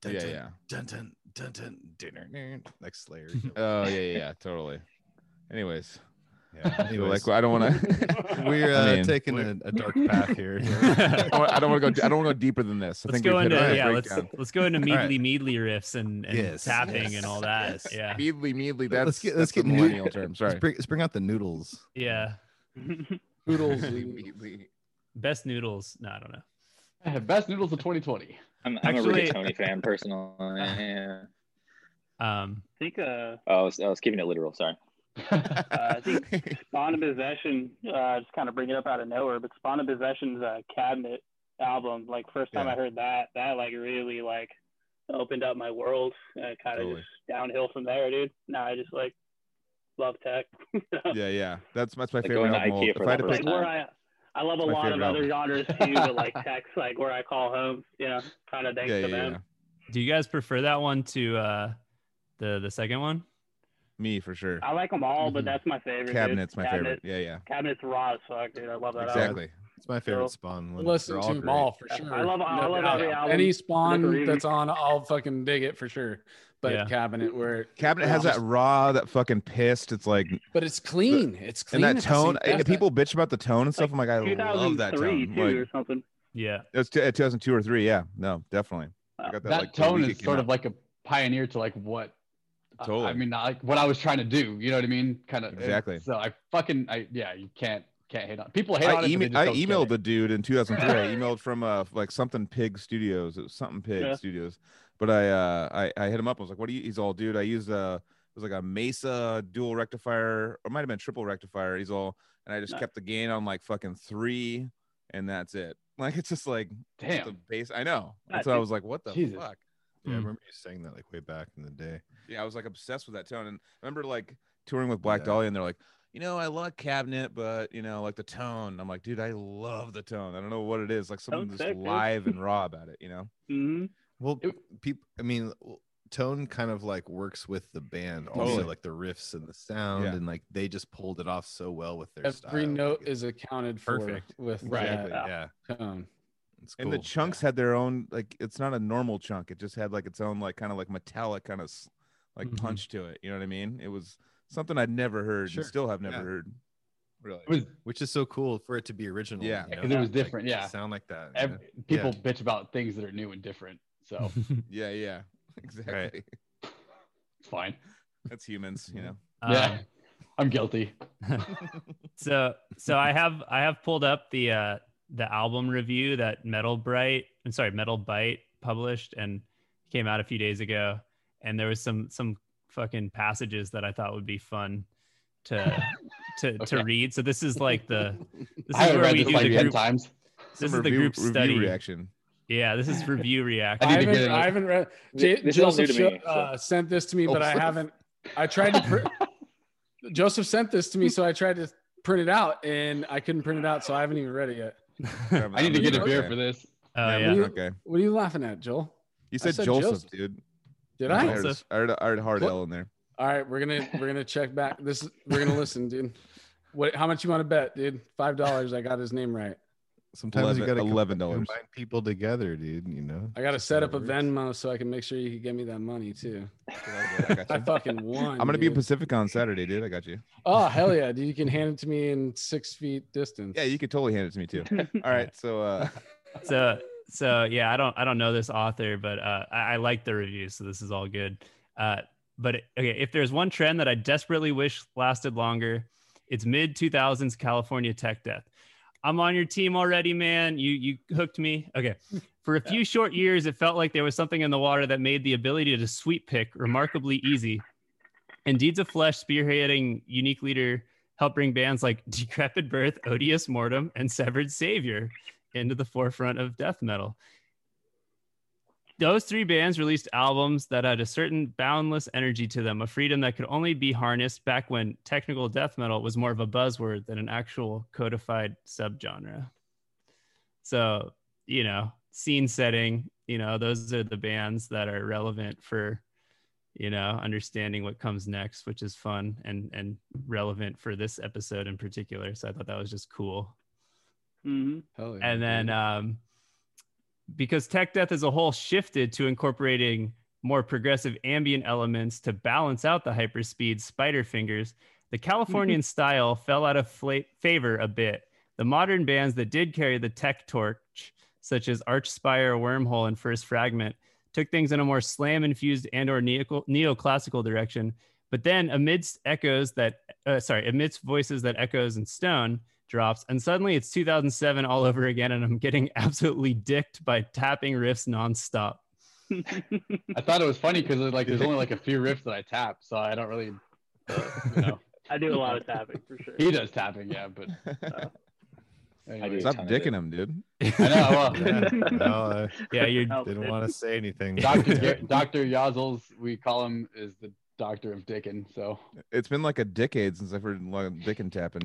Dun, Yeah, dun, yeah. Dun dun dun dun dun, dun, like Slayer. Oh yeah, yeah, yeah, totally. Anyways, yeah. [laughs] Anyway, Anyways, like I don't want to. [laughs] we're uh, I mean- taking a, a dark path here. [laughs] I don't want to go. I don't want to go deeper than this. I Let's think go we've hit into a nice yeah. Let's breakdown. let's go into All right. meadly meadly riffs and, and Yes, tapping yes, and all that. yes. Yeah. Meadly, meadly. That's Let's get- that's let's the get new- millennial term. Let's Sorry. bring, let's bring out the noodles. Yeah. Noodles. Meadly, meadly. Best noodles. No, I don't know. Best noodles of 2020. I'm, I'm Actually- a rigatoni fan personally. Yeah. Um, I think uh, Oh, I was, I was keeping it literal. Sorry. Uh, I think [laughs] Spawn of Possession, uh, just kind of bring it up out of nowhere, but Spawn of Possession's uh, cabinet album, like first time Yeah. I heard that, that like really like opened up my world. Uh, kind of Totally. just downhill from there, dude. Now I just like love tech. [laughs] yeah, yeah. That's that's my Like favorite going to album. IKEA If for I had the to pick, first where time. I, I love a lot of favorite other genres [laughs] too, but like tech's like where I call home. You know, kind of thanks yeah, to yeah, them. yeah. do you guys prefer that one to uh the the second one? Me for sure. I like them all, but Mhm. that's my favorite. dude. Cabinet's my Cabinet, favorite. Yeah, yeah. Cabinet's raw as fuck, dude. I love that album. Exactly. It's my favorite So- Spawn one. Listen They're to all them all for sure. I love- I No love doubt. every album. Any Spawn that's on, I'll fucking dig it for sure. But Yeah. Cabinet, where Cabinet has that raw, that fucking pissed. It's like, but it's clean. It's clean. and that at the same tone. time. And people bitch about the tone and stuff. I'm like, I love that tone. too, Like, or something. Yeah. it's t- 2002 or three. Yeah, no, definitely. I Wow. got that like, tone is it came sort out. of like a pioneer to like what I- Totally. I mean, not like what I was trying to do. You know what I mean? Kind of Exactly. So I fucking, I yeah, you can't can't hate on people hate I, on it. but ema- they just I don't emailed it. the dude in 2003. I [laughs] emailed from uh like something Pig Studios. It was something Pig Yeah. Studios. But I uh I, I hit him up. I was like, "What do you?" He's all, "Dude, I used a it was like a Mesa dual rectifier, or it might have been triple rectifier." He's all, and I just Nice. kept the gain on like fucking three, and that's it. [laughs] Like it's just like Damn. the base. I know. That's why I was like, "What the Jesus. fuck." Yeah, I Mm. remember you saying that like way back in the day. Yeah, I was like obsessed with that tone. And I remember like touring with Black Yeah. Dahlia, and they're like, you know, I love cabinet, but you know, like the tone. I'm like, dude, I love the tone. I don't know what it is. Like something Tone's just live and raw about it, you know? [laughs] hmm Well, people. I mean, tone kind of like works with the band also, Totally. like the riffs and the sound, Yeah. and like they just pulled it off so well with their Every style. note like, is accounted for perfect. with Right. Exactly. yeah, tone. It's And the cool. chunks had their own like it's not a normal chunk. It just had like its own like kind of like metallic kind of like Mhm. punch to it. You know what I mean? It was something I'd never heard Sure. and still have never Yeah. heard. Really? Was which is so cool for it to be original. Yeah. you know? 'cause it was different, to yeah. sound like that. ev- yeah. people bitch about things that are new and different, so [laughs] yeah, yeah. [laughs] Exactly. it's fine. That's humans, you know. Yeah, Um, I'm guilty. [laughs] so so I have I have pulled up the uh the album review that Metal Bright I'm sorry Metal Bite published and came out a few days ago and there was some some fucking passages that I thought would be fun to to to read so this is like the this I is haven't where we do like the group times. this Some is the group review study reaction. yeah this is review reaction need to I haven't. I haven't read. J- [laughs] This is all new Joseph to me, sho- uh, sent this to me, Oh, but I haven't. I tried to. Pr- Joseph sent this to me, so I tried to print it out, and I couldn't print it out, so I haven't even read it yet. I need to get a beer Okay. for this. oh Yeah, yeah you- Okay. What are you laughing at, Joel? You said, said Joseph, Joseph. dude. Did I I? heard, a- I heard, a- I heard hard What? L in there. All right, we're gonna we're gonna check back. This we're gonna listen, dude. What? How much you want to bet, dude? Five dollars. I got his name right. Sometimes you gotta $11. combine people together, dude. You know. I got to set up a. Venmo so I can make sure you can get me that money too. I got [laughs] I fucking won. I'm gonna be in. Pacific on Saturday, dude. I got you. Oh hell yeah, [laughs] dude! You can hand it to me in six feet distance. Yeah, you could totally hand it to me too. [laughs] All right, so uh, so so yeah i don't i don't know this author but uh i, I like the reviews so this is all good uh but okay if there's one trend that i desperately wish lasted longer it's mid 2000s california tech death i'm on your team already man. You you hooked me. Okay. For a few short years it felt like there was something in the water that made the ability to sweep pick remarkably easy. And deeds of flesh spearheading unique leader helped bring bands like [laughs] decrepit birth odious mortem and severed savior into the forefront of death metal. Those three bands released albums that had a certain boundless energy to them, a freedom that could only be harnessed back when technical death metal was more of a buzzword than an actual codified subgenre. So, you know, scene setting, you know, those are the bands that are relevant for, you know, understanding what comes next, which is fun and and relevant for this episode in particular. So I thought that was just cool hmm Hell yeah, and then um, because tech death as a whole shifted to incorporating more progressive ambient elements to balance out the hyperspeed spider fingers the californian [laughs] style fell out of fla- favor a bit. The modern bands that did carry the tech torch such as archspire wormhole and first fragment took things in a more slam infused and or neo- neoclassical direction. But then amidst echoes that uh, sorry amidst voices that echoes and stone drops and suddenly it's 2007 all over again and i'm getting [laughs] absolutely dicked by tapping riffs nonstop I thought it was funny because like there's only like a few riffs that I tap, so I don't really, you know. I do a lot of tapping for sure. He does tapping, yeah, but [laughs] do. anyways. stop ton of it. dicking him, dude. [laughs] I know. Well, Yeah, well, uh, yeah you're didn't want to say anything. Doctor Gar- Doctor Yazels, we call him, is the doctor of Dickin. So It's been like a decade since I've heard a lot dicking tapping.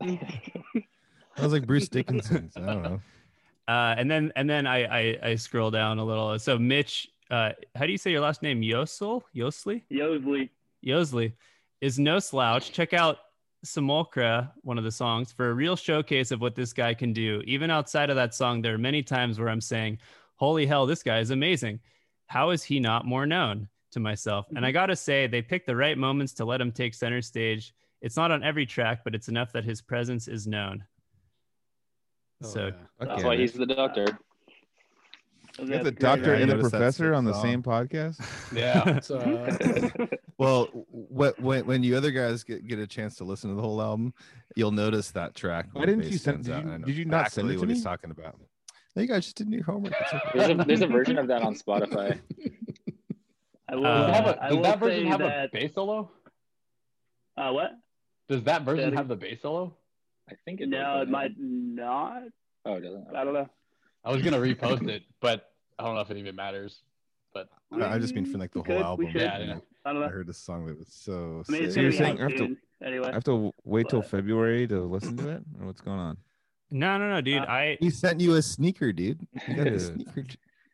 [laughs] I was like Bruce Dickinson. so I don't know. uh, and then and then I, I i scroll down a little so mitch uh, how do you say your last name yosel yosley Yosley. Yosley is no slouch. Check out Simulacra, one of the songs, for a real showcase of what this guy can do. Even outside of that song, there are many times where I'm saying, Holy hell, this guy is amazing. How is he not more known to myself? And I got to say, they picked the right moments to let him take center stage. It's not on every track, but it's enough that his presence is known. Oh, so yeah. Okay, That's why man. he's the doctor. You have the doctor great. I and the professor on the song. same podcast. [laughs] Yeah. It's, uh, [laughs] Well, what when when you other guys get, get a chance to listen to the whole album, you'll notice that track. Why didn't you send- stands did you- and I know did you not send it exactly to what me? he's talking about? No, you guys just didn't do your homework. Okay. There's a there's a [laughs] version of that on Spotify. I will, Uh, Does, it have a, I does will that version have that, a bass solo? Uh, what? Does that version That- have the bass solo? I think it. Does. No, does, it might not. Oh, it doesn't. I don't know. I was gonna repost it, but I don't know if it even matters. But I I just mean for like the whole could, album. Yeah, I know. I don't I heard a song that was so. I mean, sick. So you're saying I have to- anyway. I have to wait till But- February to listen to it, or what's going on? No, no, no, dude. Uh, I He sent you a sneaker, dude. You got the sneaker.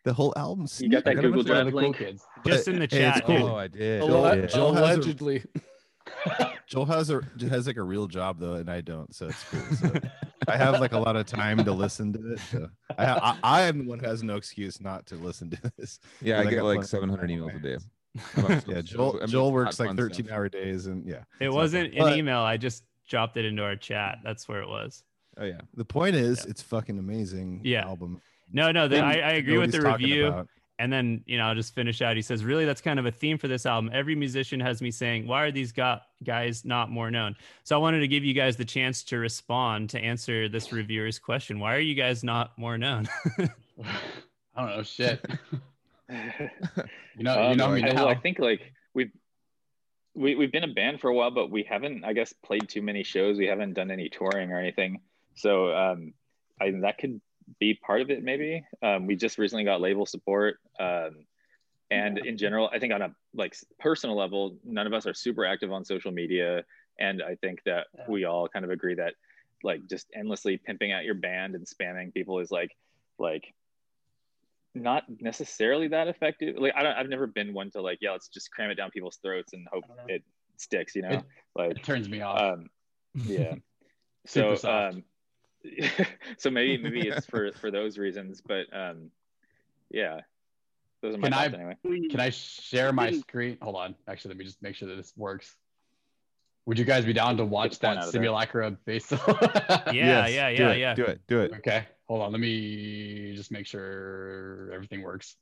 The whole album. Sneaker. You got that got Google bunch of other Drive cool link? kids. just But, in the hey, it's chat. cool. dude. Oh, I did. Joel- Yeah. Joel has a- allegedly. [laughs] Joel has a has like a real job though, and I don't, so it's cool. So I have like a lot of time to listen to it. So I, I I am the one who has no excuse not to listen to this. Yeah, I Like, I get like 700 emails a day. I'm up to- [laughs] Yeah, Joel I'm Joel works like 13 stuff. hour days, and yeah. It wasn't an But email. I just dropped it into our chat. That's where it was. Oh yeah. The point is, Yeah. it's fucking amazing. Yeah. album. No, no, the, I, I agree with the review. about. And then, you know, I'll just finish out. He says, really, that's kind of a theme for this album. Every musician has me saying, why are these go- guys not more known? So I wanted to give you guys the chance to respond to answer this reviewer's question. Why are you guys not more known? [laughs] I don't know shit. [laughs] You know, Um, you know me I, now. well, I think like we've we, we've been a band for a while, but we haven't, I guess, played too many shows. We haven't done any touring or anything. So um, I, that could be part of it, maybe. Um, we just recently got label support. Um, and in general, I think on a like personal level, none of us are super active on social media. And I think that Yeah. we all kind of agree that like just endlessly pimping out your band and spamming people is like like not necessarily that effective. Like I don't, I've never been one to like, yeah, let's just cram it down people's throats and hope know. it sticks, you know? It- like, it turns me off. um, yeah. [laughs] So, um, [laughs] so maybe maybe it's [laughs] for for those reasons, but um, yeah, those are my Can I- thoughts anyway. Can I share my screen? Hold on. Actually, let me just make sure that this works. Would you guys be down to watch that out of there. simulacra base? [laughs] yeah, Yes, yeah, do yeah, it, yeah. Do it. Do it. okay. Hold on. Let me just make sure everything works.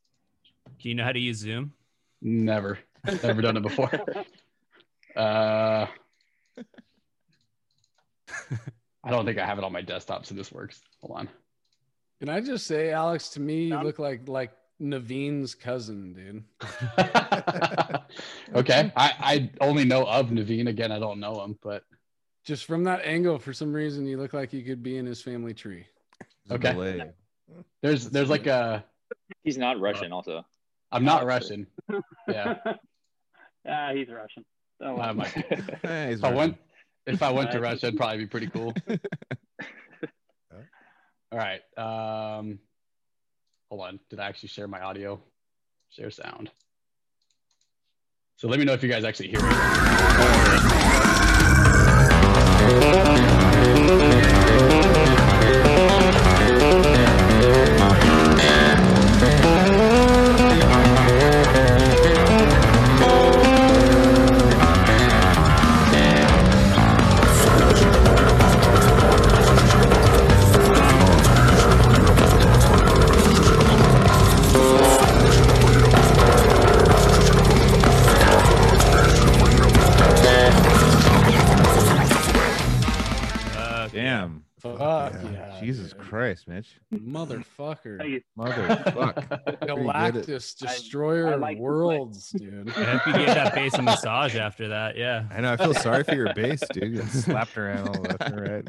Do you know how to use Zoom? Never. Never done it before. Uh, I don't think I have it on my desktop, so this works. Hold on. Can I just say, Alex, to me, you look like like Naveen's cousin, dude. [laughs] okay. I, I only know of Naveen. Again, I don't know him, but Just from that angle, for some reason, you look like you could be in his family tree. Okay. delay. there's there's like a He's not Russian, also. I'm not Russian. Yeah. [laughs] Ah, he's Russian. Oh, [laughs] I might be. Eh, he's I Russian. went if I went to Right. Russia, it'd probably be pretty cool. [laughs] All right. Um hold on. Did I actually share my audio? Share sound. So let me know if you guys actually hear it. Jesus dude. Christ, Mitch. Motherfucker. Thank [laughs] you. Motherfuck. [laughs] Galactus, destroyer I of like this worlds, [laughs] dude. I hope you gave that bass a massage after that. Yeah. I know. I feel sorry for your bass, dude. Getting slapped around all left and right.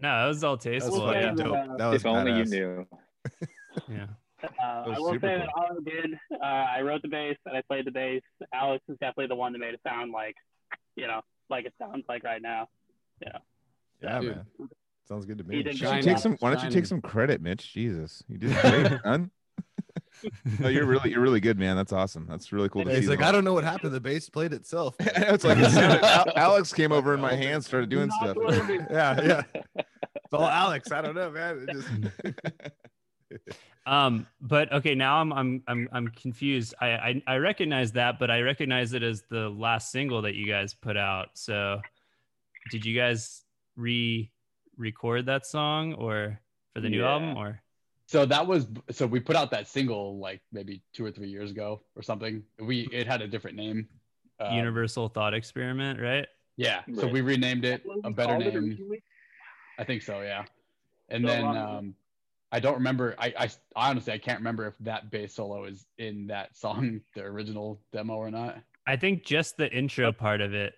No, it was all That was tasteful. Yeah. dope. That was if only you knew. yeah. Uh, I will super say that all I did, uh, I wrote the bass and I played the bass. Alex is definitely the one that made it sound like, you know, like it sounds like right now. Yeah, yeah man. Sounds good to me. did You should take some. Why don't you take some credit, Mitch? Jesus, you did [laughs] great, man. no, you're really, you're really good, man. That's awesome. That's really cool to see. He's see. like, though. I don't know what happened. The bass played itself. [laughs] It's like it sounded, Al- [laughs] Alex came over in my hands, started doing Not stuff. believing. yeah, yeah. It's all Alex. I don't know, man. It just Um, but okay, now I'm I'm I'm I'm confused. I, I I recognize that, but I recognize it as the last single that you guys put out. So, did you guys re record that song or for the new Yeah. album or? So that was so we put out that single like maybe two or three years ago or something. We it had a different name. Um, Universal thought experiment, right? Yeah. So we renamed it a better called it name. I think so, yeah. And So, then um, um, I don't remember. I, I I honestly I can't remember if that bass solo is in that song, [laughs] the original demo or not. I think just the intro part of it,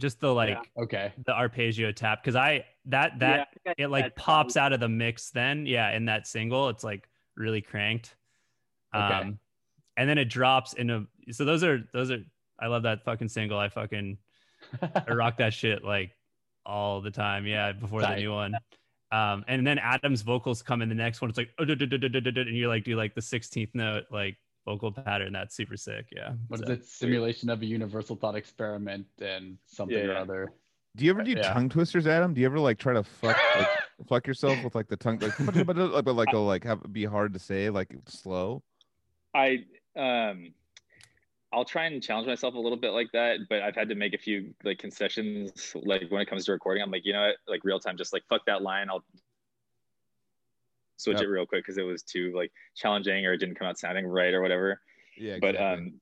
just the like Yeah. Okay. the arpeggio tap, because I that that Yeah, I it like pops out of the mix. Then yeah, in that single, it's like really cranked. Okay. Um, and then it drops in a. So those are those are. I love that fucking single. I fucking I [laughs] rock that shit like all the time. Yeah, before the new one. Um, and then Adam's vocals come in the next one. It's like, "Oh, duh, duh, duh, duh, duh, duh," and you're like do like the 16th note like vocal pattern. That's super sick. Yeah. What is So- it? Simulation of a universal thought experiment and something or other. Do you ever do Yeah. tongue twisters, Adam? Do you ever like try to fuck like, [laughs] fuck yourself with like the tongue, like but like, but like go like have be hard to say, like slow? I um I'll try and challenge myself a little bit like that, but I've had to make a few like concessions like when it comes to recording. I'm like, you know what, like real time, just like fuck that line. I'll switch Yep. it real quick because it was too like challenging or it didn't come out sounding right or whatever. Yeah, But um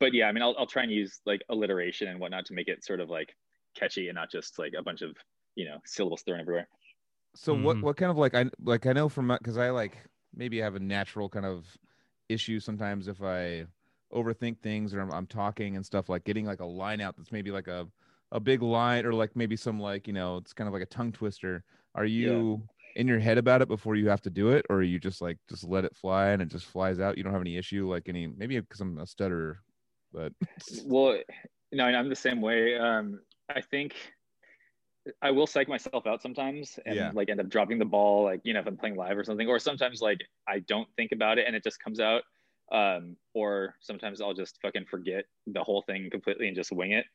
but yeah, I mean I'll I'll try and use like alliteration and whatnot to make it sort of like catchy and not just like a bunch of, you know, syllables thrown everywhere. So what Mhm. what kind of like I like I know from because I like maybe I have a natural kind of issue sometimes if I overthink things or I'm, I'm talking and stuff like getting like a line out that's maybe like a a big line or like maybe some like you know it's kind of like a tongue twister. Are you in your head about it before you have to do it, or you just like just let it fly and it just flies out? You don't have any issue like any maybe because I'm a stutterer, but [laughs] well no i'm the same way um i think i will psych myself out sometimes and Yeah. like end up dropping the ball like you know if i'm playing live or something or sometimes like i don't think about it and it just comes out um or sometimes i'll just fucking forget the whole thing completely and just wing it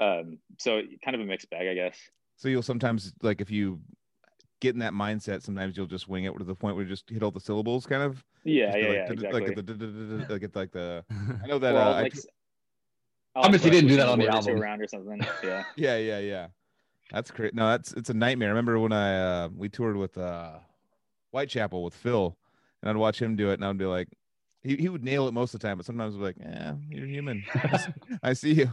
um so kind of a mixed bag i guess So you'll sometimes like if you get in that mindset, sometimes you'll just wing it to the point where you just hit all the syllables, kind of. yeah Just yeah like, yeah "duh-duh," exactly Like, at the, like it's like the. [laughs] I know that. Or Uh, I'll, I like, t- s- I'll Promise you didn't do that on the word or two album. around or something yeah [laughs] yeah, yeah, yeah. That's great. No, that's it's a nightmare. I remember when I uh, we toured with uh, Whitechapel with Phil, and I'd watch him do it, and I'd be like, he, he would nail it most of the time, but sometimes I'd be like, yeah, you're human. [laughs] I see you.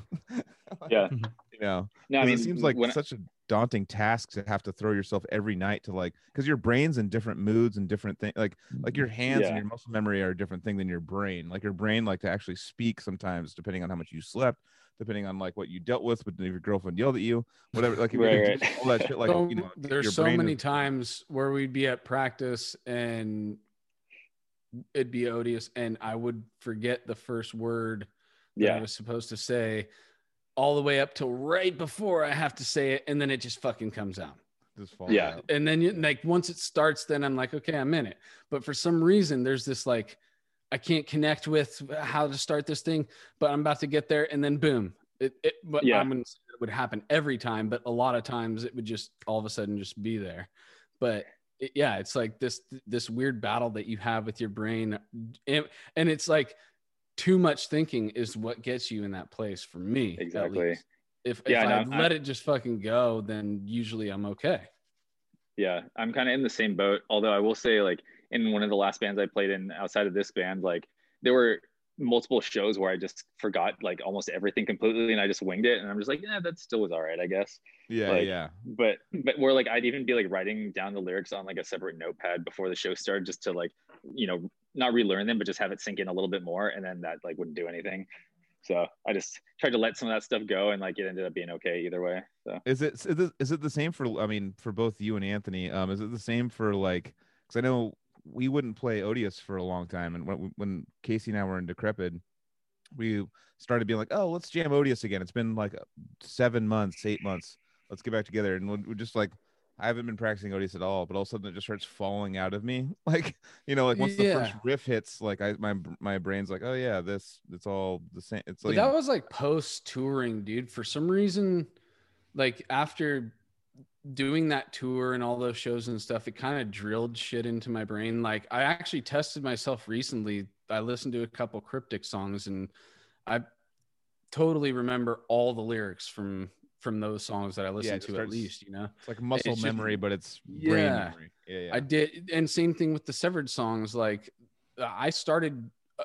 yeah you know. no i 'Cause mean it seems like when such a daunting task to have to throw yourself every night to like because your brain's in different moods and different things like like your mm-hmm. hands Yeah. and your muscle memory are a different thing than your brain like your brain like to actually speak sometimes depending on how much you slept depending on like what you dealt with but if your girlfriend yelled at you whatever like Right, right. all that shit like So you know there's so many is- times where we'd be at practice and it'd be odious and I would forget the first word that I was supposed to say all the way up till right before I have to say it and then it just fucking comes out. just falls Yeah. out. And then you like once it starts then I'm like okay, I'm in it. But for some reason there's this like I can't connect with how to start this thing, but I'm about to get there and then boom. It, it but Yeah. I'm gonna say it would happen every time, but a lot of times it would just all of a sudden just be there. But it, yeah, it's like this this weird battle that you have with your brain, and, and it's like too much thinking is what gets you in that place for me. Exactly. If Yeah, if no, I I'm- let it just fucking go, then usually I'm okay. Yeah, I'm kind of in the same boat. Although I will say, like in one of the last bands I played in outside of this band, like there were multiple shows where I just forgot like almost everything completely, and I just winged it, and I'm just like, yeah, that still was all right, I guess. yeah Like, yeah But but where like I'd even be like writing down the lyrics on like a separate notepad before the show started, just to like you know not relearn them, but just have it sink in a little bit more, and then that like wouldn't do anything. So I just tried to let some of that stuff go, and like it ended up being okay either way. So Is it is it, is it the same for I mean for both you and Anthony? Um, is it the same for like because I know we wouldn't play Odious for a long time, and when when Casey and I were in Decrepit, we started being like, oh, let's jam Odious again. It's been like seven months, eight months. Let's get back together, and we're we're just like. I haven't been practicing Odious at all, but all of a sudden it just starts falling out of me. [laughs] Like, you know, like once the first riff hits, like I my my brain's like, oh yeah, this it's all the same. It's like that was like post touring, dude. For some reason, like after doing that tour and all those shows and stuff, it kind of drilled shit into my brain. Like I actually tested myself recently. I listened to a couple cryptic songs and I totally remember all the lyrics from from those songs that I listened just to starts- at least, you know. It's like muscle It's just- memory, but it's brain Yeah. memory. Yeah, yeah. I did, and same thing with the severed songs. Like I started uh,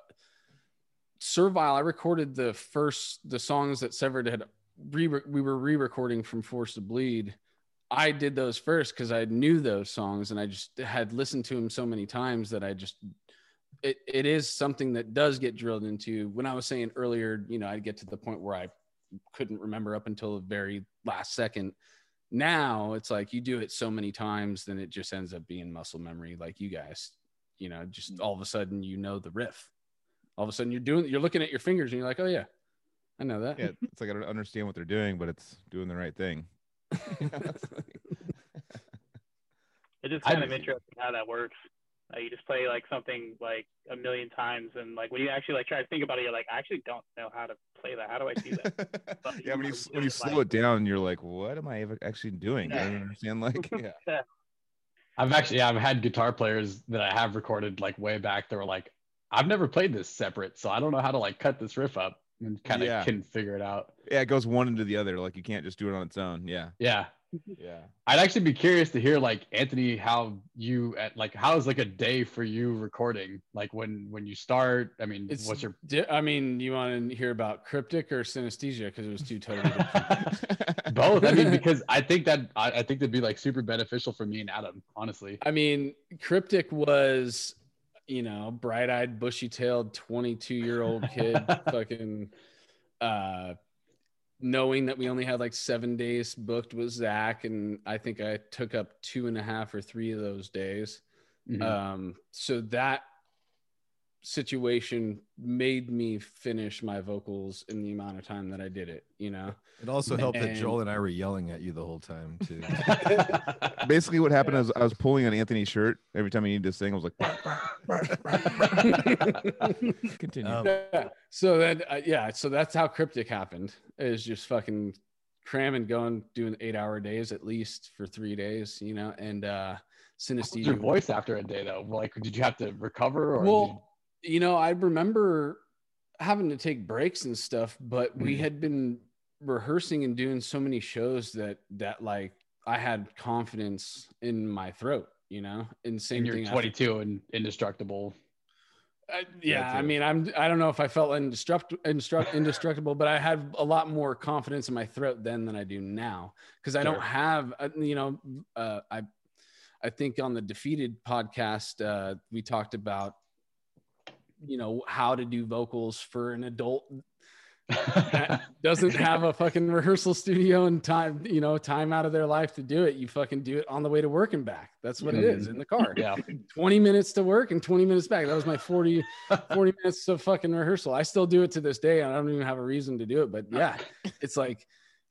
Servile. I recorded the first the songs that severed had re we were re-recording from Force to Bleed. I did those first because I knew those songs and I just had listened to them so many times that I just it it is something that does get drilled into. When I was saying earlier, you know, I'd get to the point where I couldn't remember up until the very last second now it's like you do it so many times then it just ends up being muscle memory like you guys you know just mm. all of a sudden you know the riff all of a sudden you're doing you're looking at your fingers and you're like oh yeah i know that yeah, it's like I don't understand what they're doing, but it's doing the right thing. [laughs] It's just I kind of just- interesting how that works. Uh, you just play like something like a million times, and like when you actually like try to think about it, you're like, I actually don't know how to play that. How do I do that? [laughs] But yeah, when you you when you slow like- it down, you're like, what am I ever actually doing? I Yeah. don't understand. Like, [laughs] yeah, [laughs] I've actually yeah, I've had guitar players that I have recorded like way back that were like, I've never played this separate, so I don't know how to like cut this riff up and kind of Yeah. can figure it out. yeah, it goes one into the other. Like you can't just do it on its own. Yeah, Yeah. Yeah. I'd actually be curious to hear like Anthony how you at like how is like a day for you recording? Like when when you start I mean it's what's your i mean you want to hear about cryptic or synesthesia? Because it was two totally different [laughs] both. I mean [laughs] because I think that I, I think that'd be like super beneficial for me and Adam honestly. I mean, Cryptic was, you know, bright-eyed, bushy-tailed, 22-year-old kid, [laughs] fucking, uh, knowing that we only had like seven days booked with Zach, and I think I took up two and a half or three of those days. Mhm. Um, so that situation made me finish my vocals in the amount of time that I did it. You know, It also helped that Joel and I were yelling at you the whole time too. [laughs] Basically, what happened is I was pulling on Anthony's shirt every time he needed to sing. I was like, [laughs] continue. Um, yeah. So then, uh, yeah. So that's how cryptic happened. Is just fucking cramming, going, doing eight hour days at least for three days, you know. And uh, How was your voice after a day though like did you have to recover or Well, you know, I remember having to take breaks and stuff, but we Mhm. had been rehearsing and doing so many shows that that like I had confidence in my throat, you know. And same and you're thing. after- 22 and indestructible Uh, yeah, I mean, I'm I don't know if I felt indestruct, indestruct, [laughs] indestructible, but I had a lot more confidence in my throat then than I do now because I Sure. don't have, uh, you know, uh, I I think on the defeated podcast uh, we talked about, you know, how to do vocals for an adult that [laughs] doesn't have a fucking rehearsal studio and time, you know, time out of their life to do it. You fucking do it on the way to work and back. That's what it mm-hmm. is in the car. yeah 20 minutes to work and 20 minutes back. That was my 40, [laughs] 40 minutes of fucking rehearsal. I still do it to this day. And I don't even have a reason to do it. But yeah, it's like,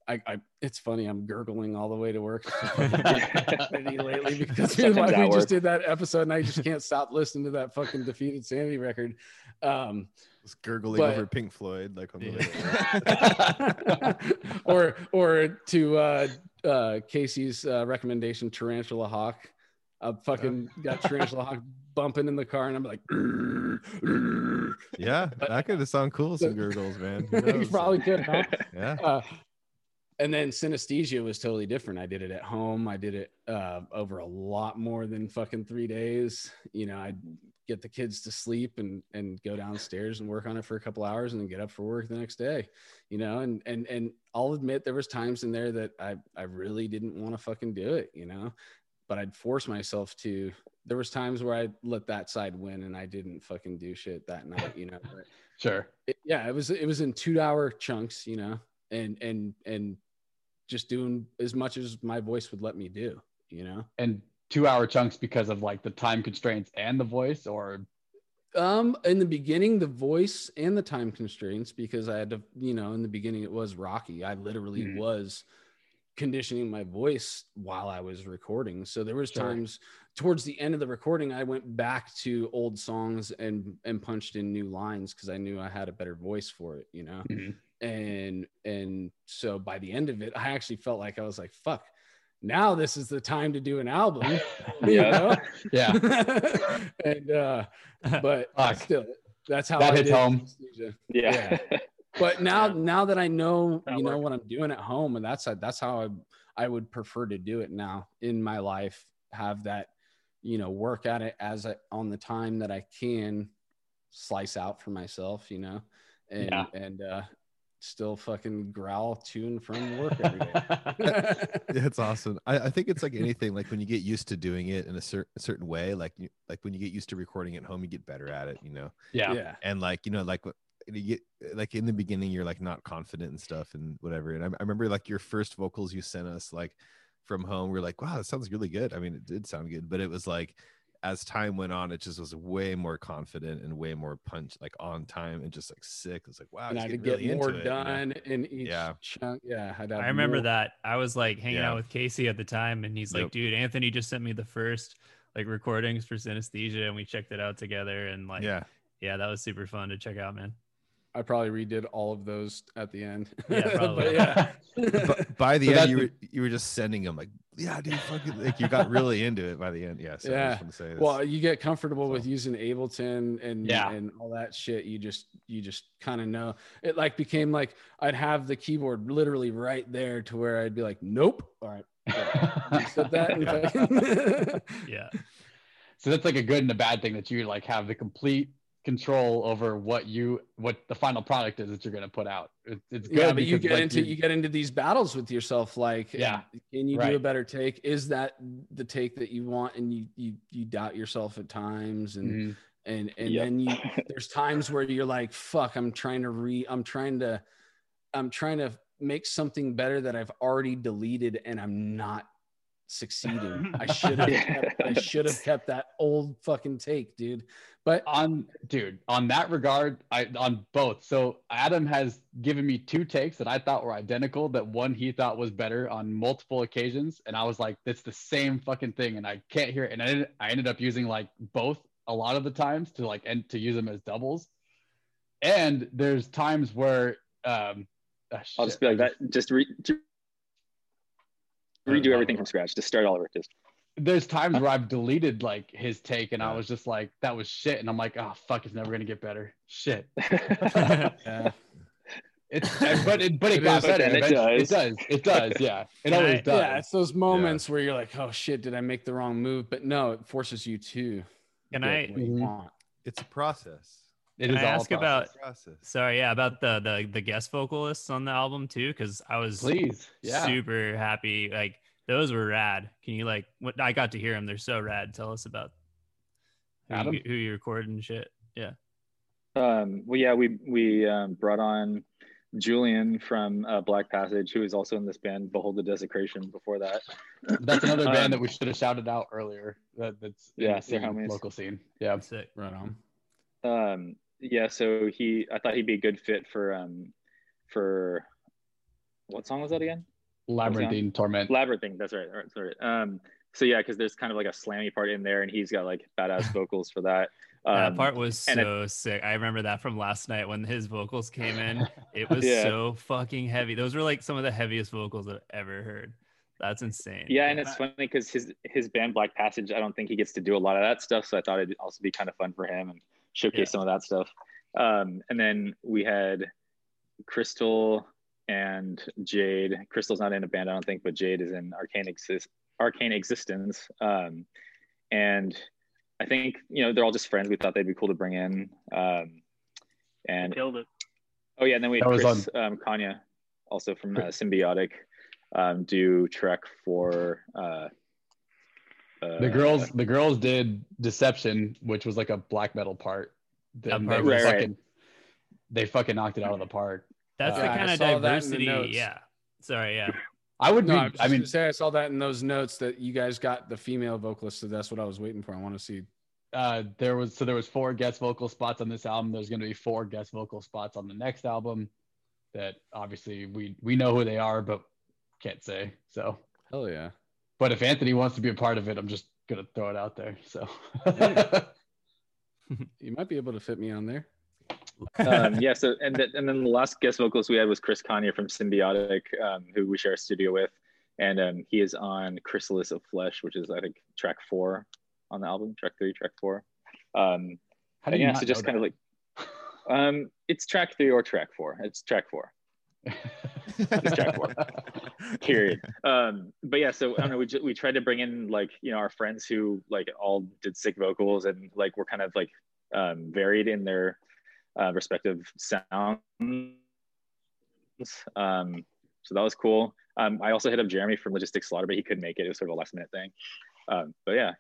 I, I it's funny. I'm gurgling all the way to work [laughs] [laughs] lately because Sometimes [laughs] we that just did that episode and I just can't stop listening to that fucking defeated sanity record. Um, was gurgling But- over Pink Floyd like on the way. or or to uh, uh, Casey's uh, recommendation, Tarantula Hawk. I fucking got Tarantula Hawk bumping in the car, and I'm like, Yeah, that could have sound cool. Some gurgles, man. Who you probably could, huh? Yeah. Uh, and then synesthesia was totally different. I did it at home. I did it uh, over a lot more than fucking three days. You know, I'd get the kids to sleep and and go downstairs and work on it for a couple hours and then get up for work the next day. You know, and and and I'll admit there was times in there that I I really didn't want to fucking do it. You know, but I'd force myself to. There was times where I let that side win and I didn't fucking do shit that night. You know, but [laughs] sure it, yeah, it was it was in two hour chunks, you know, and and and just doing as much as my voice would let me do, you know. and two hour chunks because of like the time constraints and the voice or Um, in the beginning, the voice and the time constraints, because I had to, you know, in the beginning it was rocky. I literally Mhm. was conditioning my voice while I was recording. So there was Sure. times towards the end of the recording, I went back to old songs and and punched in new lines because I knew I had a better voice for it, you know. Mhm. And and so by the end of it i actually felt like i was like fuck now this is the time to do an album [laughs] Yeah. know? yeah [laughs] and uh but [laughs] Fuck. still that's how That I hits did home. Synesthesia. Yeah. but now Yeah. now that I know That you know works. what I'm doing at home, and that's that's how I I would prefer to do it now in my life. Have that you know work at it as I, on the time that I can slice out for myself, you know, and Yeah. and uh, still fucking growl tune from work [laughs] every day. [laughs] It's awesome. I, I think it's like anything. Like when you get used to doing it in a, cer- a certain way, like you, like when you get used to recording at home, you get better at it. You know, yeah. yeah. and like you know, like what- you get like in the beginning, you're like not confident and stuff and whatever. And I, I remember like your first vocals you sent us like from home. We are like, wow, that sounds really good. I mean, it did sound good, but it was like as time went on, it just was way more confident and way more punch, like on time and just like sick. It's like wow, and I had to get really more into it, you know? done in each Yeah. chunk. Yeah, I'd have I remember more- that. I was like hanging Yeah. out with Casey at the time, and he's like, Yep. "Dude, Anthony just sent me the first like recordings for synesthesia, and we checked it out together." And like, yeah, yeah, that was super fun to check out, man. I probably redid all of those at the end. [laughs] Yeah, [laughs] probably. yeah. but [laughs] by the So end, you were you were just sending them like, yeah, dude, fucking like you got really into it by the end. Yeah, so I Yeah. just say this. well, you get comfortable with using Ableton and Yeah. and all that shit. You just you just kind of know. It like became like I'd have the keyboard literally right there to where I'd be like, nope. All right. yeah, that. Yeah, so that's like a good and a bad thing that you like have the complete control over what you what the final product is that you're going to put out It- it's good yeah, but you get like, into you- you get into these battles with yourself. Like, Yeah, can you do a better take? Is that the take that you want? And you you you doubt yourself at times, and Mhm. and and Yep. then you [laughs] there's times where you're like fuck i'm trying to re i'm trying to i'm trying to make something better that i've already deleted and i'm not succeeding i should have [laughs] kept, i should have kept that old fucking take dude but on dude on that regard i on both so adam has given me two takes that i thought were identical that one he thought was better on multiple occasions and i was like it's the same fucking thing and i can't hear it and i, ended- I ended up using like both a lot of the times to like and to use them as doubles and there's times where um ah, I'll just be like that. Just re- to redo everything from scratch. Just start all over. Just there's times uh, where I've deleted like his take and I was just like, that was shit. And I'm like, oh fuck, it's never gonna get better. Shit. [laughs] yeah It's eh, but it but it, It got is, better. it does. It does. It does. Yeah. It Can always does. yeah it's those moments where you're like oh shit did i make the wrong move but no it forces you to Can get I- what you Mhm. want. it's a process. It Can is I ask process. about- Process. sorry, yeah, about the the the guest vocalists on the album too, because I was Please. Yeah. super happy. Like those were rad. Can you like? What I got to hear them. They're so rad. Tell us about who, Adam? you, who you recorded and shit. Yeah. Um, well, yeah, we we um, brought on Julian from uh, Black Passage, who was also in this band Behold the Desecration before that. That's another [clears throat] band Um, that we should have shouted out earlier. That, that's in Yeah, the they're scene, homies. local scene. Yeah. Sick. right on Um, yeah, so he, I thought he'd be a good fit for um, for what song was that again? Labyrinthine torment. Labyrinthine. That's right. That's right. Um, so yeah, because there's kind of like a slammy part in there, and he's got like badass [laughs] vocals for that. Um, that part was and it- so sick. I remember that from last night when his vocals came in. It was [laughs] Yeah. so fucking heavy. Those were like some of the heaviest vocals I've ever heard. That's insane. Yeah, and it's funny because his his band Black Passage, I don't think he gets to do a lot of that stuff. So I thought it'd also be kind of fun for him and showcase Yeah. some of that stuff. Um, and then we had Crystal and Jade. Crystal's not in a band, I don't think, but Jade is in Arcane Exist Arcane Existence. Um, and I think you know they're all just friends. We thought they'd be cool to bring in. Um, and Killed it. Oh yeah, and then we That had was Chris um, Kanya, also from uh, Symbiotic, um, do Trek for uh, uh, The girls, the girls did Deception, which was like a black metal part. That part they was- Right, right. fucking, they fucking knocked it out of the park. That's Uh, the Yeah, I kind of saw that in the diversity. Yeah. Sorry. Yeah. [laughs] I would No, be. I, I mean, say I saw that in those notes that you guys got the female vocalist, so that's what I was waiting for. I want to see. uh, there was so there was four guest vocal spots on this album. There's going to be four guest vocal spots on the next album. That obviously we we know who they are, but can't say. So, Hell yeah! but if Anthony wants to be a part of it, I'm just gonna throw it out there. So, You [laughs] might be able to fit me on there. Um, [laughs] yeah. So and th- and then the last guest vocalist we had was Chris Kanye from Symbiotic, um, who we share a studio with, and um, he is on Chrysalis of Flesh, which is I think track four on the album, track three, track four. Um, how do you yeah, so just kind of like Um, it's track three or track four. It's track four. It's track four. [laughs] Period. Um, but yeah, so I don't know. We we tried to bring in like you know our friends who like all did sick vocals and like were kind of like um, varied in their uh, respective sounds. Um, so that was cool. Um, I also hit up Jeremy from Logistics Slaughter, but he couldn't make it. It was sort of a last minute thing. Um, but yeah,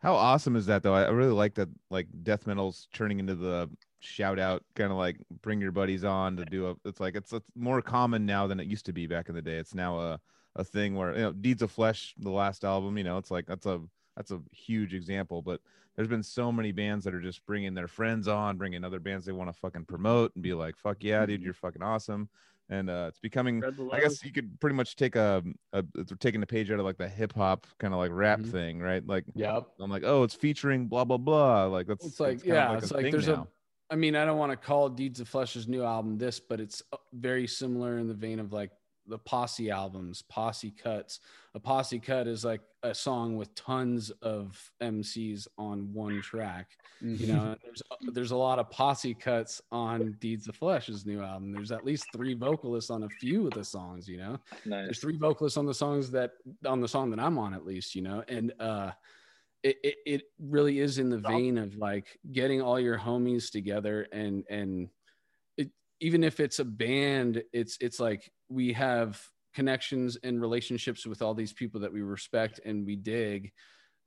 How awesome is that though? I really like that like death metal's turning into the shout out kind of like bring your buddies on to do a it's like it's, it's more common now than it used to be back in the day. It's now a a thing where you know Deeds of Flesh, the last album, you know, it's like that's a that's a huge example, but there's been so many bands that are just bringing their friends on, bringing other bands they want to fucking promote and be like, "Fuck yeah, dude, you're fucking awesome." And uh, it's becoming I guess you could pretty much take a, a taking a page out of like the hip hop kind of like rap Mhm. thing, right? Like Yep. I'm like, oh, it's featuring blah blah blah. Like that's It's like, yeah, a it's like there's now. a. I mean, I don't want to call Deeds of Flesh's new album this, but it's uh, very similar in the vein of like the Posse albums, Posse cuts. A Posse cut is like a song with tons of MCs on one track. You know, there's uh, there's a lot of Posse cuts on Deeds of Flesh's new album. There's at least three vocalists on a few of the songs. You know, nice. there's three vocalists on the songs that on the song that I'm on at least, you know, and uh it, it, it really is in the vein of like getting all your homies together and and even if it's a band, it's it's like we have connections and relationships with all these people that we respect and we dig.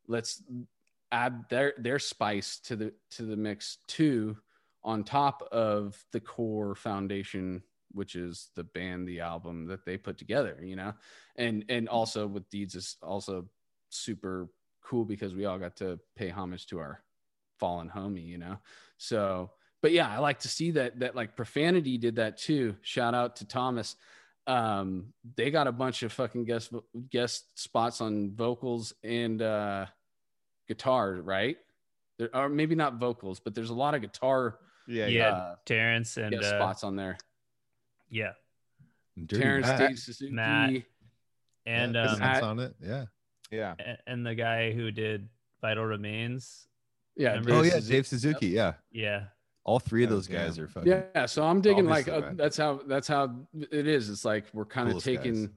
Let's add their their spice to the to the mix too on top of the core foundation which is the band the album that they put together you know and and also with deeds is also super cool because we all got to pay homage to our fallen homie you know so but yeah i like to see that that like profanity did that too shout out to thomas um they got a bunch of fucking guest guest spots on vocals and uh guitar right there are maybe not vocals but there's a lot of guitar yeah, Yeah, uh, Terrence and guest uh, spots on there yeah, Dirty terrence Matt. Dave Suzuki. Matt. and yeah, um, Matt's on it. Yeah. yeah. a- and the guy who did Vital Remains. yeah Remember- Oh yeah, Suzuki. Dave Suzuki. Yeah. Yeah, All three of Oh, those guys damn. are fucking. yeah so i'm digging like Obviously, uh, that's how that's how it is it's like we're kind of taking guys.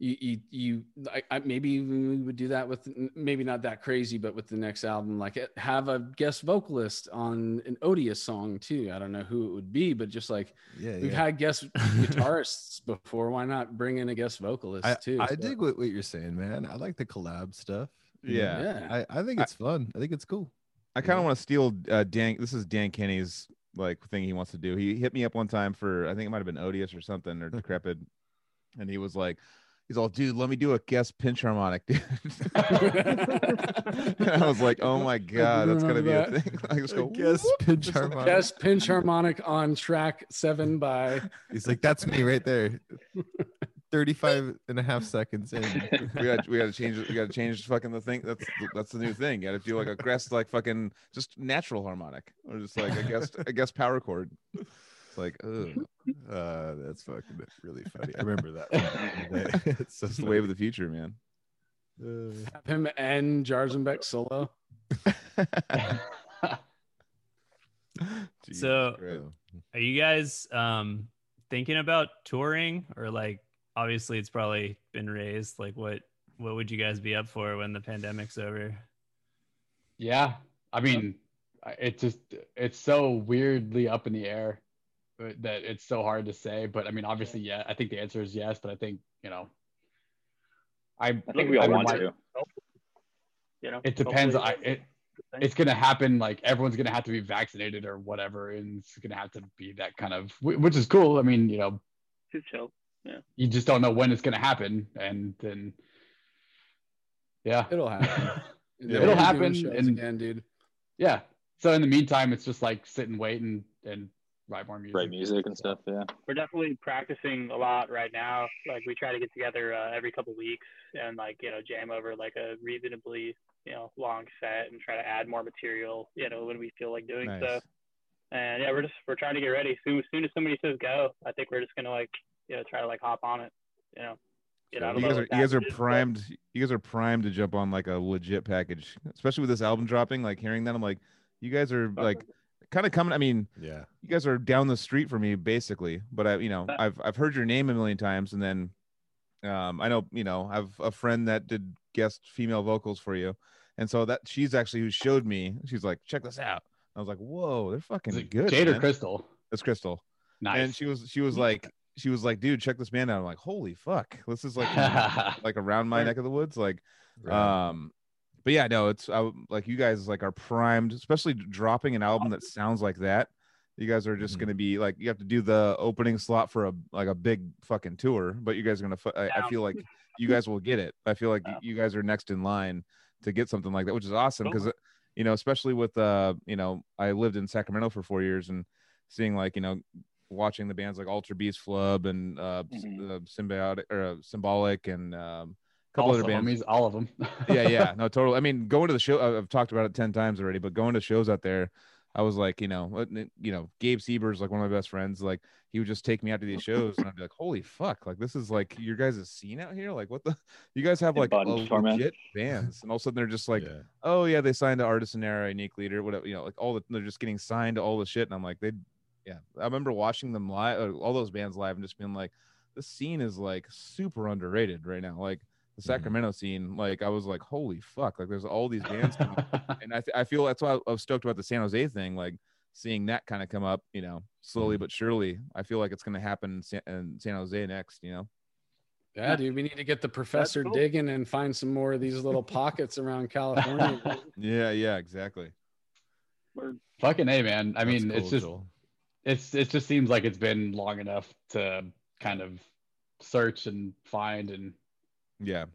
you you, you I, I, maybe we would do that with maybe not that crazy but with the next album like eh, have a guest vocalist on an odious song too i don't know who it would be but just like Yeah. we've yeah. had guest guitarists [laughs] before why not bring in a guest vocalist I, too I So, dig what, what you're saying, man. I like the collab stuff. Yeah. yeah I, I think I- it's fun. I think it's cool. I kind of want to steal uh, Dan. This is Dan Kenny's like thing he wants to do. He hit me up one time for I think it might have been Odious or something or Decrepit, and he was like, he's all, dude, let me do a guest pinch harmonic, dude. [laughs] and I was like, oh my god, that's gonna be a thing. [laughs] I just go, guess pinch Just harmonic. guest pinch harmonic on track seven by He's like, that's me right there. [laughs] 35 and a half seconds in. [laughs] we got we got to change. We got to change fucking the thing. That's that's the new thing. You got to do like a guest like fucking just natural harmonic or just like I guess a guest power chord. It's like, ugh, [laughs] Uh, that's fucking really funny. I remember that. [laughs] it's so it's the wave of the future, man. funny. Uh, him and Jarzombek solo So- Christ. are you guys um thinking about touring or like obviously it's probably been raised like what what would you guys be up for when the pandemic's over Yeah, I mean, I- it just it's so weirdly up in the air uh, that it's so hard to say. But I mean, obviously, yeah, I think the answer is yes. But I think you know, I I think we all would want like- to. You know, It depends. I it, it's gonna happen. Like everyone's gonna have to be vaccinated or whatever, and it's gonna have to be that kind of, which is cool. I mean, you know, Too chill. You just don't know when it's gonna happen, and then yeah, it'll happen [laughs] Yeah. It'll happen, and- again dude yeah. So in the meantime, it's just like sit and wait and and write more music. Write music and stuff. Yeah. We're definitely practicing a lot right now. Like we try to get together uh, every couple weeks and like you know jam over like a reasonably you know long set and try to add more material you know when we feel like doing Nice. so. And yeah, we're just we're trying to get ready. Soon as soon as somebody says go, I think we're just gonna like you know try to like hop on it. You know. Get out of You guys are you guys are packages, but- primed. You guys are primed to jump on like a legit package, especially with this album dropping. Like hearing that, I'm like, you guys are like kind of coming. I mean, Yeah. you guys are down the street from me basically, but I, you know, I've I've heard your name a million times, and then, um, I know you know I've a friend that did guest female vocals for you, and so that she's actually who showed me. She's like, check this out. I was like, whoa, they're fucking Is good. Jade or. Crystal? It's Crystal. Nice. And she was she was like she was like, dude, check this band out. I'm like, holy fuck, this is like [laughs] like around my neck of the woods, like Right. um but yeah no it's I, like you guys like are primed especially dropping an album that sounds like that you guys are just Mhm. going to be like you have to do the opening slot for a like a big fucking tour but you guys are going to I, I feel like [laughs] you guys will get it i feel like Yeah. you guys are next in line to get something like that which is awesome Cool. because you know especially with uh you know i lived in sacramento for four years and seeing like you know watching the bands like Alterbeast flub and uh, s- Mhm. uh symbiotic or uh, symbolic and um a couple also, other bands homies, all of them. [laughs] yeah, yeah, no, totally. I mean, going to the show, I- I've talked about it ten times already, but going to shows out there, I was like, you know, you know, Gabe Sieber's like one of my best friends. Like, he would just take me out to these shows, and I'd be like, holy fuck, like this is like your guys' a scene out here. Like, what the? [laughs] You guys have like a Torment. legit bands, and all of a sudden they're just like, yeah. oh yeah, they signed to Artisan Era, Unique Leader, whatever. You know, like all the they're just getting signed to all the shit, and I'm like, they, yeah. I remember watching them live, all those bands live, and just being like, the scene is like super underrated right now. Like the Mhm. Sacramento scene, like I was like, holy fuck, like there's all these bands, coming [laughs] and I th- I feel that's why I was stoked about the San Jose thing, like seeing that kind of come up, you know, slowly but surely. I feel like it's gonna happen in San, in San Jose next, you know. Yeah, dude, we need to get the professor cool. digging and find some more of these little pockets around California. [laughs] Yeah, yeah, exactly. We're Fucking a man. I That's mean, it's just Joel. It's it just seems like it's been long enough to kind of search and find and Yeah,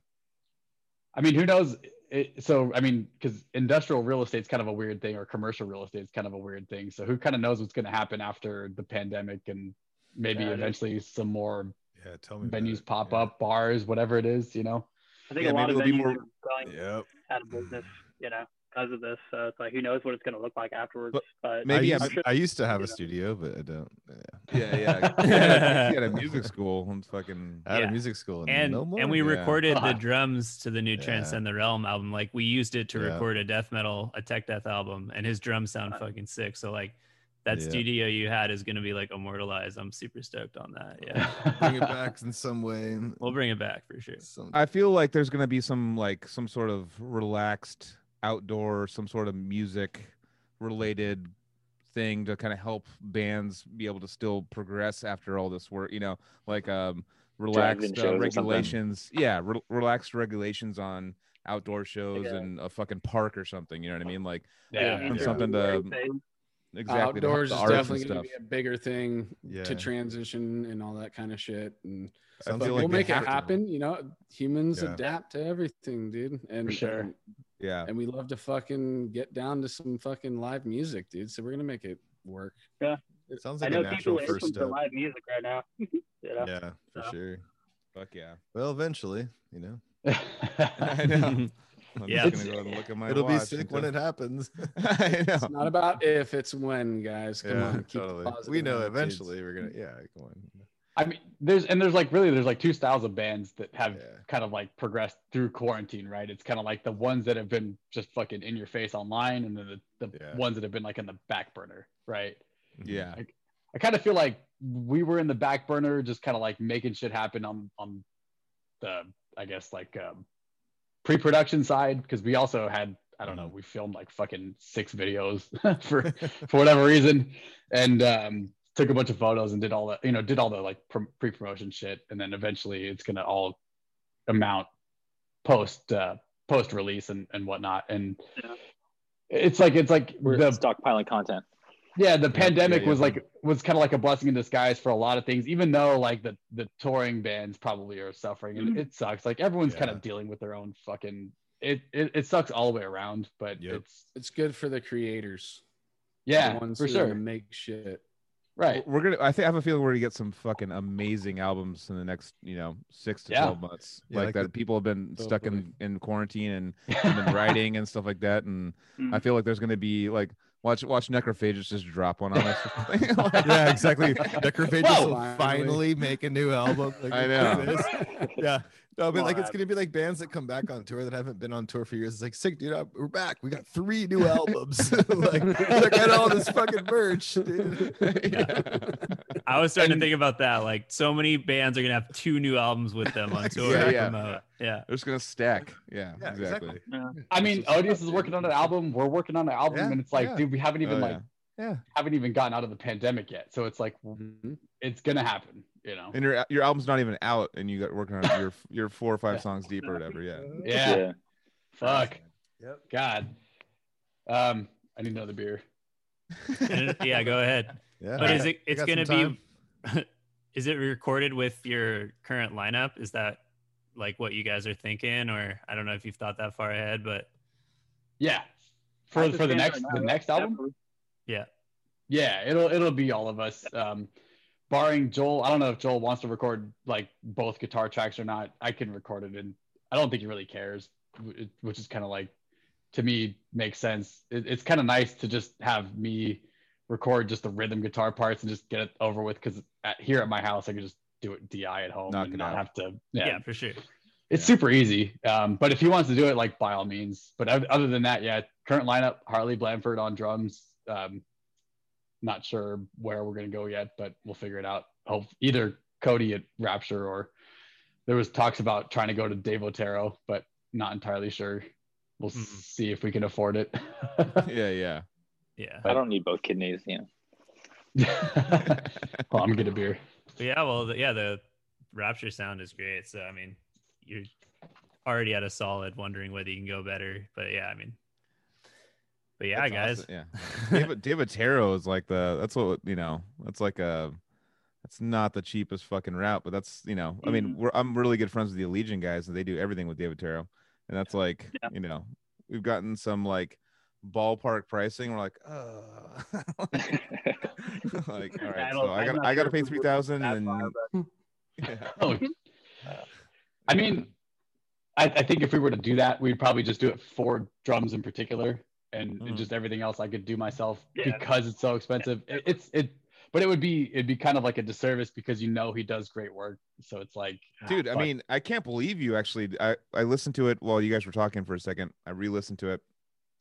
I mean, who knows? It, so, I mean, because industrial real estate's kind of a weird thing, or commercial real estate's kind of a weird thing. So, who kind of knows what's going to happen after the pandemic and maybe Yeah, eventually some more Yeah, tell me. venues pop Yeah. up, bars, whatever it is, you know? I think Yeah, a lot of there'll be venues more- are going Yep. out of business, you know, because of this. So it's like who knows what it's going to look like afterwards. But But, maybe I I'm used, sure- I used to have a studio, but I don't. Yeah. yeah, yeah. [laughs] You had a- you had a music [laughs] school and fucking I had Yeah. a music school and, and no more. and we Yeah. recorded the [laughs] drums to the new Yeah. Transcend the Realm album. Like we used it to Yeah. record a death metal, a tech death album, and his drums sound Nice. fucking sick. So like that Yeah. studio you had is gonna be like immortalized. I'm super stoked on that. Yeah, bring it back in some way. we'll bring it back for sure. I feel like there's gonna be some like some sort of relaxed outdoor, some sort of music related thing to kind of help bands be able to still progress after all this work. You know, like um relaxed uh, regulations. Yeah, re- relaxed regulations on outdoor shows Yeah. and a fucking park or something. You know what I mean? Like Yeah. Yeah. something to exactly to help Outdoors the is definitely going to be a bigger thing yeah. to transition and all that kind of shit. And Sounds like we'll make it have to. happen. You know, humans Yeah. adapt to everything, dude. And For sure. And, Yeah. and we love to fucking get down to some fucking live music, dude. So we're gonna make it work. Yeah. It sounds I like know a natural people first listen to step. live music right now. [laughs] you know? Yeah, for So. sure. Fuck yeah. Well, eventually, you know, [laughs] I know. I'm Yeah. just gonna go and look at my it'll be sick and when it happens. [laughs] I know. It's not about if, it's when, guys. Come yeah, on, keep totally. We know attitudes. eventually we're gonna. Yeah, come on. I mean, there's and there's like really there's like two styles of bands that have Yeah. kind of like progressed through quarantine, right? It's kind of like the ones that have been just fucking in your face online, and then the, the Yeah. ones that have been like in the back burner, right? Yeah. I kind of feel like we were in the back burner, just kind of like making shit happen on on the I guess like um, pre-production side because we also had I don't know we filmed like fucking six videos [laughs] for [laughs] for whatever reason and um, took a bunch of photos and did all the you know did all the like pre-promotion shit and then eventually it's gonna all amount post uh, post release and and whatnot and Yeah. it's like it's like We're the stockpiling content. yeah the Yeah, pandemic yeah, was like was kind of like a blessing in disguise for a lot of things even though like the the touring bands probably are suffering and Mhm. it sucks like everyone's kind of dealing with their own fucking it, it it sucks all the way around but Yep. it's It's good for the creators. yeah the ones for who gonna sure make shit. Right We're gonna. I think I have a feeling we're gonna get some fucking amazing albums in the next, you know, six to Yeah. twelve months. Yeah, like, like that the- people have been stuck Totally. in in quarantine [laughs] and been writing and stuff like that. And I Mhm. feel like there's gonna be like watch watch Necrophagist just drop one on us. or [laughs] [laughs] yeah, exactly. Necrophagist Whoa! will Finally. finally make a new album. Like, I know. Yeah, No, but Come like it's gonna be like bands that come back on tour that haven't been on tour for years. It's like sick, dude. uh, We're back. We got three new albums. [laughs] like, I got all this fucking merch, dude. [laughs] Yeah. I was starting to think about that. Like, so many bands are gonna have two new albums with them on [laughs] tour. Yeah, to yeah. promote. yeah. They're just gonna stack. Yeah, Yeah, exactly. I mean, Odious is working on an album. We're working on an album, Yeah, and it's like, yeah. dude, we haven't even Oh, like yeah. Yeah. haven't even gotten out of the pandemic yet. So it's like Mhm. it's gonna happen, you know. And your your album's not even out, and you got working on your [laughs] You're you're four or five songs deep or whatever. Yeah. Yeah. Fuck. Yep. God. Um, I need another beer. [laughs] Yeah, go ahead. Yeah. But is it? It's gonna be. [laughs] is it recorded with your current lineup? Is that like what you guys are thinking, or I don't know if you've thought that far ahead, but Yeah. For for the next the next album. yeah. Yeah, it'll it'll be all of us. Um, barring Joel, I don't know if Joel wants to record like both guitar tracks or not. I can record it, and I don't think he really cares, which is kind of like to me makes sense. It, it's kind of nice to just have me record just the rhythm guitar parts and just get it over with. Because here at my house, I can just do it di at home Knock and not out. have to. yeah, Yeah, for sure. it's super easy. Um, but if he wants to do it, like by all means. But other than that, yeah, current lineup: Harley Blanford on drums. Um, not sure where we're gonna go yet, but we'll figure it out. Hope either Cody at Rapture or there was talks about trying to go to Dave Otero, but not entirely sure. We'll Mhm. see if we can afford it. [laughs] Yeah, yeah. Yeah. I don't need both kidneys. You know. [laughs] well, I'm gonna get a beer. But yeah, well, the, yeah, the Rapture sound is great. So I mean, you're already at a solid, wondering whether you can go better. But yeah, I mean, but yeah, That's guys. awesome. Yeah. David Dave Otero is like the that's what you know. That's like a that's not the cheapest fucking route, but that's you know. I mean, we're I'm really good friends with the Allegaeon guys, and they do everything with Dave Otero, and that's like Yeah. you know we've gotten some like ballpark pricing. We're like, uh [laughs] like [laughs] all right, I so I got I got to sure pay if we three would thousand that and far, but- [laughs] yeah. Oh, I mean, I, I think if we were to do that, we'd probably just do it for drums in particular, and, and Mhm. just everything else I could do myself Yeah. because it's so expensive. It, it's it, but it would be it'd be kind of like a disservice because you know he does great work. So it's like, ah, dude i mean i can't believe you actually i i listened to it while you guys were talking for a second i re-listened to it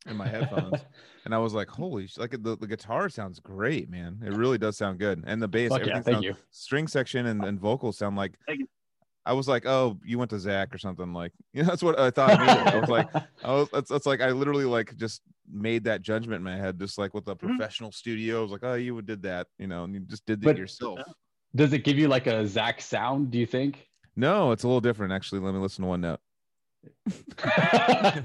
in my headphones [laughs] and i was like holy sh- like the, the guitar sounds great man it really does sound good and the bass Fuck yeah, thank sounds- you. string section and, and vocals sound like Thank you. I was like oh you went to zach or something like [laughs] you know that's what i thought i was like [laughs] I was, it's, it's like I literally like just made that judgment in my head, just like with a professional studio. I was like, oh, you did that, you know, and you just did that But- yourself. does it give you like a Zach sound? Do you think? No, it's a little different actually. Let me listen to one note. [laughs]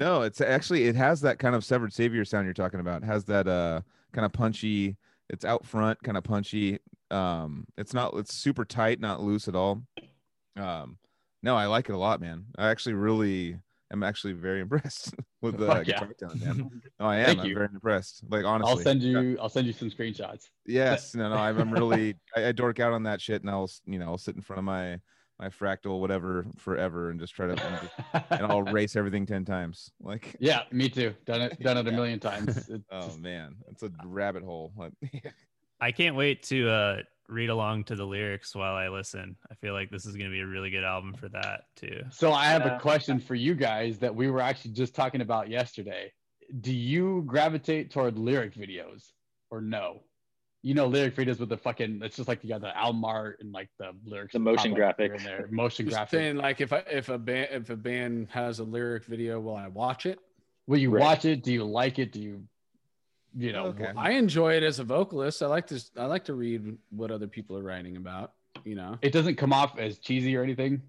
No, it's actually it has that kind of severed savior sound you're talking about. It has that uh kind of punchy. It's out front, kind of punchy. Um, it's not it's super tight, not loose at all. Um, no, I like it a lot, man. I actually really am actually very [laughs] impressed with the [laughs] yeah. guitar talent, man. [laughs] No, I am. Thank I'm you. very impressed. Like honestly, I'll send you. I'll send you some screenshots. Yes, no, no, I'm I'm really I, I dork out on that shit, and I'll you know I'll sit in front of my my fractal whatever forever and just try to and, just- and I'll race everything ten times. Like yeah, me too. Done it. Done it a million times. It's oh man, it's a rabbit hole. Like, I can't wait to uh, read along to the lyrics while I listen. I feel like this is going to be a really good album for that too. So I have Yeah. a question for you guys that we were actually just talking about yesterday. Do you gravitate toward lyric videos or no? You know, lyric videos with the fucking it's just like you got the album art and like the lyrics. The motion up graphic. here and there. Motion Just graphic. saying, like if I if a band if a band has a lyric video, will I watch it? Will you Right. watch it? Do you like it? Do you you know Okay. I enjoy it as a vocalist. I like to I like to read what other people are writing about. You know, it doesn't come off as cheesy or anything?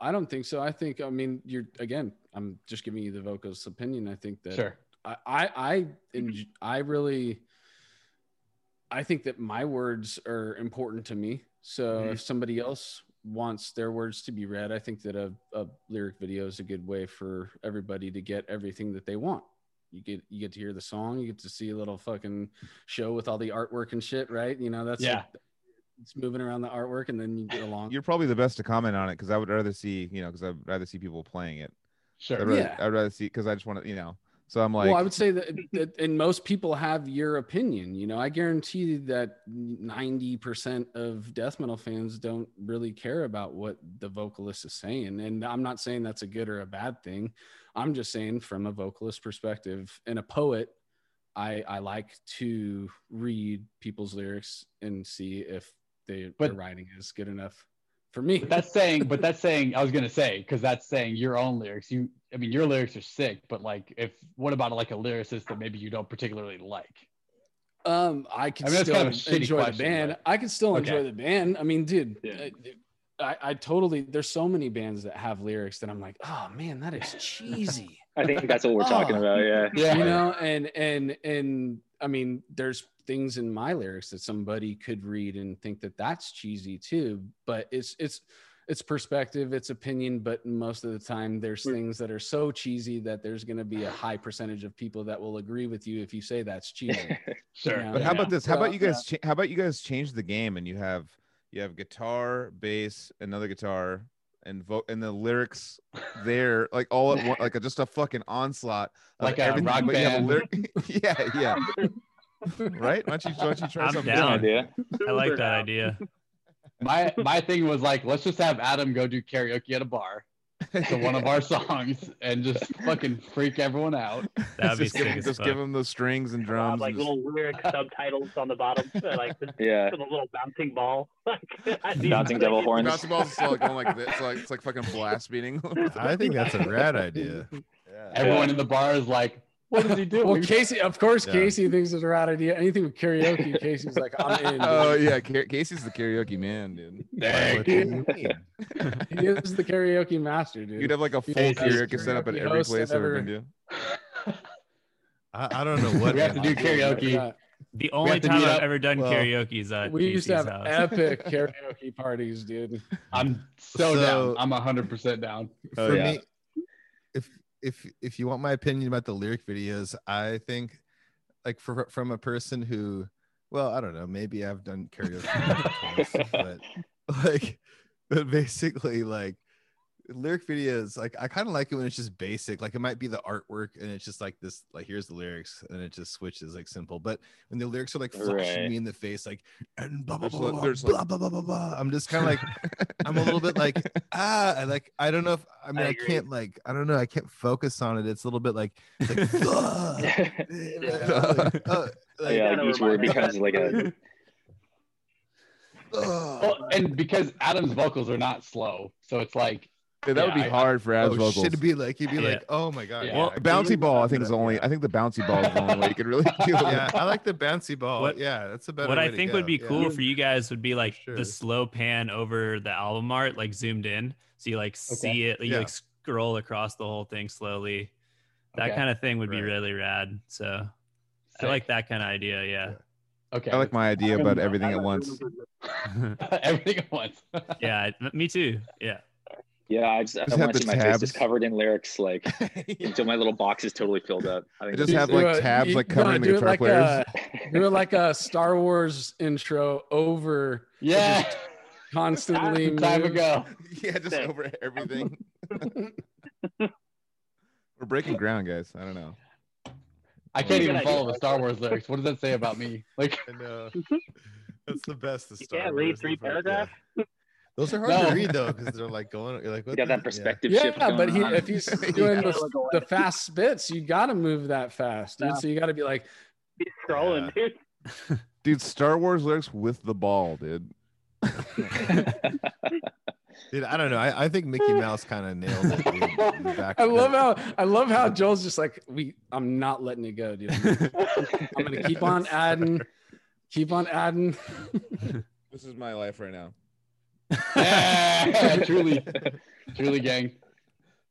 I don't think so. I think I mean you're again. I'm just giving you the vocalist opinion. I think that Sure. I I I, I really I think that my words are important to me. So Mhm. if somebody else wants their words to be read, I think that a, a lyric video is a good way for everybody to get everything that they want. You get you get to hear the song, you get to see a little fucking show with all the artwork and shit, right? You know, that's Yeah. like- it's moving around the artwork and then you get along. you're probably the best to comment on it because I would rather see you know because I'd rather see people playing it. Sure. I'd rather, Yeah. I'd rather see because I just want to you know So I'm like, well, I would say that, that, and most people have your opinion. You know, I guarantee that ninety percent of death metal fans don't really care about what the vocalist is saying, and I'm not saying that's a good or a bad thing. I'm just saying from a vocalist perspective and a poet, I I like to read people's lyrics and see if they, But- their writing is good enough for me. But that's saying, but that's [laughs] saying, I was gonna say, because that's saying your own lyrics. You, I mean, your lyrics are sick, but like, if what about like a lyricist that maybe you don't particularly like? Um, I can I mean, still kind of enjoy question, the band. but- I can still enjoy Okay. the band. I mean, dude, Yeah. I, I totally. There's so many bands that have lyrics that I'm like, oh man, that is cheesy. I think that's what we're [laughs] oh, talking Oh. about. Yeah. Yeah. you know, and and and I mean, there's things in my lyrics that somebody could read and think that that's cheesy too. But it's it's it's perspective, it's opinion. But most of the time, there's things that are so cheesy that there's going to be a high percentage of people that will agree with you if you say that's cheesy. [laughs] Sure. Yeah. But how about this? How about you guys? Cha- how about you guys change the game and you have you have guitar, bass, another guitar, and vote and the lyrics there like all at one, like a, just a fucking onslaught. Like a rock but you have band. lyric- [laughs] yeah, yeah. right? Why don't you, why don't you try I'm something down. idea. I like that idea. [laughs] My my thing was like, let's just have Adam go do karaoke at a bar [laughs] to one of our songs and just fucking freak everyone out. That'd be just give, sick him, just give him those strings and Uh, drums. like and just- little lyric [laughs] subtitles on the bottom, uh, like the, [laughs] Yeah. the little bouncing ball. Like, Bouncing devil the horns. bouncy balls is still like going like this, like it's like fucking blast beating. I think that's a rad idea. yeah. Everyone in the bar is like, what is he doing? Well, Casey, of course, Yeah. Casey thinks it's a rad idea. Anything with karaoke, Casey's like, I'm in. [laughs] Oh yeah, Casey's the karaoke man, dude. Dang. What do you mean? [laughs] he is the karaoke master, dude. You'd have like a full He's the karaoke setup at every place I've I've ever ever- been to. I, I don't know what We have to do karaoke. The only time I've up. ever done Well, karaoke is at We used to have house. epic [laughs] karaoke parties, dude. I'm so, So- down. I'm hundred percent down. Oh, For yeah. me, if if you want my opinion about the lyric videos, I think like for from a person who, well, I don't know, maybe I've done karaoke, [laughs] twice, but like, but basically like lyric videos like i kind of like it when it's just basic like it might be the artwork and it's just like this like here's the lyrics and it just switches like simple but when the lyrics are like flashing Right. me in the face like and blah blah There's blah, like- blah, blah, blah, blah, blah, blah. i'm just kind of like i'm a little bit [laughs] like ah I like i don't know if i mean I i, can't like i don't know i can't focus on it it's a little bit like it's like, [laughs] [laughs] like, uh, like, yeah, like each word becomes like a Well, and because Adam's vocals are not slow, so it's like Yeah, that would be I- hard for Ad's oh, vocals. shit, it'd be like he'd be Yeah. like oh my god Yeah. well, bouncy ball, I think is the only. Yeah. I think the bouncy ball is the only way you could really [laughs] do it. yeah. I like the bouncy ball. What- yeah, that's a better. what way I to think would go. be Yeah. cool for you guys would be like Sure. the slow pan over the album art, like zoomed in, so you like see it, you Yeah. like scroll across the whole thing slowly. That Okay. kind of thing would be really rad. So I like that kind of idea. Yeah, Okay, I like my idea about everything at once. [laughs] [laughs] everything at once. yeah, me too. Yeah, yeah. I just, I Just have want to the see my face just covered in lyrics, like [laughs] until my little box is totally filled up. I think Just have like Do it- tabs you- like no, covering the do it guitar like players. A, uh, do it like a Star Wars intro over yeah, constantly. time move. ago. [laughs] yeah, just Sick. over everything. [laughs] We're breaking ground, guys. I don't know. I can't even follow the Star Wars lyrics. What does that say about me? Like, I know. That's the best. of You can't read Wars, three is like, yeah. Paragraphs. Those are hard No. to read though, because they're like going. You're like, what you got that perspective Yeah, shift. going but he, on. if he's [laughs] Yeah. doing the, the fast spits, you got to move that fast, dude. Yeah. So you got to be like, He's scrolling, dude. [laughs] Dude, Star Wars lyrics with the ball, dude. [laughs] Dude, I don't know. I, I think Mickey Mouse kind of nailed it. Dude, in the back I love it. how I love how Joel's just like, we. I'm not letting it go, dude. I'm, I'm gonna keep on adding, keep on adding. This is my life right now. Yeah, truly, [laughs] truly, gang.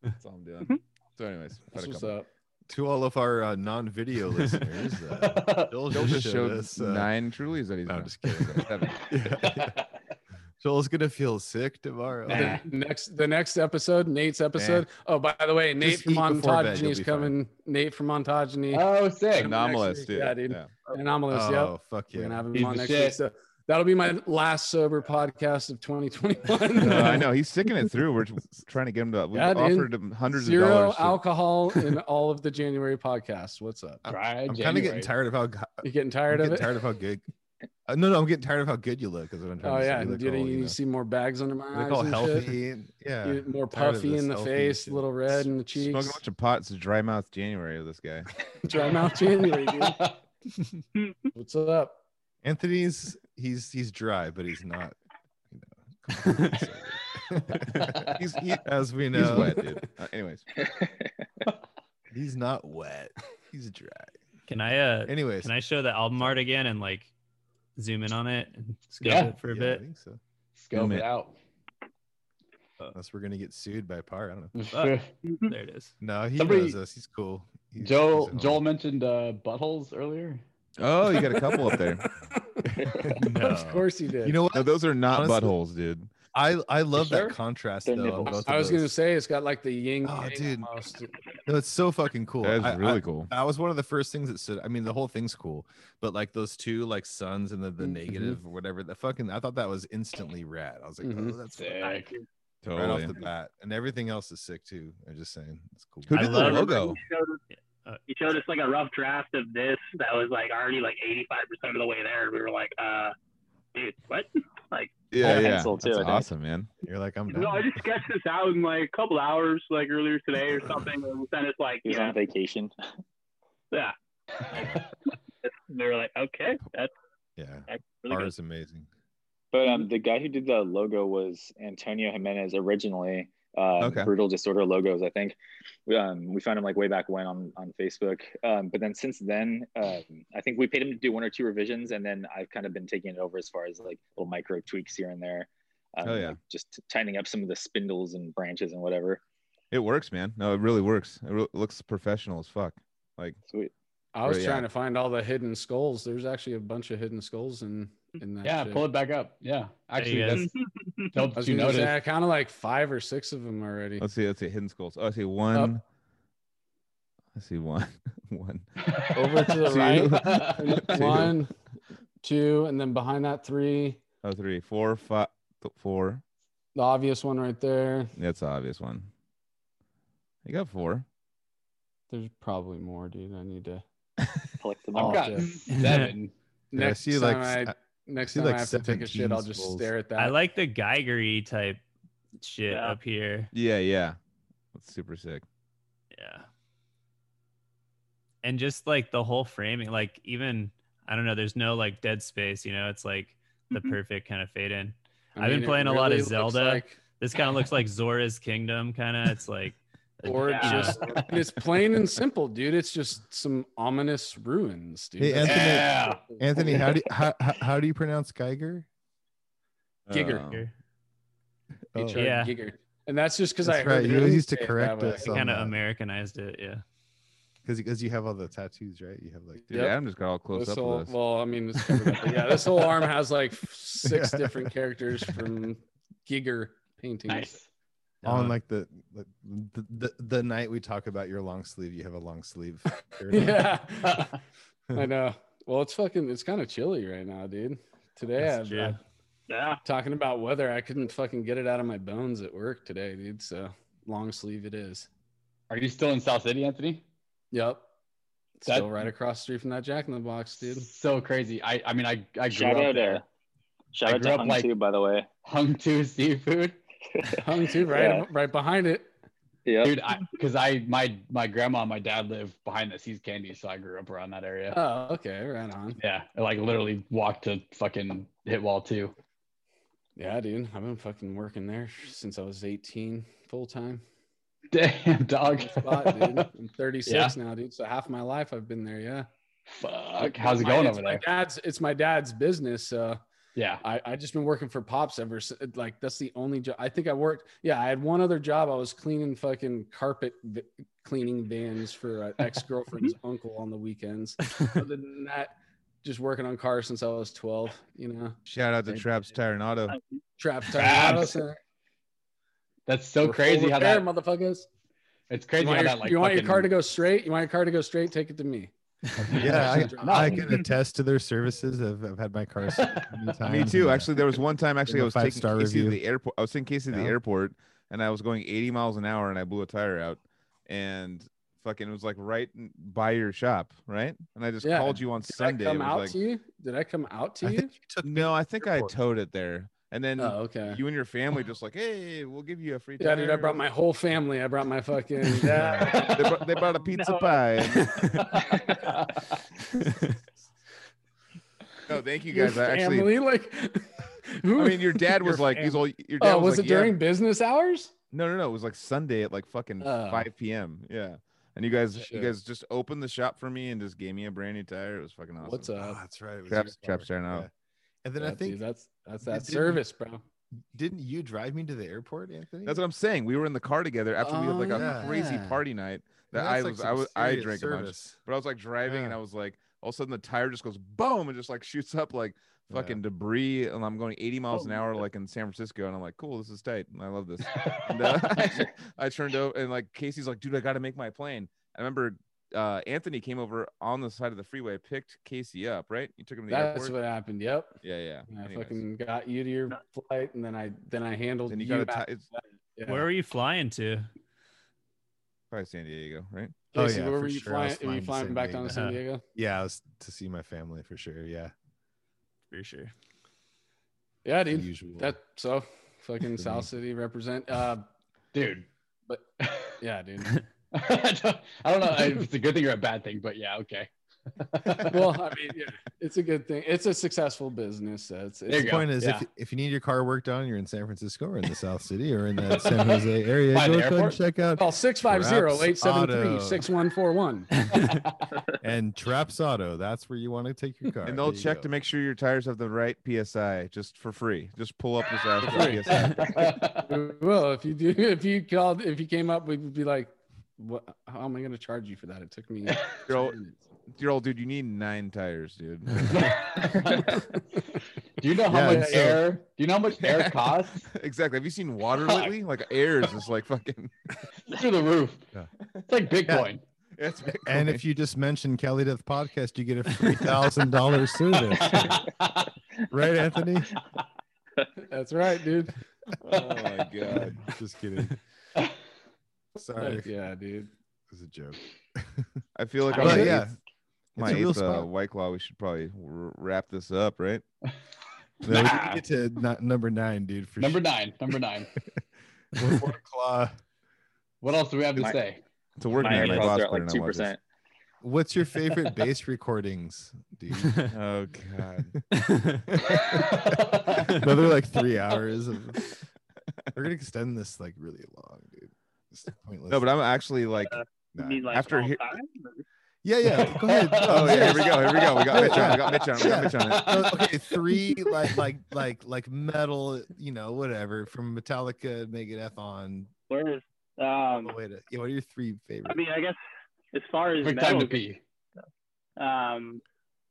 That's all I'm doing. So, anyways, had what's up. to all of our uh, non-video [laughs] listeners. Uh, Joel Joel just just showed showed us. Uh, nine Trulies that he's no, I'm just kidding. [laughs] Seven. yeah. Joel's gonna feel sick tomorrow. Nah. The next, the next episode, Nate's episode. Oh, by the way, Nate Just from eat before bed, Ontogeny is be fine. coming. Nate from Ontogeny, oh, sick. Anomalous, dude. week. Yeah, dude. Anomalous, yeah. Anomalous. Oh yep. fuck We're yeah! gonna have him He's on next shit. week. So That'll be my last sober podcast of 2021. No, I know he's sticking it through. We're [laughs] trying to get him to. We've offered him hundreds Zero of dollars. to- alcohol [laughs] in all of the January podcasts. What's up? Dry I'm kind of getting tired of how go- You getting tired I'm of getting it? tired of how good. Uh, no, no, I'm getting tired of how good you look. Is what I'm trying Oh to say. yeah, You you, look you, all, you know, see more bags under my eyes. look all and healthy. shit. and- yeah, You- more puffy in the face, shit. little red in the cheeks. Smoking cheeks. a bunch of pots, dry mouth January of this guy. [laughs] Dry mouth January, dude. What's up? Anthony's he's he's dry, but he's not. You know. [laughs] [laughs] He's he, as we he's know, wet, dude. Uh, anyways, [laughs] he's not wet. He's dry. Can I uh Anyways, can I show the album art again and like zoom in on it and scope Yeah. it for a yeah, I think so. Scope it. it out. Unless we're gonna get sued by Pär, I don't know. Fuck. There it is. No, he Somebody- knows us. He's cool. He's, Joel he's Joel mentioned uh, buttholes earlier. Oh, you got a couple up there. [laughs] No. Of course you did. You know what? No, those are not Honestly- buttholes, dude. I I love sure? that contrast They're though. Both I of was gonna say it's got like the yin. Oh, yang dude. almost. No, it's so fucking cool. That is I- I- really cool. That was one of the first things that stood. I mean, the whole thing's cool, but like those two like suns and the, the Mhm. negative or whatever, the fucking I thought that was instantly rad. I was like, Mhm. oh, that's fucking Sick. right Totally. off the bat, and everything else is sick too. I'm just saying, it's cool. Who I did the love- logo? He showed, us, Uh, he showed us like a rough draft of this that was like already like 85% of the way there. We were like, uh, dude, what? [laughs] Like, Yeah, Full yeah. pencil, too, That's awesome, man. You're like, I'm done. [laughs] no, I just sketched this out in like a couple hours, like earlier today or something. And then it's like, He you was know, on vacation. yeah. [laughs] they were like, okay, that's, Yeah, that's really Pär good. is amazing. But um, the guy who did the logo was Antonio Jimenez originally. Uh, Okay. Brutal Disorder logos, I think. We, um, we found him like way back when on on Facebook. Um, but then since then, um, I think we paid him to do one or two revisions, and then I've kind of been taking it over as far as like little micro tweaks here and there. Um, Oh, yeah. like, just tightening up some of the spindles and branches and whatever. It works, man. No, it really works. It re- looks professional as fuck. Like, Sweet. I was Right, yeah. trying to find all the hidden skulls. There's actually a bunch of hidden skulls and in that. Yeah, shit. pull it back up. Yeah, actually, you that's [laughs] [laughs] I dope was that you gonna noticed. say I counted like five or six of them already. let's see. Let's see. Hidden skulls. Oh, I see one. I see one. [laughs] one. Over to the Two. right. Two. One, two, and then behind that three. Oh, three, four, five, th- four. The obvious one right there. That's the obvious one. You got four. There's probably more, dude. I need to. Collect them Oh, all. I've got seven. Yeah, I Next see time like I s- uh, next see time I have to take a shit, I'll just skulls. stare at that. I like the Geigery type shit Yeah. up here. Yeah, yeah. That's super sick. Yeah. And just like the whole framing, like even I don't know, there's no like dead space, you know, it's like the Mhm. perfect kind of fade in. I I've been it playing a lot of Zelda. like- This kind of looks like Zora's Kingdom, kind of. It's like, or Yeah. just it's plain and simple, dude. It's just some ominous ruins, dude. Hey, Anthony- Yeah. Anthony, how do you, how, how, how do you pronounce Geiger? Gigger. Oh, oh. HR Yeah. Giger. And that's just because I That's heard right. You him used to say it correct us. Kind of. Americanized it. Yeah. because because you have all the tattoos, right? You have like Dude, Yep. Adam just got all close This up whole, with well, I mean, it's covered up, but yeah, this whole arm has like six [laughs] Yeah. different characters from Giger paintings. Nice. On Uh, like the, the the the the night we talk about your long sleeve, you have a long sleeve. [laughs] Yeah, [laughs] I know. Well, it's fucking, it's kind of chilly right now, dude. Today, That's I've. I've- Yeah. talking about weather, I couldn't fucking get it out of my bones at work today, dude. So long sleeve it is. Are you still in South City, Anthony? Yep. That- Still right across the street from that Jack in the Box, dude. So crazy. I I mean I I grew Shout up out there. shout I out grew to up Hung like- too, by the way. Hung to seafood. [laughs] Hung too, right, Yeah. right behind it. Yeah. Dude, I because I my my grandma and my dad live behind the See's Candy, so I grew up around that area. Oh, okay, right on. yeah, I like literally walked to fucking hit wall too. Yeah, dude. I've been fucking working there since I was 18, full time. Damn dog. Spot, dude. I'm [laughs] 36 now, dude. So half my life I've been there. Yeah. Fuck. How's it My- going it's over my there? Dad's. It's my dad's business. So Yeah. I I just been working for Pops ever. s- Like that's the only job. I think I worked. Yeah, I had one other job. I was cleaning fucking carpet v- cleaning vans for an [laughs] ex girlfriend's uncle on the weekends. [laughs] Other than that, just working on cars since I was 12. You know, Shout out to Thank Traps Tire and Auto. trap Traps. tire auto center. That's so We're crazy full how repair, that motherfuckers. it's crazy you how want, your, that like you want your car to go straight? You want your car to go straight? Take it to me. Yeah, I, No. I can attest to their services. I've, I've had my car [laughs] serviced many times. Me too. uh, Actually, there was one time actually I was taking five-star Casey to the airport. I was taking Casey to the Yeah. airport, and I was going 80 miles an hour, and I blew a tire out, and fucking it was like right by your shop, right? And I just Yeah. called you on Did Sunday. I come out like, to you? Did I come out to I you? think you took no, I think I towed it there, and then Oh, okay. you and your family just like, hey, we'll give you a free. Yeah, dude, I brought my whole family. I brought my fucking dad. [laughs] they, brought, they brought a [laughs] pizza No. pie. [laughs] no, thank you Your guys. I actually, family, like, who? I mean, your dad was Your like, he's all. Your oh, dad oh, was like, it "Yeah." during business hours? No, no, no. It was like Sunday at like fucking Oh. 5 p.m. Yeah. And you guys, you guys just opened the shop for me and just gave me a brand new tire. It was fucking awesome. What's Oh, up? that's right. it was Traps- your car. Traps Tire now. Yeah. And then Yeah, I think dude, that's that's that service, bro. didn't you drive me to the airport, Anthony? That's what I'm saying. We were in the car together after we had like a Oh, crazy party night that I that's, like, was, I was, I serious drank a bunch, but I was like driving and I was like, all of a sudden the tire just goes boom and just like shoots up like Yeah. fucking debris. And I'm going 80 miles an Oh, hour shit. like in San Francisco. And I'm like, cool, this is tight. And I love this. [laughs] And uh, I, [laughs] I turned over and like Casey's like, dude, I got to make my plane. I remember uh, Anthony came over on the side of the freeway, picked Casey up, right? You took him to the That's airport. what happened. Yep. yeah, yeah. I Anyways. fucking got you to your flight, and then I then I handled Then you you. got to after it's that. Yeah. Where are you flying to? probably San Diego, right? Oh, Casey, yeah, where for were you sure. Flying? Were you flying to flying San back down to San Diego? [laughs] Yeah, I was to see my family for sure. Yeah, For sure. Yeah, dude. usual. That so fucking. South City represent. Uh, Dude. but [laughs] yeah, dude. [laughs] I [laughs] don't I don't know if it's a good thing or a bad thing, but yeah, okay. [laughs] well, I mean, yeah, it's a good thing. It's a successful business. Uh, It's, There it's you the go. point is, Yeah. if if you need your car worked on, you're in San Francisco or in the South City or in the [laughs] San Jose area, By go ahead and check out call 650-873-6141. and Traps Auto. That's where you want to take your car. And they'll There check to make sure your tires have the right PSI just for free. Just pull up this ass For for free. PSI. well, if you do, if you called, if you came up, we'd be like, "What? How am I going to charge you for that? It took me." [laughs] You're all- two minutes." Dear old dude, you need nine tires, dude. [laughs] [laughs] do you know how Yeah, much so- air? Do you know how much air costs? exactly. Have you seen water lately? Like air is just like fucking. Through the roof. Yeah. It's like Bitcoin. It's And if you just mention Kelly Death Podcast, you get a three thousand dollars service, right, Anthony? That's right, dude. oh my god. Just kidding. Sorry, Yeah, dude. was a joke. [laughs] I feel like But on my yeah, eighth, my a real eighth uh, white claw, we should probably r- wrap this up, right? [laughs] No, we need to get to [laughs] not number nine, dude. For Number sure. nine. Number nine. One more claw. What else do we have to My- say? To work My on my AirPods boss are at like two not watch this. percent. What's your favorite bass recordings, dude? Oh god. Another like three hours. Of... We're gonna extend this like really long, dude. It's [laughs] pointless. No, but I'm actually like, Uh, Nah. You mean like After all he- time? yeah, yeah. [laughs] Go ahead. oh yeah, here we go, here we go. We got Mitch on. We got Mitch on. We got Mitch on it. Okay, three like like like like metal, you know, whatever from Metallica, Megadeth on. Where is um, Oh, wait, a- yeah, what are your three favorite? I mean, I guess as far as Quick time to metal, pee. um,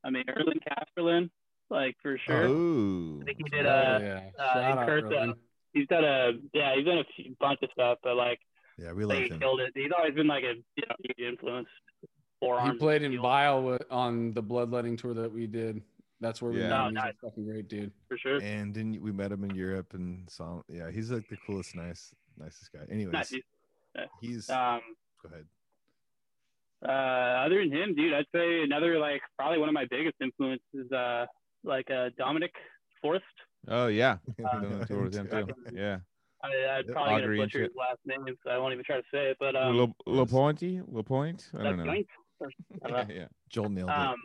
I mean, Erlend Caspersen, like for sure. Oh. I think he did Oh, a. yeah. uh, Shout out, Kurt, uh, He's done a yeah. He's done a few, bunch of stuff, but like yeah, we love he him. killed it. He's always been like a you know huge influence. He Forearms. played in Steel, Bile on the bloodletting tour that we did. That's where we Yeah. met Oh, him. He's nice. a fucking great dude. for sure. And then we met him in Europe and saw. Yeah, he's like the coolest, nice, nicest guy. Anyways, Nice. dude. he's. Um, go ahead. uh, other than him, dude, I'd say another like probably one of my biggest influences, uh, like uh, Dominic Forrest. Oh yeah. [laughs] Uh, tour with him too. [laughs] Yeah. I, I'd Yep. probably gonna Augury and butcher his last name, so I won't even try to say it. But um, Le, Le Pointy? Le Point? I don't know. Joint? I don't [laughs] know. Yeah, yeah. Joel nailed it. Um,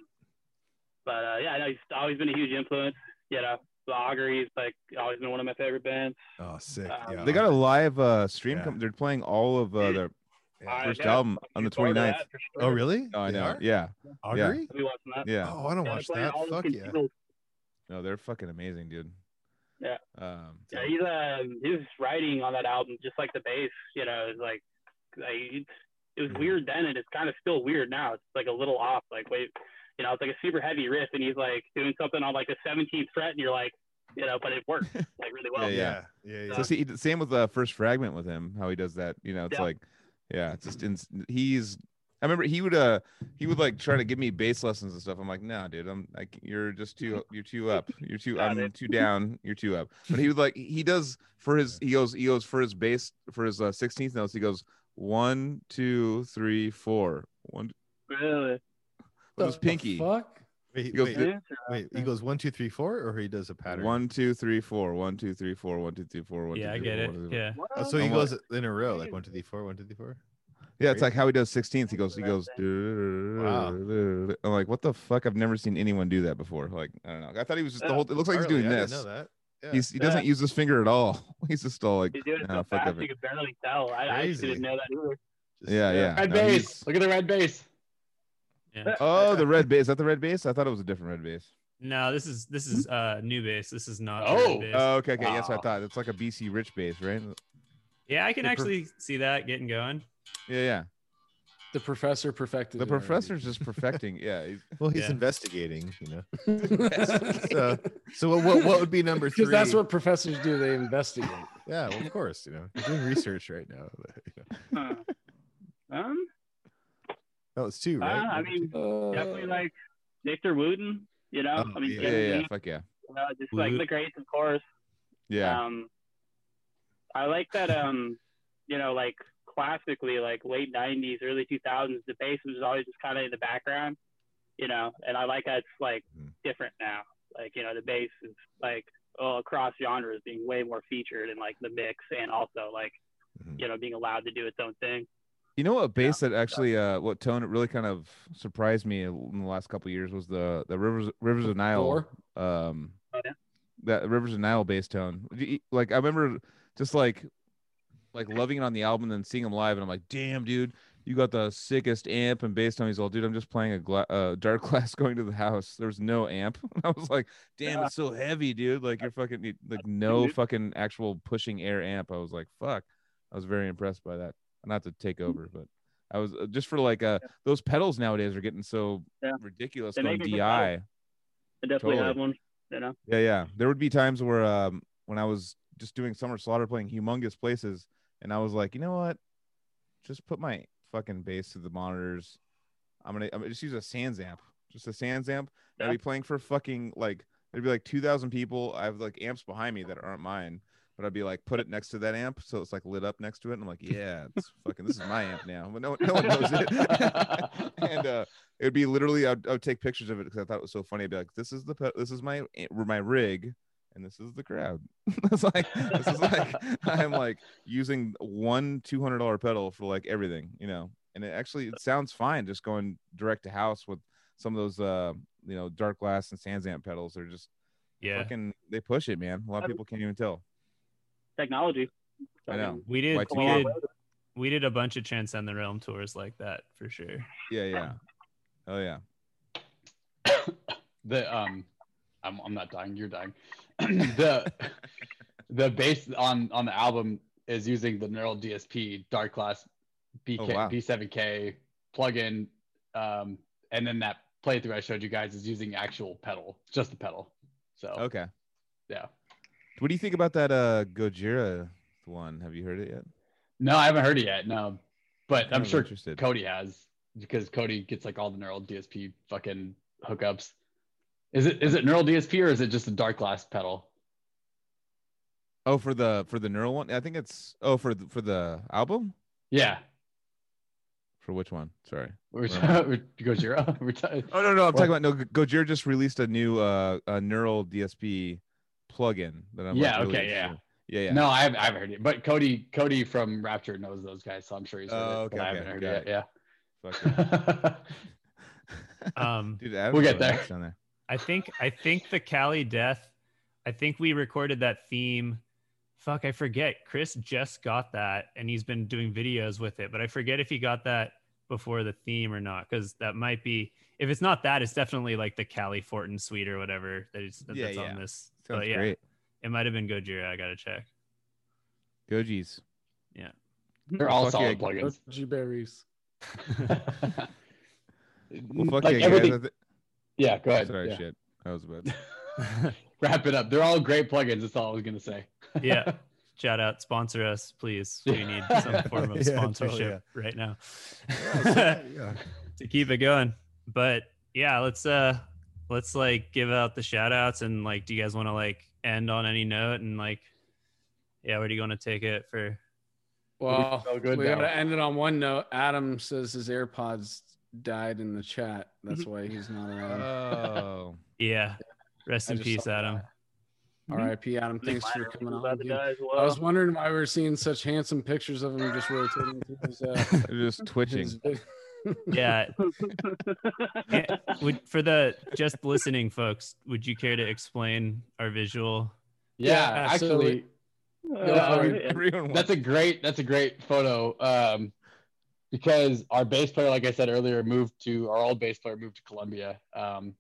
but uh, yeah, I know he's always been a huge influence. You know, the Augury's like always been one of my favorite bands. oh, sick. um, yeah. They got a live uh stream. Yeah. Com- they're playing all of uh, their I- first yeah, album on the looking forward to 29th. sure. Oh, really? Oh, I know. Yeah, Augury? I'll be watching that. yeah. Oh, I don't Yeah, watch that. Fuck yeah. singles. No, they're fucking amazing, dude. Yeah. Um, Yeah, he's uh, his writing on that album, just like the bass, you know, is like, like it, it was weird then, and it's kind of still weird now. It's like a little off. Like, wait, you know, it's like a super heavy riff, and he's like doing something on like the 17th fret, and you're like, you know, but it works [laughs] like really well. Yeah, Yeah, yeah, yeah. So see, same with the first fragment with him, how he does that. You know, it's Yeah. like, yeah, it's just ins- he's I remember he would uh he would like try to give me bass lessons and stuff. I'm like, no, dude, I'm like you're just too [laughs] you're too up. You're too I'm it. too down. You're too up. But he would like he does for his he goes he goes for his bass for his uh, 16th notes. He goes one two three four one Really? with his The pinky. Fuck. Wait, He goes, wait, wait, he goes one, two, three, four, or he does a pattern. One two three four one two three four one two three four one. Yeah, two, I get four, it. one, two, three, four. Yeah. Oh, so he goes in a row, like one, two, three, four, one, two, three, four. Yeah, it's like how he does 16th. He goes, he goes. Wow. I'm like, what the fuck? I've never seen anyone do that before. Like, I don't know. I thought he was just the whole. It looks like he's doing this. know that. Yeah. He's he doesn't use his finger at all. He's just all like, He's doing it "Nah, so fuck fast you it." could barely tell. I, I Crazy. didn't know that either. Just- Yeah, yeah. Red No, bass. Look at the red bass. Yeah. Oh, the red bass. Is that the red bass? I thought it was a different red bass. No, this is this is uh new bass. This is not. Oh. Oh, okay, okay. Yes, I thought it's like a BC rich bass, right? yeah, I can actually see that getting going. Yeah, yeah. The professor perfected. The it already. professor's just perfecting. Yeah. he's- [laughs] Well, he's Yeah. investigating, you know. [laughs] So, so what, what, what would be number [laughs] three? Because that's what professors do. They investigate. Yeah, well, of course, you know, you're doing research right now. you know. Huh. Um, That was two, uh, right? I Number mean, two? definitely like Victor Wooten. You know, Oh, I mean, yeah. Yeah, yeah, yeah. Kennedy, Fuck yeah. you know, just like Woot. the greats, of course. Yeah. Um, I like that. Um, you know, like classically, like late '90s, early 2000s, the bass was always just kind of in the background. You know, and I like that it's like Mhm. different now. Like you know, the bass is like oh, across genres being way more featured in like the mix, and also like Mhm. you know being allowed to do its own thing. You know what bass that actually uh what tone it really kind of surprised me in the last couple of years was the the Rivers Rivers of Nihil Four? um Oh, yeah? that Rivers of Nihil bass tone. Like I remember just like like loving it on the album and then seeing him live and I'm like, "Damn, dude, you got the sickest amp and bass tone." He's all, "Dude, I'm just playing a gla- uh, dark [laughs] glass going to the house. There's no amp." [laughs] I was like, "Damn, Yeah. it's so heavy, dude. Like you're fucking like [laughs] no fucking actual pushing air amp." I was like, "Fuck." I was very impressed by that. Not to take over, but I was uh, just for like uh those pedals nowadays are getting so Yeah. ridiculous They going DI. I definitely Totally. have one. You know, Yeah, yeah. There would be times where um when I was just doing summer slaughter playing humongous places and I was like, you know what? Just put my fucking bass to the monitors. I'm gonna I'm gonna just use a SansAmp. Just a SansAmp. I'd be playing for fucking like there'd be like two thousand people. I have like amps behind me that aren't mine. But I'd be like, put it next to that amp, so it's like lit up next to it. And I'm like, yeah, it's [laughs] fucking. This is my amp now, but no, no one knows it. [laughs] and uh, it would be literally, I'd, I would take pictures of it because I thought it was so funny. I'd be like, this is the, this is my, my rig, and this is the crowd. [laughs] it's like, this is like, I'm like using one two hundred dollar pedal for like everything, you know. And it actually, it sounds fine just going direct to house with some of those, uh, you know, Darkglass and SansAmp pedals. They're just Yeah, fucking, they push it, man. A lot of people can't even tell. technology. I know. we did. Y2K. We did. We did a bunch of Transcend the Realm tours like that for sure. Yeah, yeah. Oh yeah. [coughs] the um I'm, I'm not dying you're dying [clears throat] the the bass on on the album is using the neural dsp Darkglass bk Oh, wow. b7k plugin um and then that playthrough i showed you guys is using actual pedal just the pedal so Okay. yeah What do you think about that uh Gojira one? Have you heard it yet? no i haven't heard it yet no but i'm of sure interested. cody has because cody gets like all the neural dsp fucking hookups is it is it neural dsp or is it just a Darkglass pedal Oh, for the for the neural one? I think it's oh for the for the album? yeah For which one? Sorry. We're, Right. we're Gojira. We're t- Oh no, no, I'm What? talking about no Gojira just released a new uh a neural DSP plugin that I'm Yeah, like, really okay, yeah. interested. Yeah, yeah. No, I haven't, I haven't heard it. But Cody, Cody from Rapture knows those guys, so I'm sure he's heard Oh, it. okay, but I haven't heard got it yet. Fuck Yeah. [laughs] Um, Dude, Adam's We'll get going there. Nuts down there. I think I think the Cali death. I think we recorded that theme. Fuck, I forget. Chris just got that, and he's been doing videos with it. But I forget if he got that before the theme or not, because that might be. If it's not that, it's definitely like the Cali Fortin suite or whatever that is that- Yeah, that's yeah. on this. Sounds but yeah, great. it might have been Gojira. I gotta check. Gojis. Yeah, they're all Fuck yeah, solid plugins. Goji berries. [laughs] [laughs] Well, fuck like yeah, everything. guys. I thi- Yeah, go ahead. Sorry, Yeah. shit. I was about. [laughs] [laughs] Wrap it up. They're all great plugins. That's all I was gonna say. [laughs] Yeah. shout out, sponsor us, please. We need some form of Yeah, totally, sponsorship right now to keep it going. But yeah, let's uh let's like give out the shout outs and like do you guys want to like end on any note and like yeah, where do you want to take it for Well, so good we now. gotta end it on one note. Adam says his AirPods died in the chat. That's why he's not around. Oh, yeah. [laughs] Rest I in peace, Adam. that. R.I.P. Adam. Thanks for coming on. about to dude. die as I was wondering why we are seeing such handsome pictures of him just rotating through his, uh, [laughs] just twitching. his [laughs] Yeah. Yeah, would for the just listening folks, would you care to explain our visual? Yeah, Yeah, so actually, Uh, yeah. That's a great that's a great photo. Um, because our bass player, like I said earlier, moved to our old bass player moved to Colombia. Um,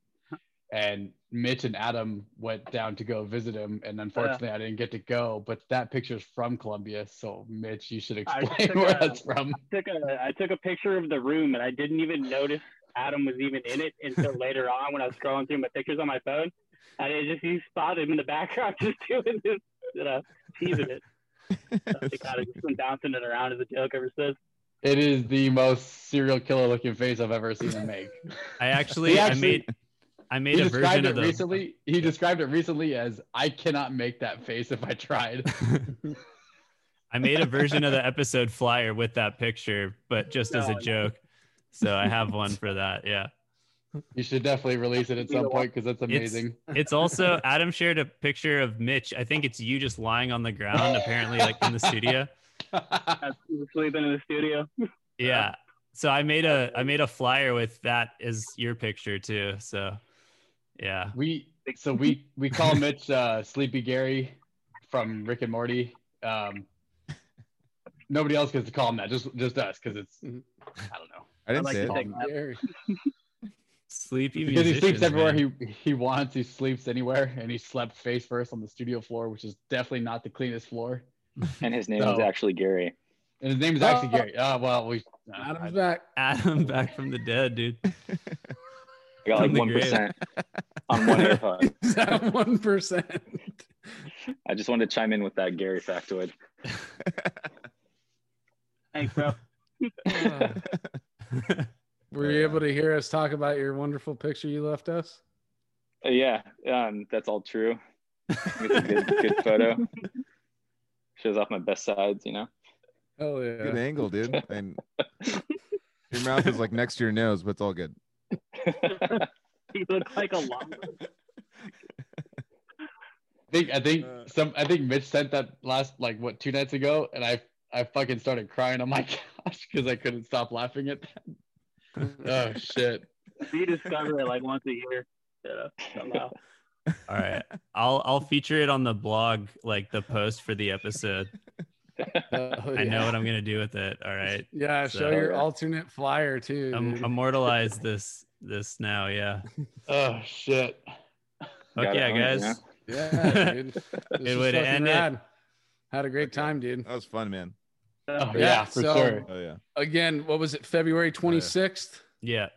and Mitch and Adam went down to go visit him, and unfortunately, I didn't get to go. But that picture is from Colombia, so Mitch, you should explain [laughs] where a- that's from. I took a I took a picture of the room and I didn't even notice Adam was even in it until later on when I was scrolling through my pictures on my phone. And it just you spotted him in the background [laughs] just doing this, you know, teasing it. [laughs] I kind of just been bouncing it around as a joke ever since. It is the most serial killer looking face I've ever seen him make. I [laughs] actually, He I made I made he a described version it of the recently. He described it recently as I cannot make that face if I tried. [laughs] I made a version of the episode flyer with that picture, but just as a No, no. joke. So I have one for that. Yeah. You should definitely release it at some point because that's amazing. It's also Adam shared a picture of Mitch. I think it's you just lying on the ground, apparently, like in the studio. I was sleeping in the studio. [laughs] Yeah. So I made a I made a flyer with that as your picture too. So yeah. we so we we call Mitch uh, Sleepy Gary from Rick and Morty. Um, nobody else gets to call him that, just just us, because it's. I don't know I didn't like say to it. take that. Gary. Sleepy because he sleeps everywhere man. he he wants. He sleeps anywhere, and he slept face first on the studio floor, which is definitely not the cleanest floor. [laughs] And his name is actually Gary. And his name is actually Oh. Gary. Oh well, we uh, Adam's I- back. Adam back from the dead, dude. [laughs] I got like From the one grave. percent [laughs] on one AirPod. Is that one percent? I just wanted to chime in with that Gary factoid. Thanks, bro. Were you able to hear us talk about your wonderful picture you left us? Uh, yeah, um, that's all true. It's a good, good photo. Shows off my best sides, you know. Hell Good angle, dude. [laughs] And your mouth is like next to your nose, but it's all good. [laughs] he looks like a llama. [laughs] I think I think Uh, some I think Mitch sent that last like what two nights ago, and I I fucking started crying on my couch because I couldn't stop laughing at that. Oh shit! We discover it like once a year. You know, somehow. All right. I'll I'll feature it on the blog, like the post for the episode. Hell [laughs] I know what I'm gonna do with it. All right. Yeah, show your alternate flyer too. Um, dude. immortalize this this now, yeah. [laughs] Oh shit! Fuck Gotta yeah, own it, you yeah, [laughs] dude. Good way to fucking end it. Had a great time, dude. That was fun, man. Oh, yeah, Yeah, for so- sure. Oh yeah. Again, what was it? February 26th. Yeah.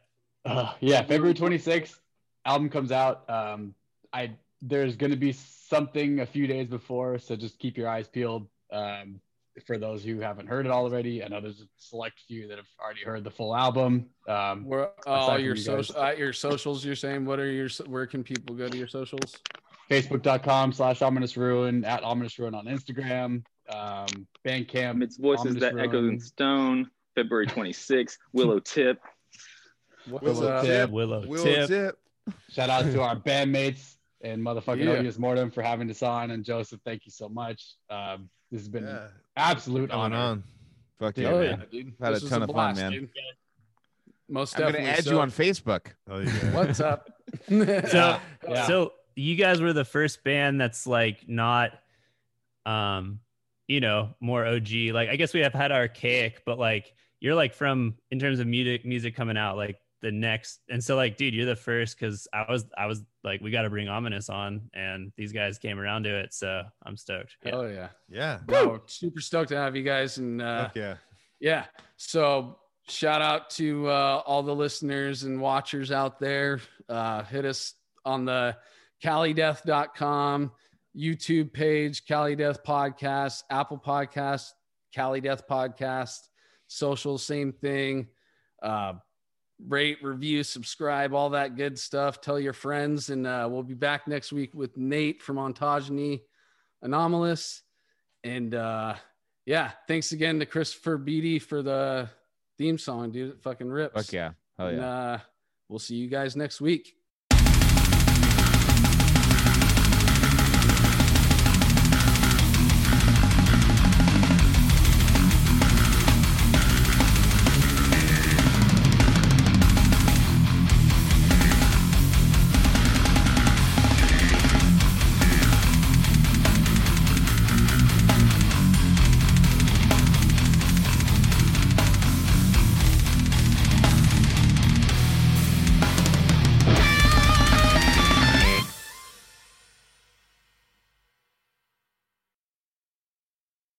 Uh, yeah, February 26th, album comes out. Um, I there's gonna be something a few days before, so just keep your eyes peeled. Um, for those who haven't heard it already, I know there's a select few that have already heard the full album. Um, Where all your you guys. social, uh, your socials. You're saying what are your? Where can people go to your socials? Facebook.com slash ominous ruin at ominous ruin on Instagram. Um, Bandcamp. It's voices Ominous that echo Ruin. in stone. February 26th. [laughs] Willowtip. What's Willow up? Tip. Willow Will tip. tip. Shout out to our bandmates and motherfucking Yeah. Odious Mortem for having us on. And Joseph, thank you so much. Um, this has been Yeah. absolute Going honor. on. Fuck Dude, yeah, man. dude. Had a This was ton of fun, man. dude. Most I'm gonna add So- you on Facebook. Oh yeah. [laughs] What's up? [laughs] So Yeah. so you guys were the first band that's like not um you know more og like i guess we have had archaic but like you're like from in terms of music music coming out like the next and so like dude you're the first because i was i was like we got to bring ominous on and these guys came around to it so i'm stoked yeah. Oh yeah. Yeah. No, super stoked to have you guys and uh, Fuck yeah. yeah. So shout out to uh, all the listeners and watchers out there. Uh, hit us on the calideath.com YouTube page, Cali Death Podcast, Apple Podcast, Cali Death Podcast, social, same thing. Uh, rate, review, subscribe, all that good stuff. Tell your friends, and uh, we'll be back next week with Nate from Ontogeny Anomalous. And uh, yeah, thanks again to Christopher Beatty for the theme song, dude. It fucking rips. Fuck yeah. Hell And, yeah. uh, we'll see you guys next week.